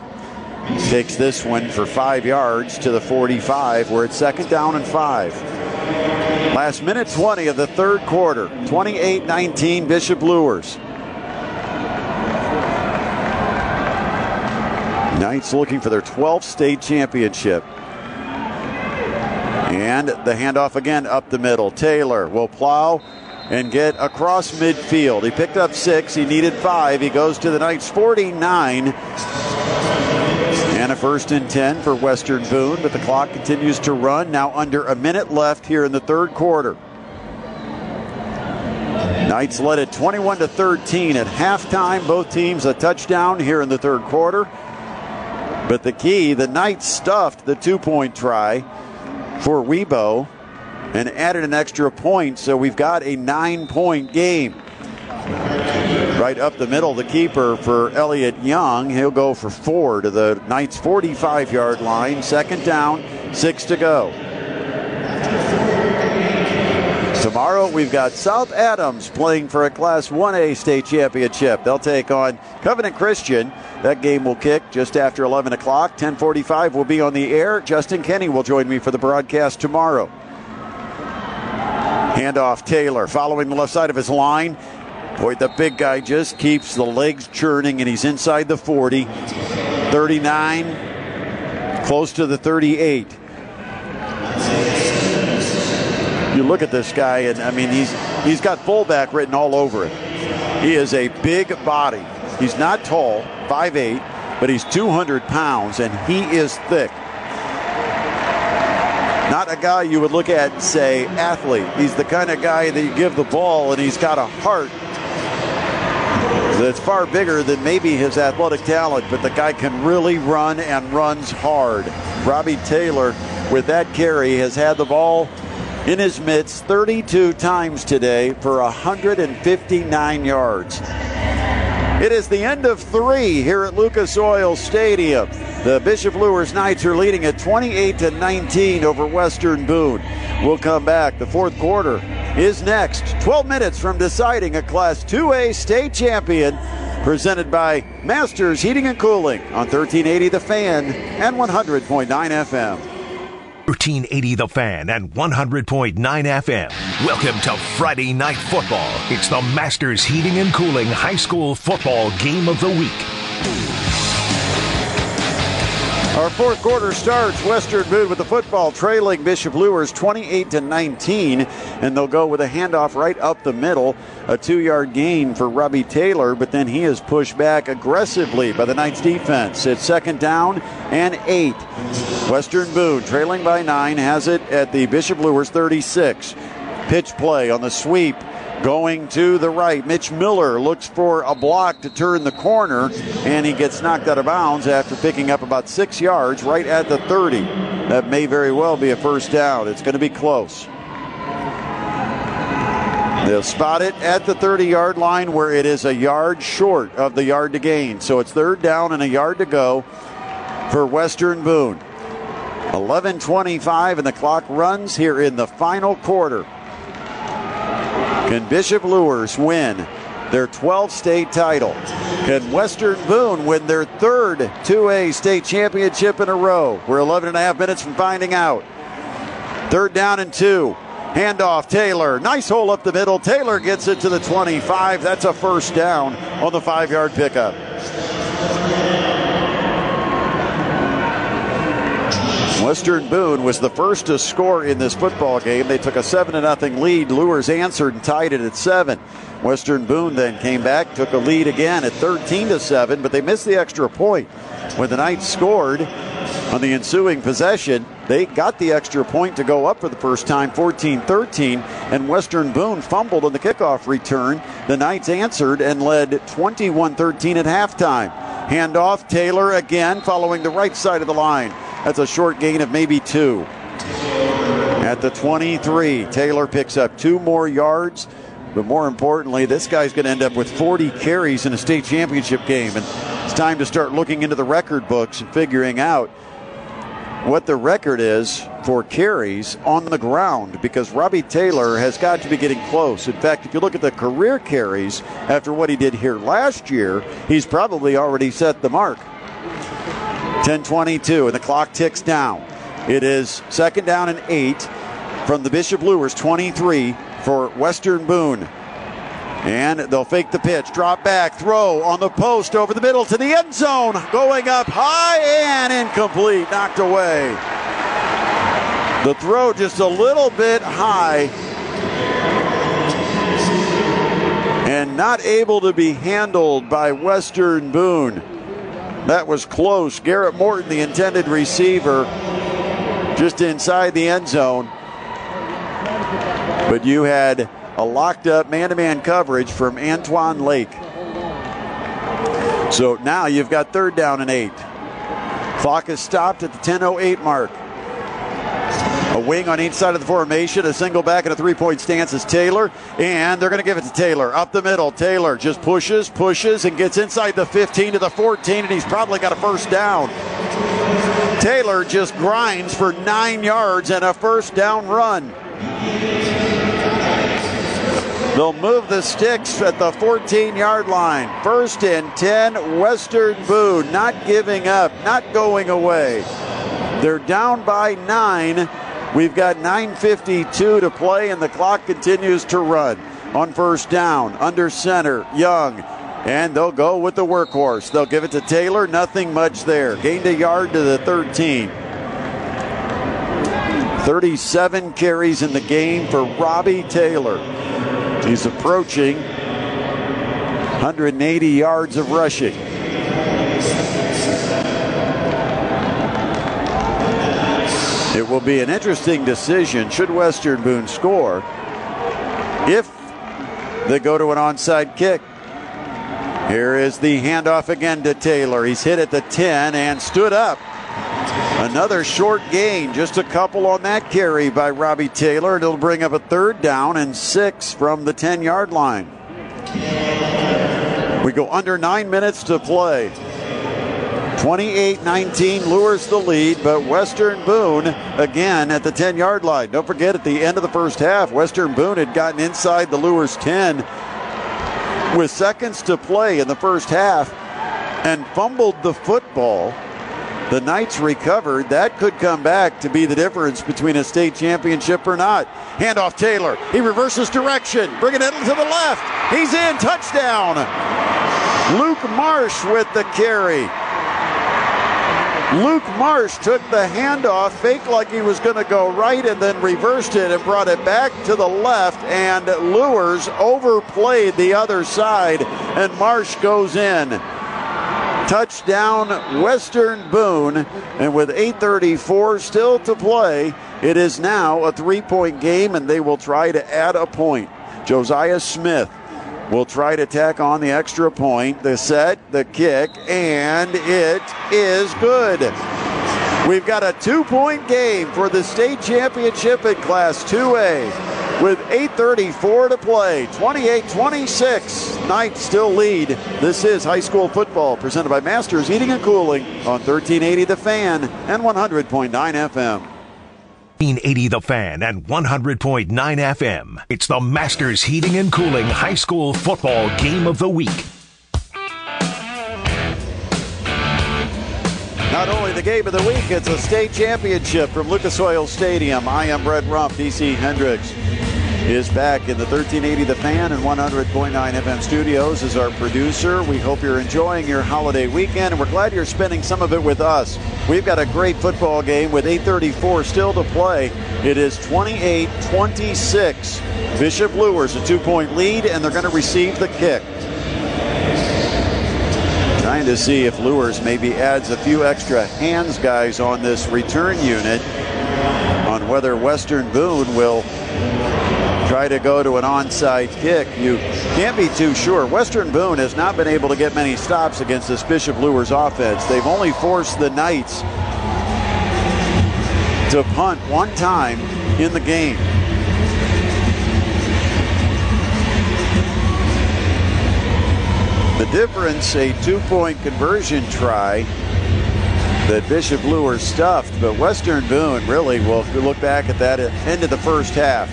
Takes this one for five yards to the 45, where it's second down and five. Last minute 20 of the third quarter, 28 19 Bishop Luers. Knights looking for their 12th state championship. And the handoff again up the middle. Taylor will plow and get across midfield. He picked up six. He needed five. He goes to the Knights 49. And a first and 10 for Western Boone, but the clock continues to run. Now under a minute left here in the third quarter. Knights led it 21 to 13 at halftime. Both teams a touchdown here in the third quarter. But the key, the Knights stuffed the two point try for Webo and added an extra point, so we've got a nine point game. Right up the middle, the keeper for Elliot Young. He'll go for four to the Knights' 45 yard line. Second down, six to go. Tomorrow we've got South Adams playing for a Class 1A state championship. They'll take on Covenant Christian. That game will kick just after 11 o'clock. 1045 will be on the air. Justin Kenny will join me for the broadcast tomorrow. Handoff Taylor following the left side of his line. Boy, the big guy just keeps the legs churning and he's inside the 40. 39, close to the 38. You look at this guy, and I mean, he's he's got fullback written all over it. He is a big body. He's not tall, 5'8, but he's 200 pounds, and he is thick. Not a guy you would look at and say, athlete. He's the kind of guy that you give the ball, and he's got a heart that's far bigger than maybe his athletic talent, but the guy can really run and runs hard. Robbie Taylor, with that carry, has had the ball in his midst 32 times today for 159 yards. It is the end of three here at Lucas Oil Stadium. The Bishop Luers Knights are leading at 28 to 19 over Western Boone. We'll come back. The fourth quarter is next. 12 minutes from deciding a Class 2A state champion. Presented by Masters Heating and Cooling on 1380 The Fan and 100.9 FM. 1380 The Fan and 100.9 FM. Welcome to Friday Night Football. It's the Masters Heating and Cooling High School Football Game of the Week. Our fourth quarter starts. Western Boone with the football trailing Bishop Luers 28 to 19, and they'll go with a handoff right up the middle. A two yard gain for Robbie Taylor, but then he is pushed back aggressively by the Knights defense. It's second down and eight. Western Boone trailing by nine has it at the Bishop Luers 36. Pitch play on the sweep Going to the right, Mitch Miller looks for a block to turn the corner, and he gets knocked out of bounds after picking up about six yards right at the 30. That may very well be a first down. It's going to be close. They'll spot it at the 30 yard line where it is a yard short of the yard to gain. So it's third down and a yard to go for Western Boone. 11:25 and the clock runs here in the final quarter. Can Bishop Luers win their 12th state title? Can Western Boone win their third 2A state championship in a row? We're 11 and a half minutes from finding out. Third down and two. Handoff Taylor. Nice hole up the middle. Taylor gets it to the 25. That's a first down on the five yard pickup. Western Boone was the first to score in this football game. They took a 7 0 lead. Luers answered and tied it at 7. Western Boone then came back, took a lead again at 13 to 7, but they missed the extra point. When the Knights scored on the ensuing possession, they got the extra point to go up for the first time 14 13, and Western Boone fumbled on the kickoff return. The Knights answered and led 21 13 at halftime. Handoff, Taylor again following the right side of the line. That's a short gain of maybe two. At the 23, Taylor picks up two more yards. But more importantly, this guy's going to end up with 40 carries in a state championship game. And it's time to start looking into the record books and figuring out what the record is for carries on the ground because Robbie Taylor has got to be getting close. In fact, if you look at the career carries after what he did here last year, he's probably already set the mark. 10:22, and the clock ticks down. It is second down and eight from the Bishop Luers 23 for Western Boone. And they'll fake the pitch, drop back, throw on the post over the middle to the end zone, going up high and incomplete, knocked away. The throw just a little bit high and not able to be handled by Western Boone. That was close. Garrett Morton, the intended receiver, just inside the end zone. But you had a locked up man to man coverage from Antoine Lake. So now you've got third down and eight. Clock is stopped at the 10.08 mark. A wing on each side of the formation, a single back and a three point stance is Taylor, and they're going to give it to Taylor. Up the middle, Taylor just pushes, pushes, and gets inside the 15 to the 14, and he's probably got a first down. Taylor just grinds for nine yards and a first down run. They'll move the sticks at the 14 yard line. First and 10, Western Boone not giving up, not going away. They're down by nine We've got 9.52 to play, and the clock continues to run. On first down, under center, Young. And they'll go with the workhorse. They'll give it to Taylor. Nothing much there. Gained a yard to the 13. 37 carries in the game for Robbie Taylor. He's approaching 180 yards of rushing. It will be an interesting decision should Western Boone score if they go to an onside kick. Here is the handoff again to Taylor. He's hit at the 10 and stood up. Another short gain, just a couple on that carry by Robbie Taylor. and It'll bring up a third down and six from the 10 yard line. We go under nine minutes to play. 28 19 Luers the lead, but Western Boone again at the 10 yard line. Don't forget, at the end of the first half, Western Boone had gotten inside the Luers 10 with seconds to play in the first half and fumbled the football. The Knights recovered. That could come back to be the difference between a state championship or not. Handoff Taylor. He reverses direction, bringing it to the left. He's in. Touchdown. Luke Marsh with the carry. Luke Marsh took the handoff, faked like he was going to go right, and then reversed it and brought it back to the left. And Luers overplayed the other side, and Marsh goes in. Touchdown, Western Boone. And with 8.34 still to play, it is now a three point game, and they will try to add a point. Josiah Smith will try to tack on the extra point, the set, the kick, and it is good. We've got a two point game for the state championship in Class 2A with 8.34 to play. 28 26. Knights still lead. This is high school football presented by Masters Heating and Cooling on 1380 The Fan and 100.9 FM. 1380 The Fan and 100.9 FM. It's the Masters Heating and Cooling High School Football Game of the Week. Not only the game of the week, it's a state championship from Lucas Oil Stadium. I am Brett Rump. DC Hendricks is back in the 1380 The Fan and 100.9 FM studios as our producer. We hope you're enjoying your holiday weekend, and we're glad you're spending some of it with us. We've got a great football game with 8:34 still to play. It is 28-26. Bishop Luers a two-point lead, and they're going to receive the kick. Trying to see if Luers maybe adds a few extra hands guys on this return unit on whether Western Boone will try to go to an onside kick. You can't be too sure. Western Boone has not been able to get many stops against this Bishop Luers offense. They've only forced the Knights to punt one time in the game. The difference, a two-point conversion try that Bishop Luers stuffed, but Western Boone really, you look back at that end of the first half,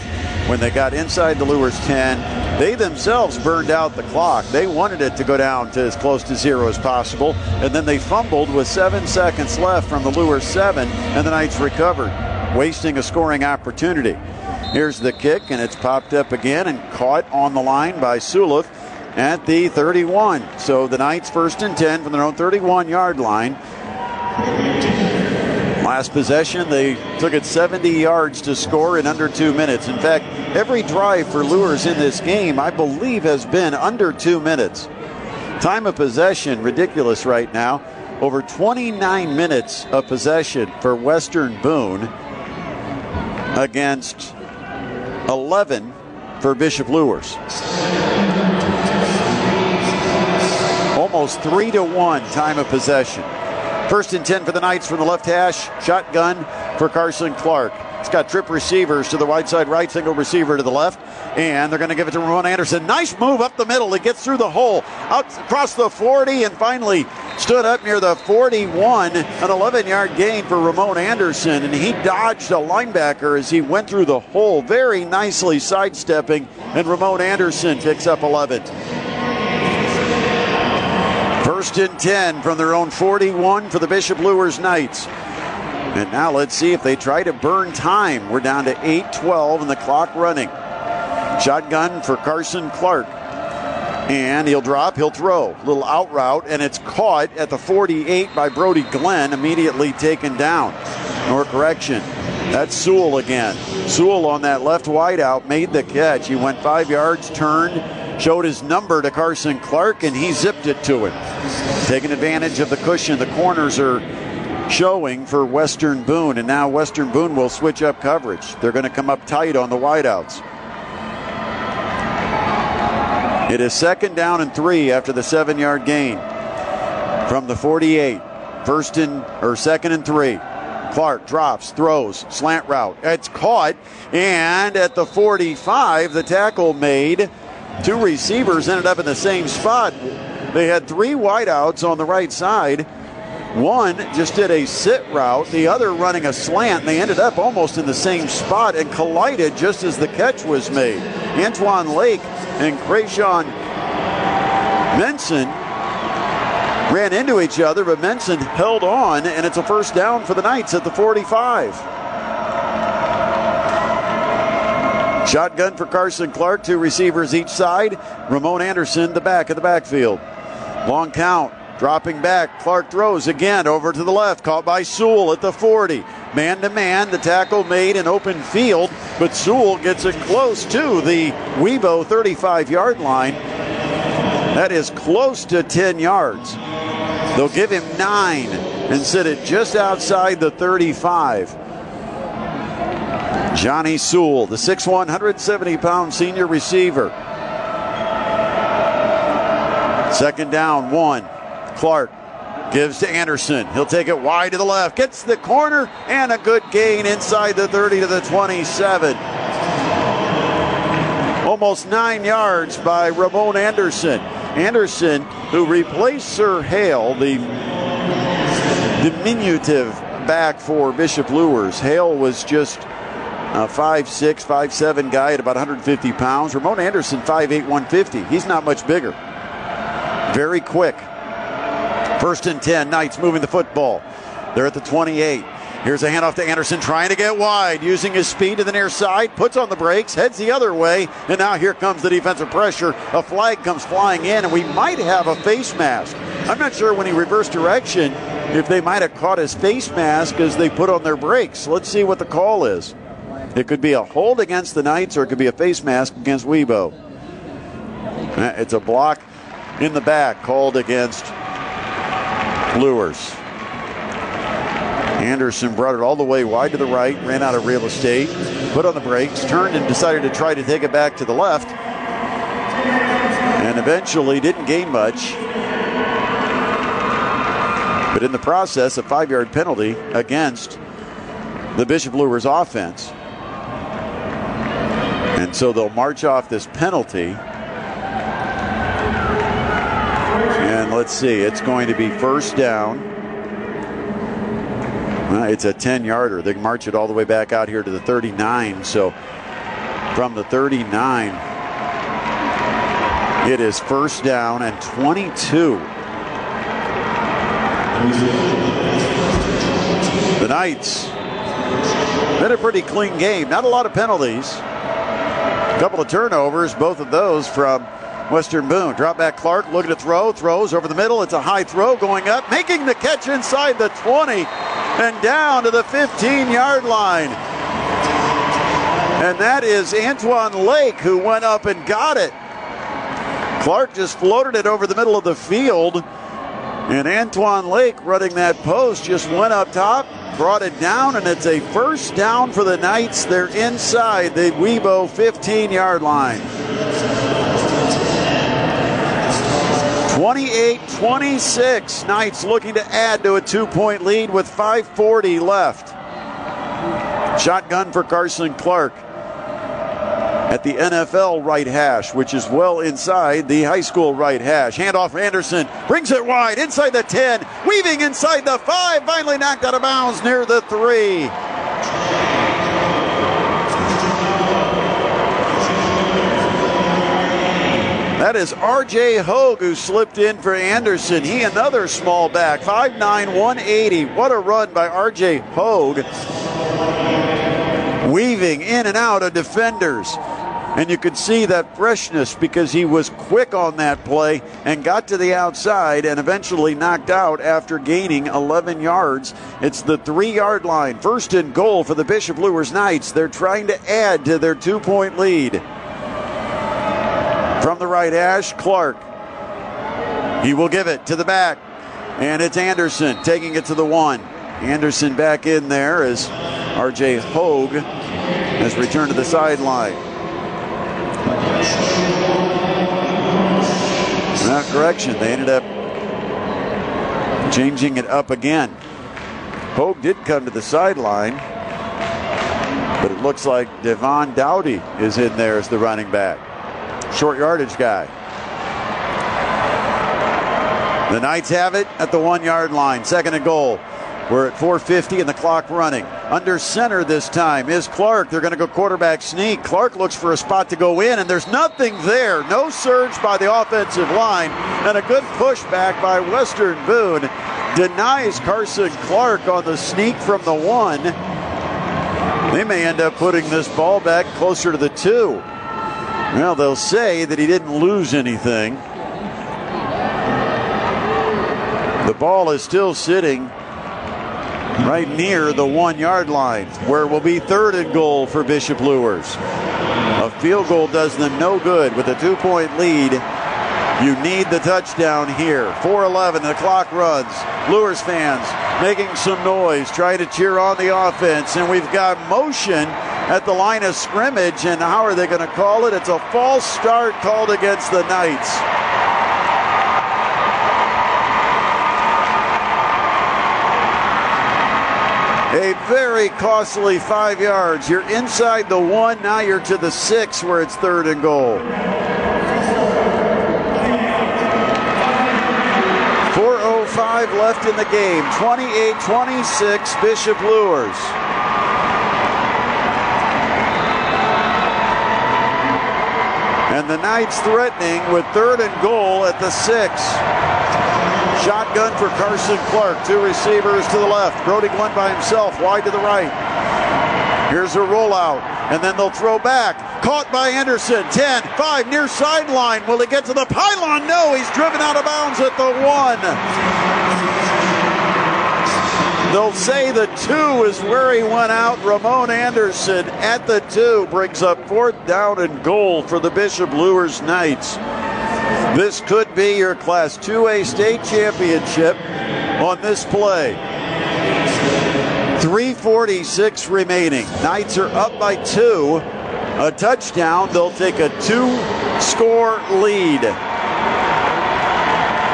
when they got inside the Luers 10, they themselves burned out the clock. They wanted it to go down to as close to zero as possible, and then they fumbled with seven seconds left from the Luers 7, and the Knights recovered, wasting a scoring opportunity. Here's the kick, and it's popped up again and caught on the line by Sulif at the 31. So the Knights first and 10 from their own 31 yard line. Last possession, they took it 70 yards to score in under two minutes. In fact, every drive for Luers in this game, I believe, has been under two minutes. Time of possession, ridiculous right now. Over 29 minutes of possession for Western Boone against 11 for Bishop Luers. Almost three to one time of possession. First and 10 for the Knights from the left hash. Shotgun for Carson Clark. It's got trip receivers to the right side, right single receiver to the left, and they're going to give it to Ramon Anderson. Nice move up the middle. It gets through the hole, out across the 40, and finally stood up near the 41. An 11 yard gain for Ramon Anderson, and he dodged a linebacker as he went through the hole, very nicely sidestepping, and Ramon Anderson picks up 11. First and 10 from their own 41 for the Bishop Luers Knights. And now let's see if they try to burn time. We're down to 8:12 and the clock running. Shotgun for Carson Clark. And he'll drop, he'll throw. Little out route, and it's caught at the 48 by Brody Glenn, immediately taken down. Or correction. That's Sewell again. Sewell on that left wide out made the catch. He went five yards, turned, showed his number to Carson Clark, and he zipped it to him. Taking advantage of the cushion. The corners are showing for Western Boone, and now Western Boone will switch up coverage. They're going to come up tight on the wideouts. It is second down and three after the seven yard gain from the 48. First and or second and three. Clark drops, throws, slant route. It's caught, and at the 45, the tackle made. Two receivers ended up in the same spot. They had three wideouts on the right side. One just did a sit route, the other running a slant. They ended up almost in the same spot and collided just as the catch was made. Antoine Lake and Krayshawn Menson ran into each other, but Menson held on, and it's a first down for the Knights at the 45. Shotgun for Carson Clark, two receivers each side. Ramon Anderson, the back of the backfield. Long count. Dropping back, Clark throws again over to the left, caught by Sewell at the 40. Man to man, the tackle made in open field, but Sewell gets it close to the Webo 35 yard line. That is close to 10 yards. They'll give him nine and sit it just outside the 35. Johnny Sewell, the 6'1, 170 pound senior receiver. Second down, one. Clark gives to Anderson. He'll take it wide to the left, gets the corner, and a good gain inside the 30 to the 27. Almost nine yards by Ramon Anderson. Anderson, who replaced Sir Hale, the diminutive back for Bishop Luers. Hale was just a 5'6, 5'7 guy at about 150 pounds. Ramon Anderson, 5'8, 150. He's not much bigger. Very quick. First and 10, Knights moving the football. They're at the 28. Here's a handoff to Anderson trying to get wide, using his speed to the near side, puts on the brakes, heads the other way, and now here comes the defensive pressure. A flag comes flying in, and we might have a face mask. I'm not sure when he reversed direction if they might have caught his face mask as they put on their brakes. Let's see what the call is. It could be a hold against the Knights, or it could be a face mask against Webo. Eh, it's a block in the back called against Luers. Anderson brought it all the way wide to the right, ran out of real estate, put on the brakes, turned and decided to try to take it back to the left, and eventually didn't gain much. But in the process, a five yard penalty against the Bishop Luers offense. And so they'll march off this penalty. And let's see, it's going to be first down. Well, it's a 10 yarder. They can march it all the way back out here to the 39. So from the 39, it is first down and 22. The Knights had a pretty clean game. Not a lot of penalties. Couple of turnovers, both of those from Western Boone. Drop back Clark, looking to throw, throws over the middle. It's a high throw going up, making the catch inside the 20 and down to the 15 yard line. And that is Antoine Lake who went up and got it. Clark just floated it over the middle of the field. And Antoine Lake running that post just went up top, brought it down, and it's a first down for the Knights. They're inside the Webo 15 yard line. 28 26. Knights looking to add to a two point lead with 5.40 left. Shotgun for Carson Clark at the NFL right hash, which is well inside the high school right hash. Handoff Anderson brings it wide inside the 10, weaving inside the 5, finally knocked out of bounds near the 3. That is R.J. Hogue who slipped in for Anderson. He another small back, 5'9", 180. What a run by R.J. Hogue. Weaving in and out of defenders. And you could see that freshness because he was quick on that play and got to the outside and eventually knocked out after gaining 11 yards. It's the three yard line. First and goal for the Bishop Luers Knights. They're trying to add to their two point lead. From the right hash, Clark. He will give it to the back. And it's Anderson taking it to the one. Anderson back in there as RJ Hogue has returned to the sideline. Not correction. They ended up changing it up again. Hogue did come to the sideline, but it looks like Devon Dowdy is in there as the running back. Short yardage guy. The Knights have it at the one yard line. Second and goal. We're at 450 and the clock running. Under center this time is Clark. They're going to go quarterback sneak. Clark looks for a spot to go in, and there's nothing there. No surge by the offensive line, and a good pushback by Western Boone. Denies Carson Clark on the sneak from the one. They may end up putting this ball back closer to the two. Well, they'll say that he didn't lose anything. The ball is still sitting right near the one yard line, where will be third and goal for Bishop Luers. A field goal does them no good with a two point lead. You need the touchdown here. 4 11, the clock runs. Luers fans making some noise, trying to cheer on the offense, and we've got motion at the line of scrimmage. And how are they going to call it? It's a false start called against the Knights. A very costly five yards. You're inside the one, now you're to the six where it's third and goal. 4.05 left in the game. 28 26, Bishop Luers. And the Knights threatening with third and goal at the six. Shotgun for Carson Clark. Two receivers to the left. Brody Glenn by himself, wide to the right. Here's a rollout, and then they'll throw back. Caught by Anderson. 10, 5, near sideline. Will he get to the pylon? No, he's driven out of bounds at the one. They'll say the two is where he went out. Ramon Anderson at the two brings up fourth down and goal for the Bishop Luers Knights. This could be your Class 2A state championship on this play. 346 remaining. Knights are up by two. A touchdown. They'll take a two score lead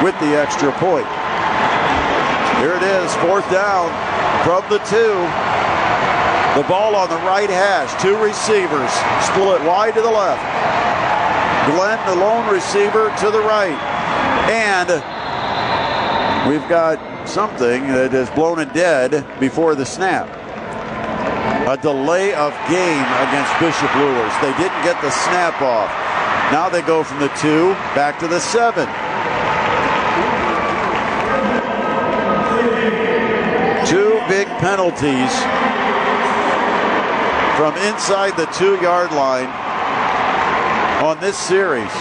with the extra point. Here it is, fourth down from the two. The ball on the right hash. Two receivers. Split wide to the left. Glenn, the lone receiver, to the right. And we've got something that has blown it dead before the snap. A delay of game against Bishop Luers. They didn't get the snap off. Now they go from the two back to the seven. Two big penalties from inside the two yard line on this series.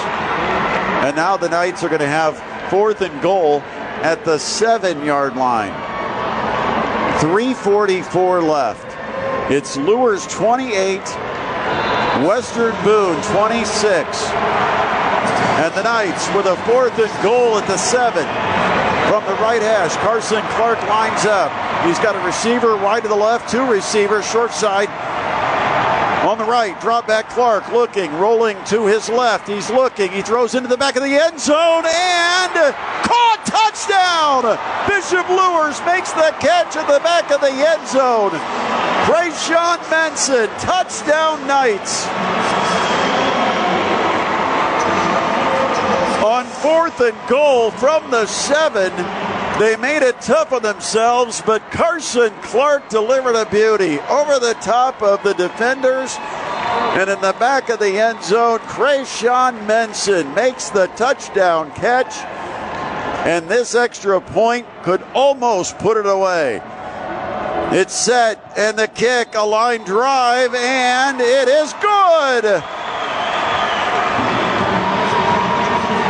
And now the Knights are going to have fourth and goal at the seven yard line. 344 left. It's Luers 28, Western Boone 26. And the Knights with a fourth and goal at the seven. From the right hash, Carson Clark lines up. He's got a receiver wide to the left, two receivers, short side, on the right, drop back Clark looking, rolling to his left. He's looking. He throws into the back of the end zone and caught touchdown. Bishop Luers makes the catch at the back of the end zone. Sean Benson, touchdown Knights. On fourth and goal from the seven, they made it tough on themselves, but Carson Clark delivered a beauty over the top of the defenders And in the back of the end zone, Krayshawn Menson makes the touchdown catch. And this extra point could almost put it away. It's set, and the kick, a line drive, and it is good.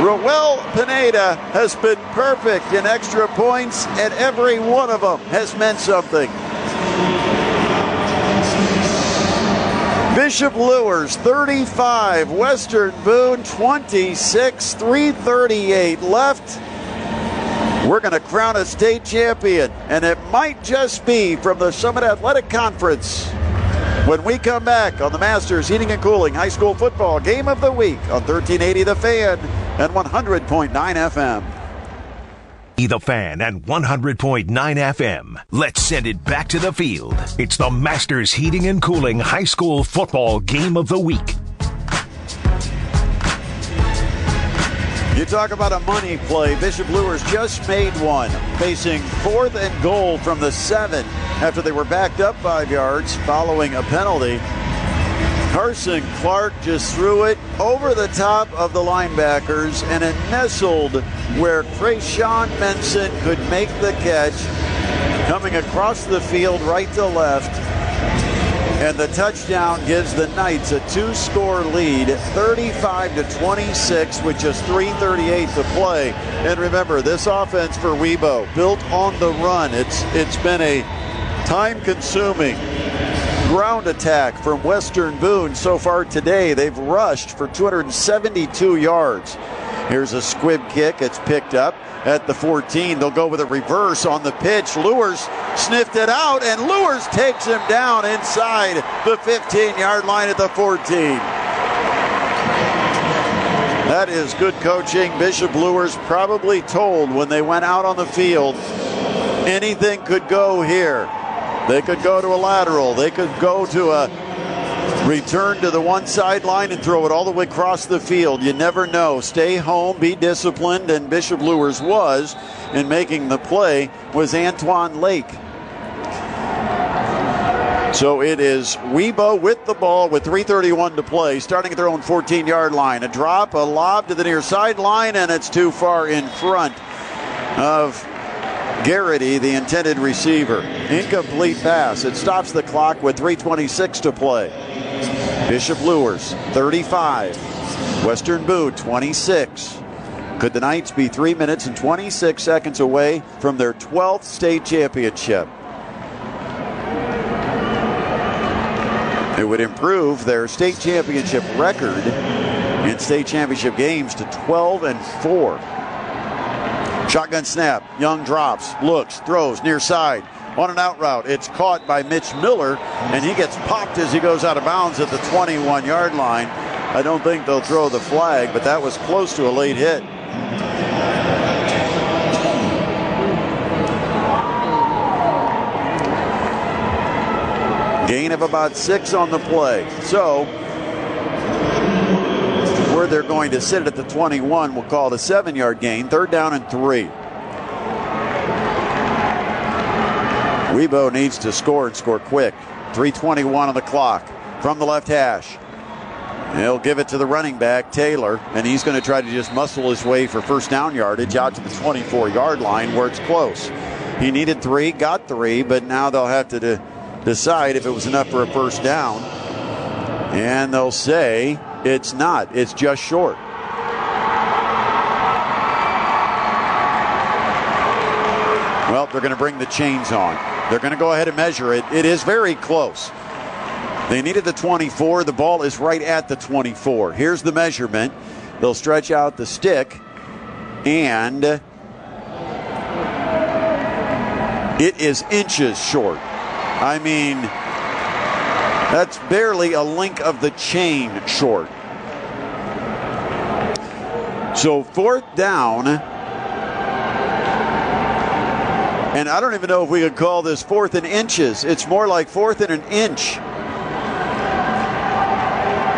Roel Pineda has been perfect in extra points, and every one of them has meant something. Bishop Luers 35, Western Boone 26, 338 left. We're going to crown a state champion, and it might just be from the Summit Athletic Conference. When we come back on the Masters Heating and Cooling High School Football Game of the Week on 1380 The Fan and 100.9 FM. The Fan and 100.9 FM. Let's send it back to the field. It's the Masters Heating and Cooling High School Football Game of the Week. You talk about a money play. Bishop Luers just made one, facing fourth and goal from the seven after they were backed up five yards following a penalty. Carson Clark just threw it over the top of the linebackers and it nestled where Krayshawn Menson could make the catch, coming across the field right to left. And the touchdown gives the Knights a two score lead, 35 to 26, with just 3.38 to play. And remember, this offense for Webo, built on the run, it's it's been a time consuming ground attack from Western Boone so far today. They've rushed for 272 yards. Here's a squib kick, it's picked up at the 14. They'll go with a reverse on the pitch. Luers sniffed it out, and Luers takes him down inside the 15 yard line at the 14. That is good coaching. Bishop Luers probably told when they went out on the field anything could go here. They could go to a lateral, they could go to a return to the one sideline and throw it all the way across the field. You never know. Stay home, be disciplined, and Bishop Luers was in making the play was Antoine Lake. So it is Webo with the ball with 3.31 to play, starting at their own 14 yard line. A drop, a lob to the near sideline, and it's too far in front of Garrity, the intended receiver. Incomplete pass. It stops the clock with 3.26 to play. Bishop Luers, 35. Western Boone, 26. Could the Knights be 3 minutes and 26 seconds away from their 12th state championship? It would improve their state championship record in state championship games to 12 and 4. Shotgun snap. Young drops, looks, throws near side. On an out route, it's caught by Mitch Miller, and he gets popped as he goes out of bounds at the 21 yard line. I don't think they'll throw the flag, but that was close to a late hit. Gain of about six on the play. So, where they're going to sit it at the 21, we'll call it a seven yard gain. Third down and three. Webo needs to score and score quick. 321 on the clock from the left hash. He'll give it to the running back, Taylor, and he's going to try to just muscle his way for first down yardage out to the 24 yard line where it's close. He needed three, got three, but now they'll have to de- decide if it was enough for a first down. And they'll say it's not, it's just short. Well, they're going to bring the chains on. They're going to go ahead and measure it. It is very close. They needed the 24. The ball is right at the 24. Here's the measurement. They'll stretch out the stick, and it is inches short. I mean, that's barely a link of the chain short. So, fourth down. And I don't even know if we could call this fourth in inches. It's more like fourth in an inch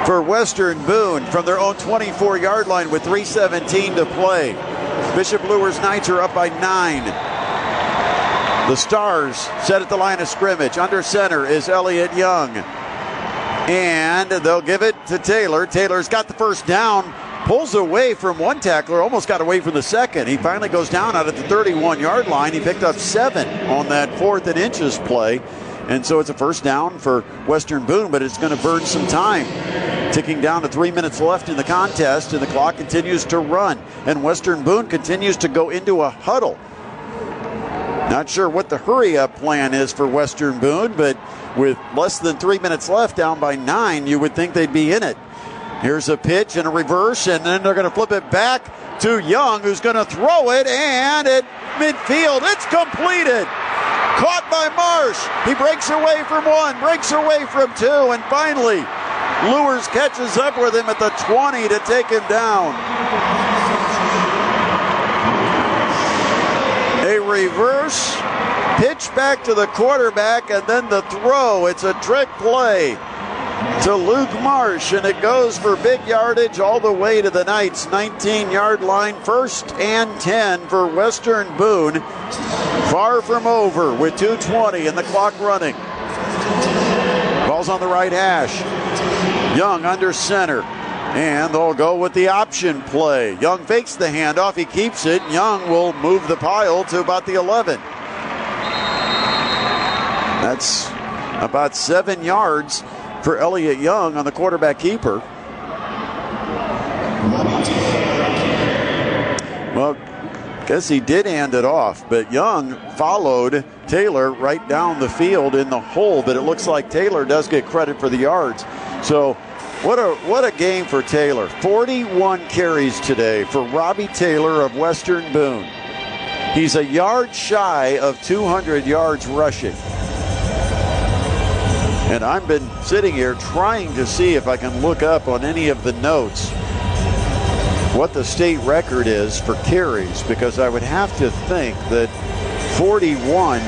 for Western Boone from their own 24 yard line with 3.17 to play. Bishop Luers Knights are up by nine. The Stars set at the line of scrimmage. Under center is Elliot Young. And they'll give it to Taylor. Taylor's got the first down, pulls away from one tackler, almost got away from the second. He finally goes down out at the 31 yard line. He picked up seven on that fourth and inches play. And so it's a first down for Western Boone, but it's going to burn some time. Ticking down to three minutes left in the contest, and the clock continues to run. And Western Boone continues to go into a huddle. Not sure what the hurry up plan is for Western Boone, but with less than three minutes left, down by nine, you would think they'd be in it. Here's a pitch and a reverse, and then they're going to flip it back to Young, who's going to throw it, and at midfield, it's completed. Caught by Marsh. He breaks away from one, breaks away from two, and finally, Luers catches up with him at the 20 to take him down. A reverse pitch back to the quarterback and then the throw. It's a trick play to Luke Marsh, and it goes for big yardage all the way to the Knights' 19 yard line. First and 10 for Western Boone. Far from over with 2.20 and the clock running. Ball's on the right hash. Young under center. And they'll go with the option play. Young fakes the handoff. He keeps it. Young will move the pile to about the 11. That's about seven yards for Elliot Young on the quarterback keeper. Well, guess he did hand it off, but Young followed Taylor right down the field in the hole, but it looks like Taylor does get credit for the yards. So what a what a game for Taylor. 41 carries today for Robbie Taylor of Western Boone. He's a yard shy of 200 yards rushing. And I've been sitting here trying to see if I can look up on any of the notes what the state record is for carries because I would have to think that 41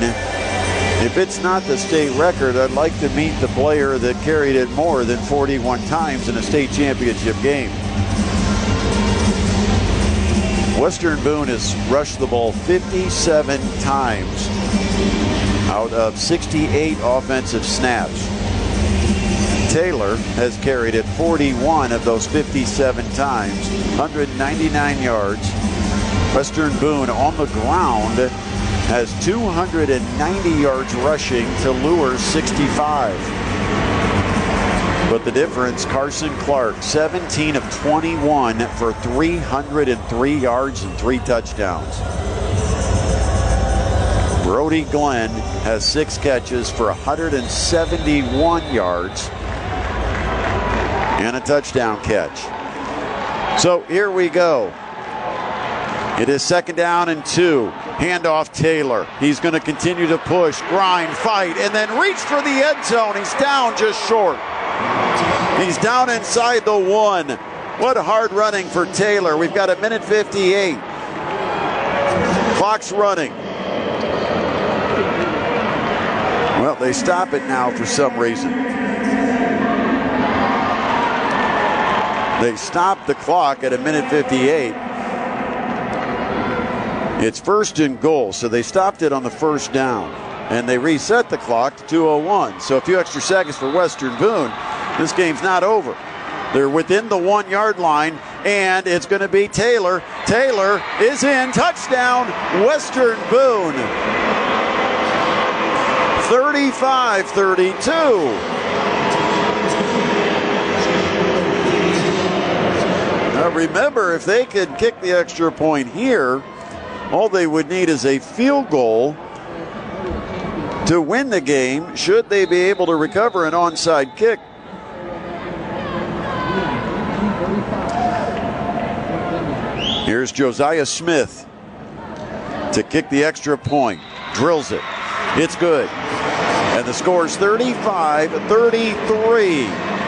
if it's not the state record, I'd like to meet the player that carried it more than 41 times in a state championship game. Western Boone has rushed the ball 57 times out of 68 offensive snaps. Taylor has carried it 41 of those 57 times, 199 yards. Western Boone on the ground has 290 yards rushing to Luers 65. But the difference, Carson Clark, 17 of 21 for 303 yards and three touchdowns. Brody Glenn has six catches for 171 yards and a touchdown catch. So here we go. It is second down and two. Handoff Taylor. He's going to continue to push, grind, fight, and then reach for the end zone. He's down just short. He's down inside the one. What hard running for Taylor. We've got a minute 58. Clock's running. Well, they stop it now for some reason. They stop the clock at a minute 58. It's first and goal, so they stopped it on the first down. And they reset the clock to 201. So a few extra seconds for Western Boone. This game's not over. They're within the one yard line, and it's going to be Taylor. Taylor is in. Touchdown, Western Boone. 35 32. Now remember, if they could kick the extra point here, all they would need is a field goal to win the game should they be able to recover an onside kick. Here's Josiah Smith to kick the extra point. Drills it. It's good. And the score is 35 33.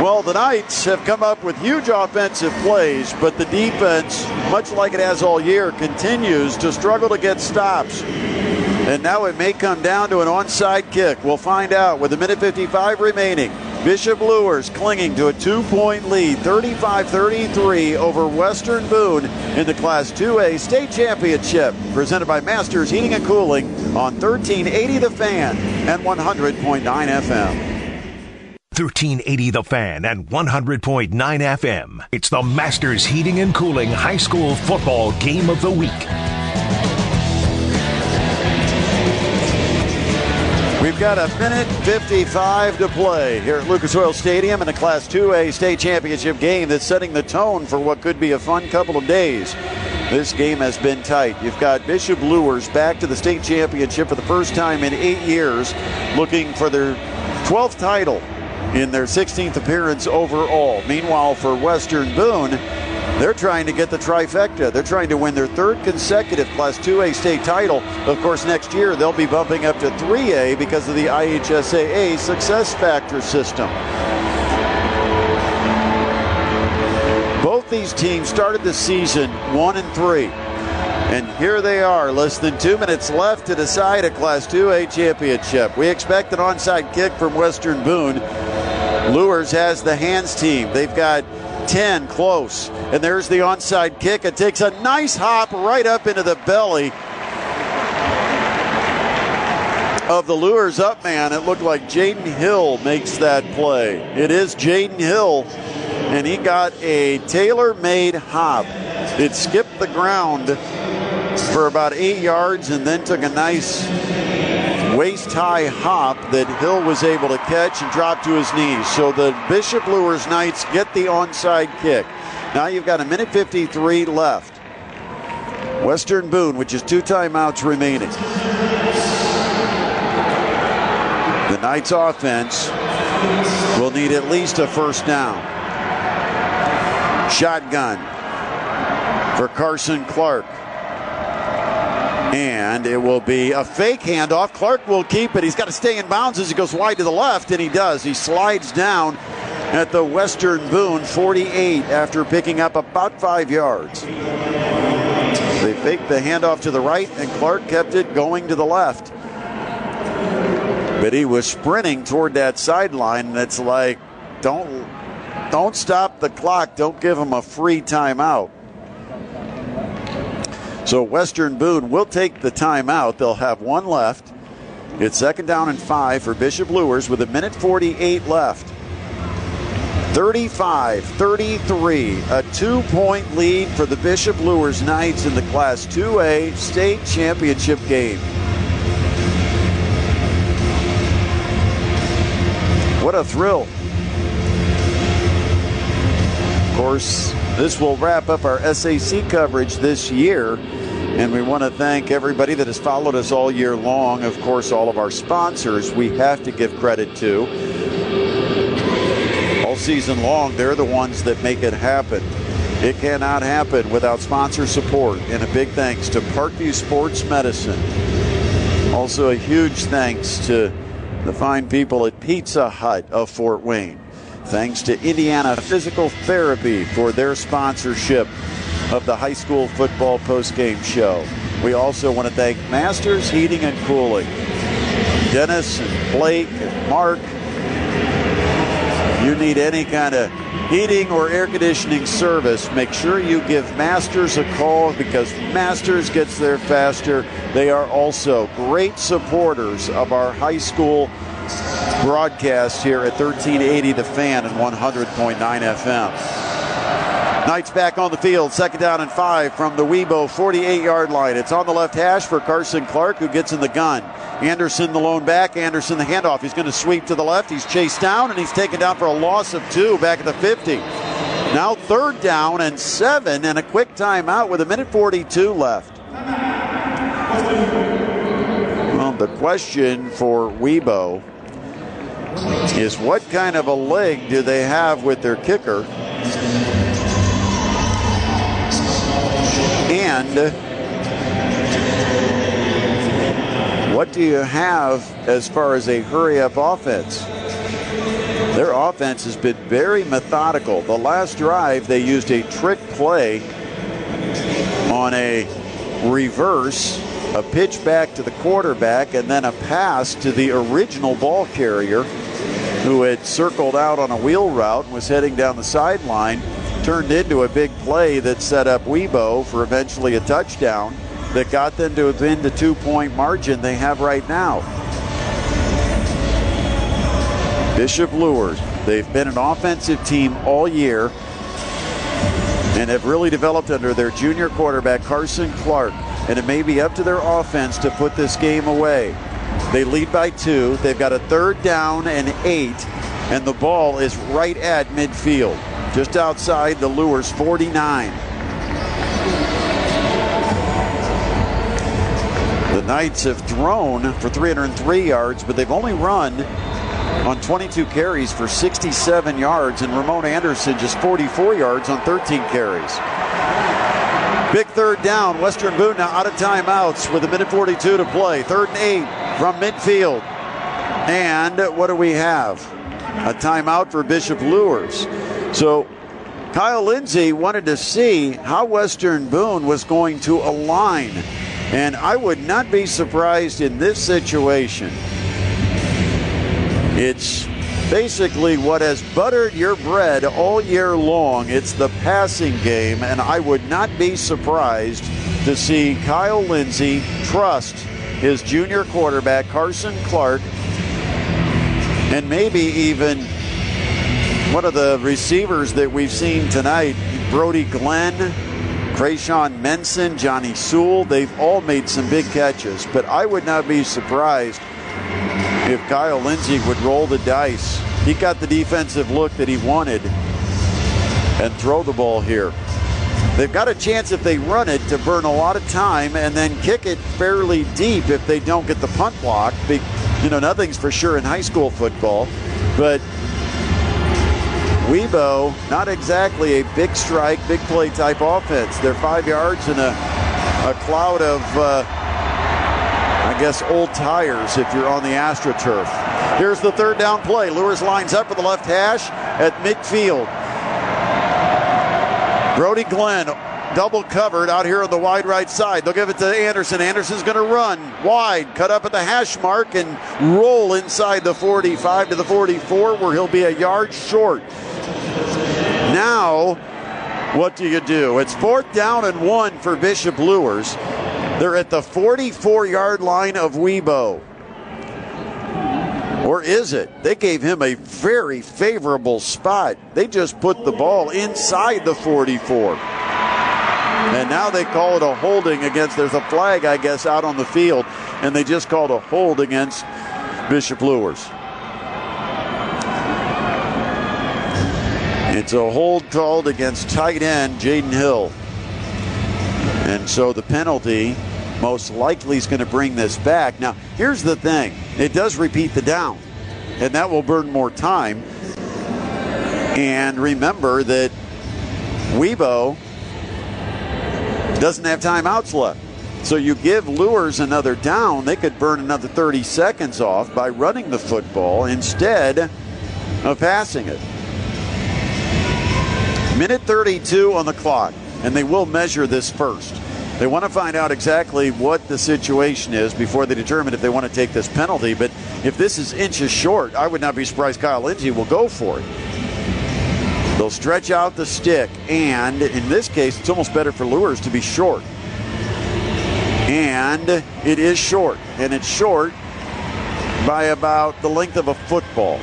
Well, the Knights have come up with huge offensive plays, but the defense, much like it has all year, continues to struggle to get stops. And now it may come down to an onside kick. We'll find out with a minute 55 remaining. Bishop Luers clinging to a two point lead, 35 33 over Western Boone in the Class 2A state championship, presented by Masters Heating and Cooling on 1380 The Fan and 100.9 FM. 1380 The Fan and 100.9 FM. It's the Masters Heating and Cooling High School Football Game of the Week. We've got a minute 55 to play here at Lucas Oil Stadium in a Class 2A state championship game that's setting the tone for what could be a fun couple of days. This game has been tight. You've got Bishop Luers back to the state championship for the first time in eight years, looking for their 12th title in their 16th appearance overall. Meanwhile, for Western Boone, they're trying to get the trifecta. They're trying to win their third consecutive Class 2A state title. Of course, next year they'll be bumping up to 3A because of the IHSAA success factor system. Both these teams started the season one and three. And here they are, less than two minutes left to decide a Class 2A championship. We expect an onside kick from Western Boone. Luers has the hands team. They've got 10 close. And there's the onside kick. It takes a nice hop right up into the belly of the Luers up man. It looked like Jaden Hill makes that play. It is Jaden Hill and he got a tailor made hop. It skipped the ground for about eight yards and then took a nice waist high hop that Hill was able to catch and drop to his knees. So the Bishop Luers Knights get the onside kick. Now you've got a minute 53 left. Western Boone, which is two timeouts remaining. The Knights offense will need at least a first down. Shotgun for Carson Clark. And it will be a fake handoff. Clark will keep it. He's got to stay in bounds as he goes wide to the left, and he does. He slides down at the Western Boone 48 after picking up about five yards. They faked the handoff to the right, and Clark kept it going to the left. But he was sprinting toward that sideline, and it's like, don't don't stop the clock. Don't give him a free timeout. So Western Boone will take the timeout. They'll have one left. It's second down and five for Bishop Luers with a minute 48 left. 35 33, a two point lead for the Bishop Luers Knights in the Class 2A state championship game. What a thrill Of course, this will wrap up our SAC coverage this year. And we want to thank everybody that has followed us all year long. Of course, all of our sponsors we have to give credit to. All season long, they're the ones that make it happen. It cannot happen without sponsor support. And a big thanks to Parkview Sports Medicine. Also, a huge thanks to the fine people at Pizza Hut of Fort Wayne. Thanks to Indiana Physical Therapy for their sponsorship of the high school football postgame show. We also want to thank Masters Heating and Cooling. Dennis and Blake and Mark. You need any kind of heating or air conditioning service, make sure you give Masters a call because Masters gets there faster. They are also great supporters of our high school broadcast here at 1380 The Fan and 100.9 FM. Knights back on the field, second down and five from the Webo 48 yard line. It's on the left hash for Carson Clark, who gets in the gun. Anderson, the lone back. Anderson, the handoff. He's going to sweep to the left. He's chased down, and he's taken down for a loss of two back at the 50. Now third down and seven, and a quick timeout with a minute 42 left. Well, the question for Webo is what kind of a leg do they have with their kicker? And uh, what do you have as far as a hurry up offense? Their offense has been very methodical. The last drive, they used a trick play on a reverse, a pitch back to the quarterback, and then a pass to the original ball carrier who had circled out on a wheel route and was heading down the sideline, turned into a big play that set up Webo for eventually a touchdown that got them to within the two point margin they have right now. Bishop Luers, they've been an offensive team all year and have really developed under their junior quarterback, Carson Clark. And it may be up to their offense to put this game away. They lead by two. They've got a third down and eight, and the ball is right at midfield, just outside the Luers 49. The Knights have thrown for 303 yards, but they've only run on 22 carries for 67 yards, and Ramon Anderson just 44 yards on 13 carries. Big third down. Western Boone now out of timeouts with a minute 42 to play. Third and eight from midfield. And what do we have? A timeout for Bishop Luers. So Kyle Lindsey wanted to see how Western Boone was going to align. And I would not be surprised in this situation. It's basically what has buttered your bread all year long. It's the passing game, and I would not be surprised to see Kyle Lindsey trust his junior quarterback, Carson Clark, and maybe even one of the receivers that we've seen tonight, Brody Glenn, Krayshawn Menson, Johnny Sewell. They've all made some big catches, but I would not be surprised if Kyle Lindsey would roll the dice. He got the defensive look that he wanted and throw the ball here. They've got a chance if they run it to burn a lot of time and then kick it fairly deep if they don't get the punt block. You know, nothing's for sure in high school football, but Webo, not exactly a big strike, big play type offense. They're five yards in a, a cloud of uh, I guess, old tires if you're on the AstroTurf. Here's the third down play. Luers lines up for the left hash at midfield. Brody Glenn double covered out here on the wide right side. They'll give it to Anderson. Anderson's going to run wide, cut up at the hash mark, and roll inside the 45 to the 44, where he'll be a yard short. Now, what do you do? It's fourth down and one for Bishop Luers. They're at the 44 yard line of Webo. Or is it? They gave him a very favorable spot. They just put the ball inside the 44. And now they call it a holding against, there's a flag, I guess, out on the field, and they just called a hold against Bishop Luers. It's a hold called against tight end Jaden Hill. And so the penalty most likely is going to bring this back. Now, here's the thing it does repeat the down, and that will burn more time. And remember that Webo doesn't have timeouts left. So you give Luers another down, they could burn another 30 seconds off by running the football instead of passing it. Minute 32 on the clock and they will measure this first. They want to find out exactly what the situation is before they determine if they want to take this penalty. But if this is inches short, I would not be surprised Kyle Lindsey will go for it. They'll stretch out the stick, and in this case, it's almost better for Luers to be short. And it is short, and it's short by about the length of a football.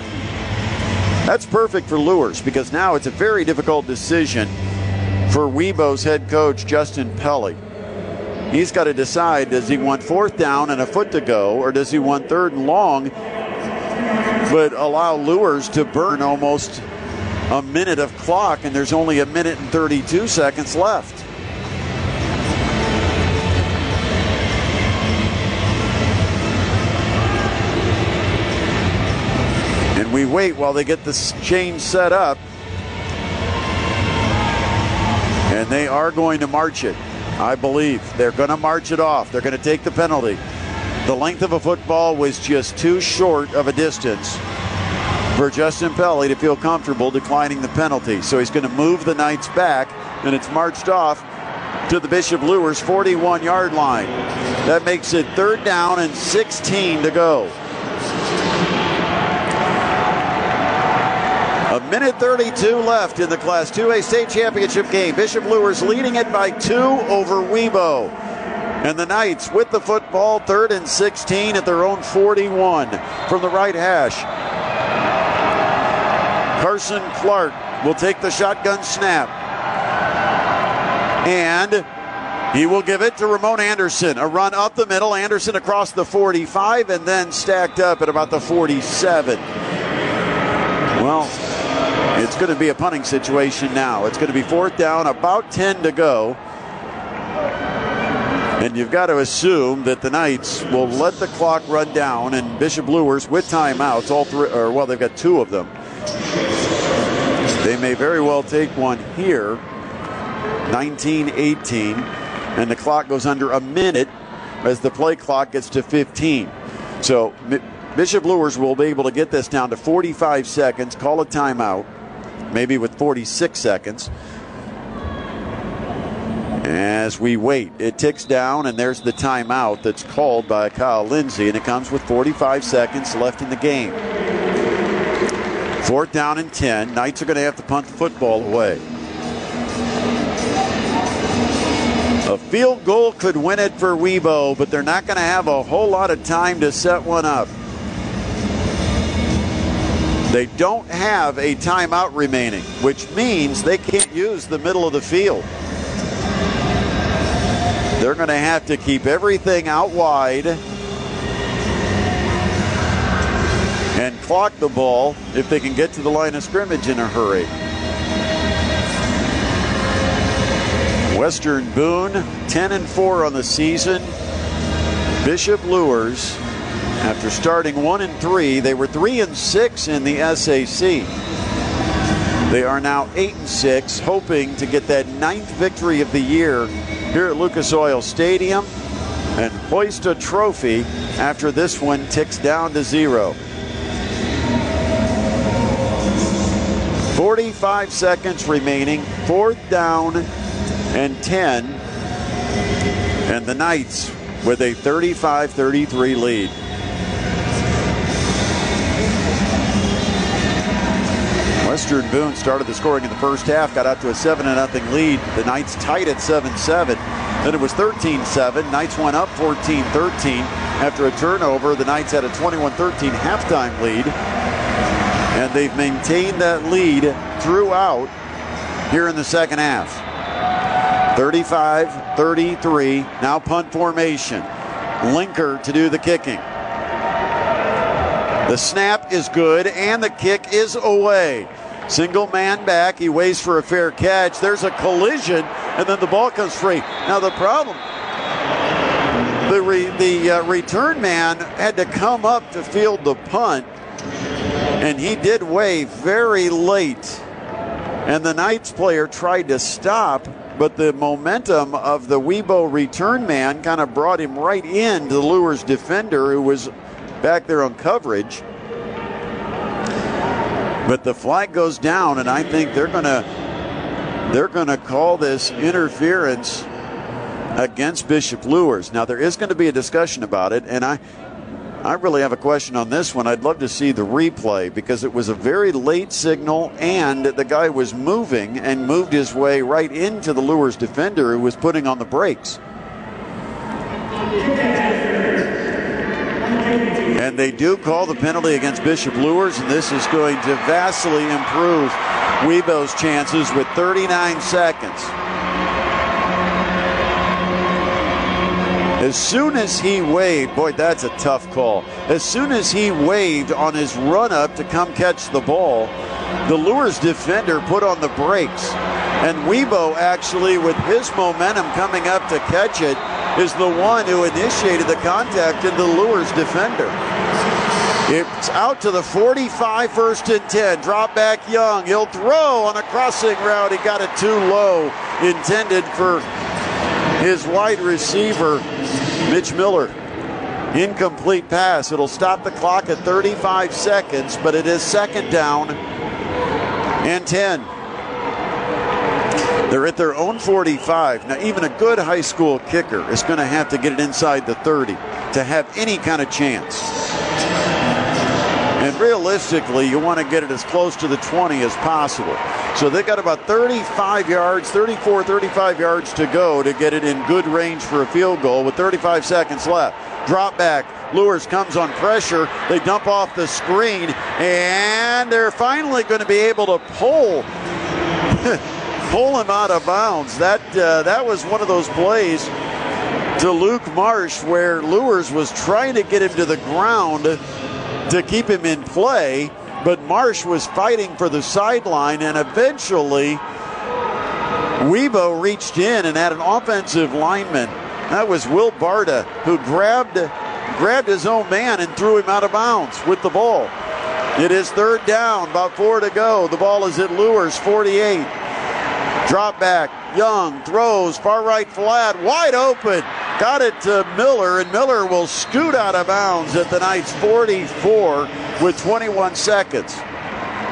That's perfect for Luers because now it's a very difficult decision for Webo's head coach, Justin Pelly. He's got to decide does he want fourth down and a foot to go, or does he want third and long, but allow Luers to burn almost a minute of clock, and there's only a minute and 32 seconds left. Wait while they get this chain set up. And they are going to march it, I believe. They're going to march it off. They're going to take the penalty. The length of a football was just too short of a distance for Justin Pelly to feel comfortable declining the penalty. So he's going to move the Knights back, and it's marched off to the Bishop Luers 41 yard line. That makes it third down and 16 to go. A minute 32 left in the Class 2A state championship game. Bishop Luers leading it by two over Webo. And the Knights with the football, third and 16 at their own 41 from the right hash. Carson Clark will take the shotgun snap. And he will give it to Ramon Anderson. A run up the middle. Anderson across the 45 and then stacked up at about the 47. Well, it's going to be a punting situation now. It's going to be fourth down, about 10 to go. And you've got to assume that the Knights will let the clock run down, and Bishop Luers with timeouts, all three, or well, they've got two of them. They may very well take one here. 19 18, and the clock goes under a minute as the play clock gets to 15. So Bishop Luers will be able to get this down to 45 seconds, call a timeout, maybe with 46 seconds. As we wait, it ticks down, and there's the timeout that's called by Kyle Lindsey, and it comes with 45 seconds left in the game. Fourth down and 10. Knights are going to have to punt the football away. A field goal could win it for Webo, but they're not going to have a whole lot of time to set one up. They don't have a timeout remaining, which means they can't use the middle of the field. They're going to have to keep everything out wide and clock the ball if they can get to the line of scrimmage in a hurry. Western Boone, 10 and 4 on the season. Bishop Luers, after starting 1 and 3, they were 3 and 6 in the SAC. They are now 8 and 6, hoping to get that ninth victory of the year here at Lucas Oil Stadium and hoist a trophy after this one ticks down to zero. 45 seconds remaining, fourth down and 10. And the Knights with a 35 33 lead. Western Boone started the scoring in the first half, got out to a 7 0 lead. The Knights tied at 7 7. Then it was 13 7. Knights went up 14 13. After a turnover, the Knights had a 21 13 halftime lead. And they've maintained that lead throughout here in the second half. 35 33. Now punt formation. Linker to do the kicking. The snap is good and the kick is away. Single man back. He waits for a fair catch. There's a collision and then the ball comes free. Now the problem the re, the uh, return man had to come up to field the punt and he did wave very late. And the Knights player tried to stop but the momentum of the Webo return man kind of brought him right into the Luers defender who was back there on coverage. But the flag goes down, and I think they're gonna they're gonna call this interference against Bishop Luers. Now there is going to be a discussion about it, and I I really have a question on this one. I'd love to see the replay because it was a very late signal and the guy was moving and moved his way right into the Luers defender who was putting on the brakes. And they do call the penalty against Bishop Luers, and this is going to vastly improve Webo's chances with 39 seconds. As soon as he waved, boy, that's a tough call. As soon as he waved on his run up to come catch the ball, the Luers defender put on the brakes. And Webo actually, with his momentum coming up to catch it, is the one who initiated the contact in the Luers defender. It's out to the 45, first and 10. Drop back Young. He'll throw on a crossing route. He got it too low, intended for his wide receiver, Mitch Miller. Incomplete pass. It'll stop the clock at 35 seconds, but it is second down and 10. They're at their own 45. Now, even a good high school kicker is going to have to get it inside the 30 to have any kind of chance. And realistically, you want to get it as close to the 20 as possible. So they've got about 35 yards, 34, 35 yards to go to get it in good range for a field goal with 35 seconds left. Drop back. Luers comes on pressure. They dump off the screen, and they're finally going to be able to pull pull him out of bounds. That uh, that was one of those plays to Luke Marsh where Luers was trying to get him to the ground to keep him in play, but Marsh was fighting for the sideline, and eventually Webo reached in and had an offensive lineman. That was Will Barta who grabbed grabbed his own man and threw him out of bounds with the ball. It is third down, about four to go. The ball is at Luers 48. Drop back. Young throws far right flat, wide open. Got it to Miller, and Miller will scoot out of bounds at the Knights 44 with 21 seconds.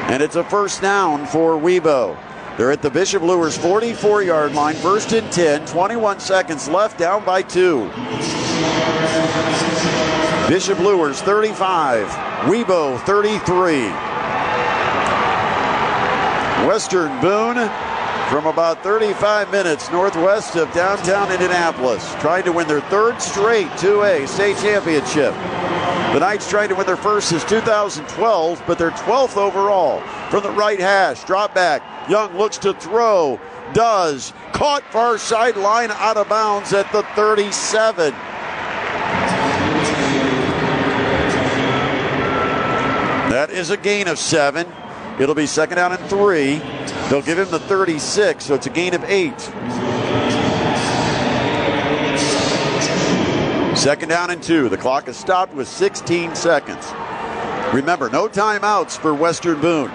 And it's a first down for Webo. They're at the Bishop Luers 44 yard line, first and 10, 21 seconds left, down by two. Bishop Luers 35, Webo 33. Western Boone from about 35 minutes northwest of downtown Indianapolis, trying to win their third straight 2A state championship. The Knights trying to win their first since 2012, but they're 12th overall. From the right hash, drop back. Young looks to throw, does. Caught far sideline out of bounds at the 37. That is a gain of seven. It'll be second down and three. They'll give him the 36, so it's a gain of eight. Second down and two. The clock is stopped with 16 seconds. Remember, no timeouts for Western Boone.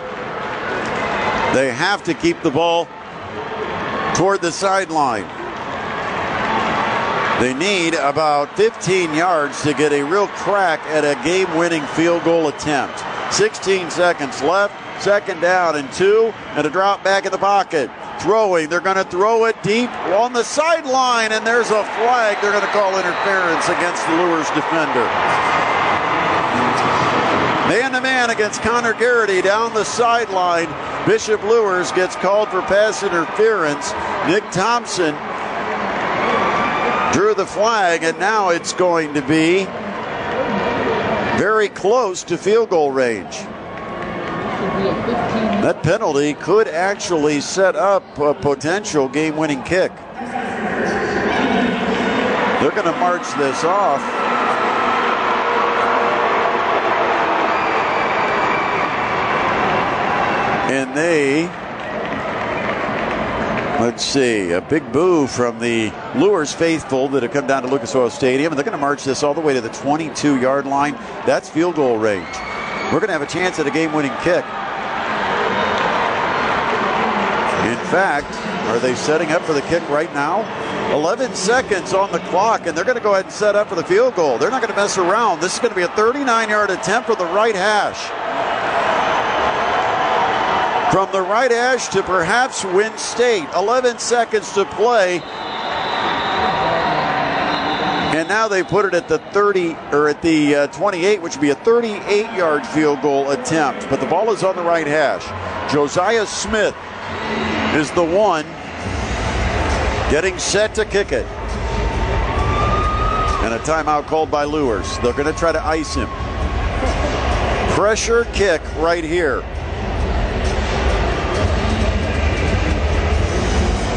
They have to keep the ball toward the sideline. They need about 15 yards to get a real crack at a game winning field goal attempt. 16 seconds left. Second down and two, and a drop back in the pocket. Throwing, they're going to throw it deep on the sideline, and there's a flag. They're going to call interference against the Luers defender. Man to man against Connor Garrity down the sideline. Bishop Luers gets called for pass interference. Nick Thompson drew the flag, and now it's going to be very close to field goal range. That penalty could actually set up a potential game winning kick. They're going to march this off. And they, let's see, a big boo from the Luers faithful that have come down to Lucas Oil Stadium. And they're going to march this all the way to the 22 yard line. That's field goal range. We're going to have a chance at a game winning kick. In fact, are they setting up for the kick right now? 11 seconds on the clock, and they're going to go ahead and set up for the field goal. They're not going to mess around. This is going to be a 39 yard attempt for the right hash. From the right hash to perhaps win state. 11 seconds to play. And now they put it at the 30 or at the uh, 28, which would be a 38 yard field goal attempt. But the ball is on the right hash. Josiah Smith is the one getting set to kick it. And a timeout called by Luers. They're going to try to ice him. Pressure kick right here.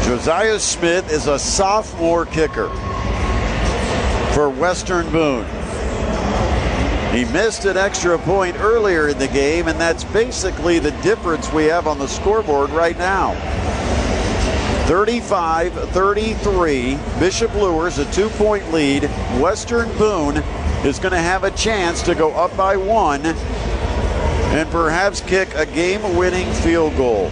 Josiah Smith is a sophomore kicker for Western Boone. He missed an extra point earlier in the game, and that's basically the difference we have on the scoreboard right now. 35 33. Bishop Luers, a two point lead. Western Boone is going to have a chance to go up by one and perhaps kick a game winning field goal.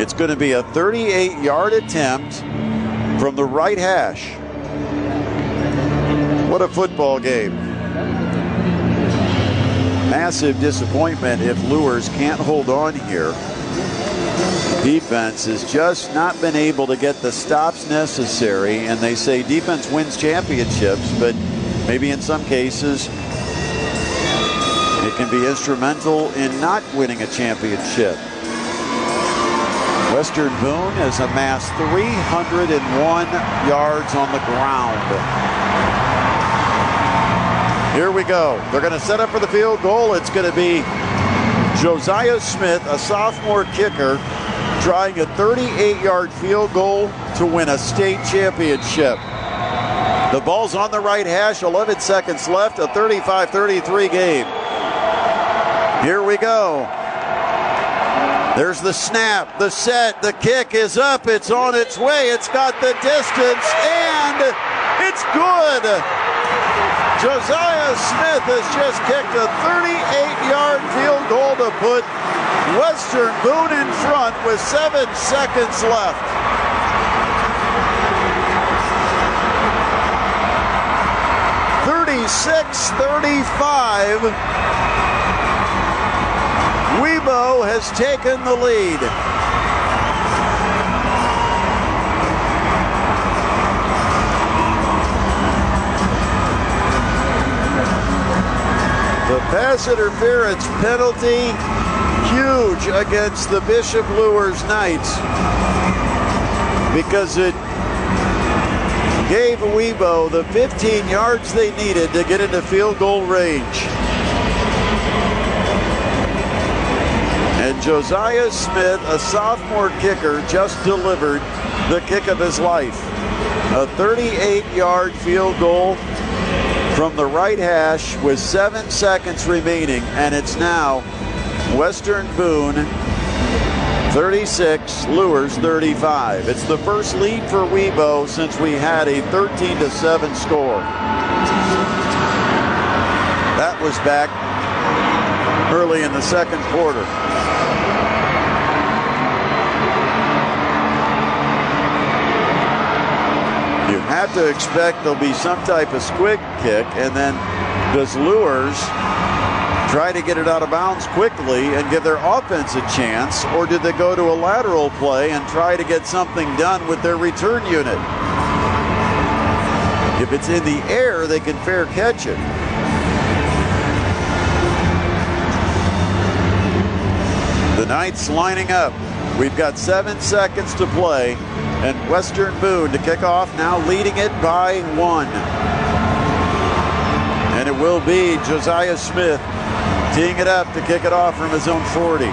It's going to be a 38 yard attempt from the right hash. What a football game. Massive disappointment if Luers can't hold on here. Defense has just not been able to get the stops necessary, and they say defense wins championships, but maybe in some cases It can be instrumental in not winning a championship. Western Boone has amassed 301 yards on the ground. Here we go. They're going to set up for the field goal. It's going to be Josiah Smith, a sophomore kicker, trying a 38 yard field goal to win a state championship. The ball's on the right hash, 11 seconds left, a 35 33 game. Here we go. There's the snap, the set, the kick is up, it's on its way, it's got the distance, and it's good. Josiah Smith has just kicked a 38 yard field goal to put Western Boone in front with seven seconds left. 36-35. Webo has taken the lead. Pass interference penalty huge against the Bishop Luers Knights because it gave Webo the 15 yards they needed to get into field goal range. And Josiah Smith, a sophomore kicker, just delivered the kick of his life. A 38 yard field goal from the right hash with seven seconds remaining, and it's now Western Boone 36, Luers 35. It's the first lead for Webo since we had a 13 to 7 score. That was back early in the second quarter. Have to expect there'll be some type of squib kick, and then does Luers try to get it out of bounds quickly and give their offense a chance, or did they go to a lateral play and try to get something done with their return unit? If it's in the air, they can fair catch it. The Knights lining up. We've got seven seconds to play, and Western Boone to kick off, now leading it by one. And it will be Josiah Smith teeing it up to kick it off from his own 40.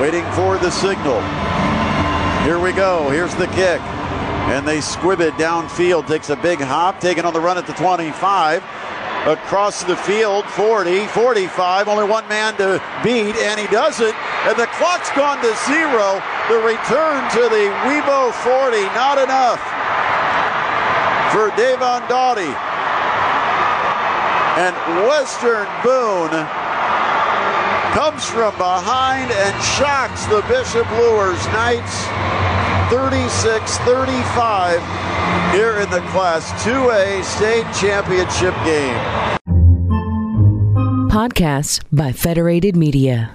Waiting for the signal. Here we go. Here's the kick. And they squib it downfield. Takes a big hop, taking on the run at the 25. Across the field, 40, 45. Only one man to beat, and he does it. And the clock's gone to zero. The return to the Webo 40. Not enough for Davon Doughty. And Western Boone comes from behind and shocks the Bishop Luers Knights 36 35 here in the Class 2A state championship game. Podcasts by Federated Media.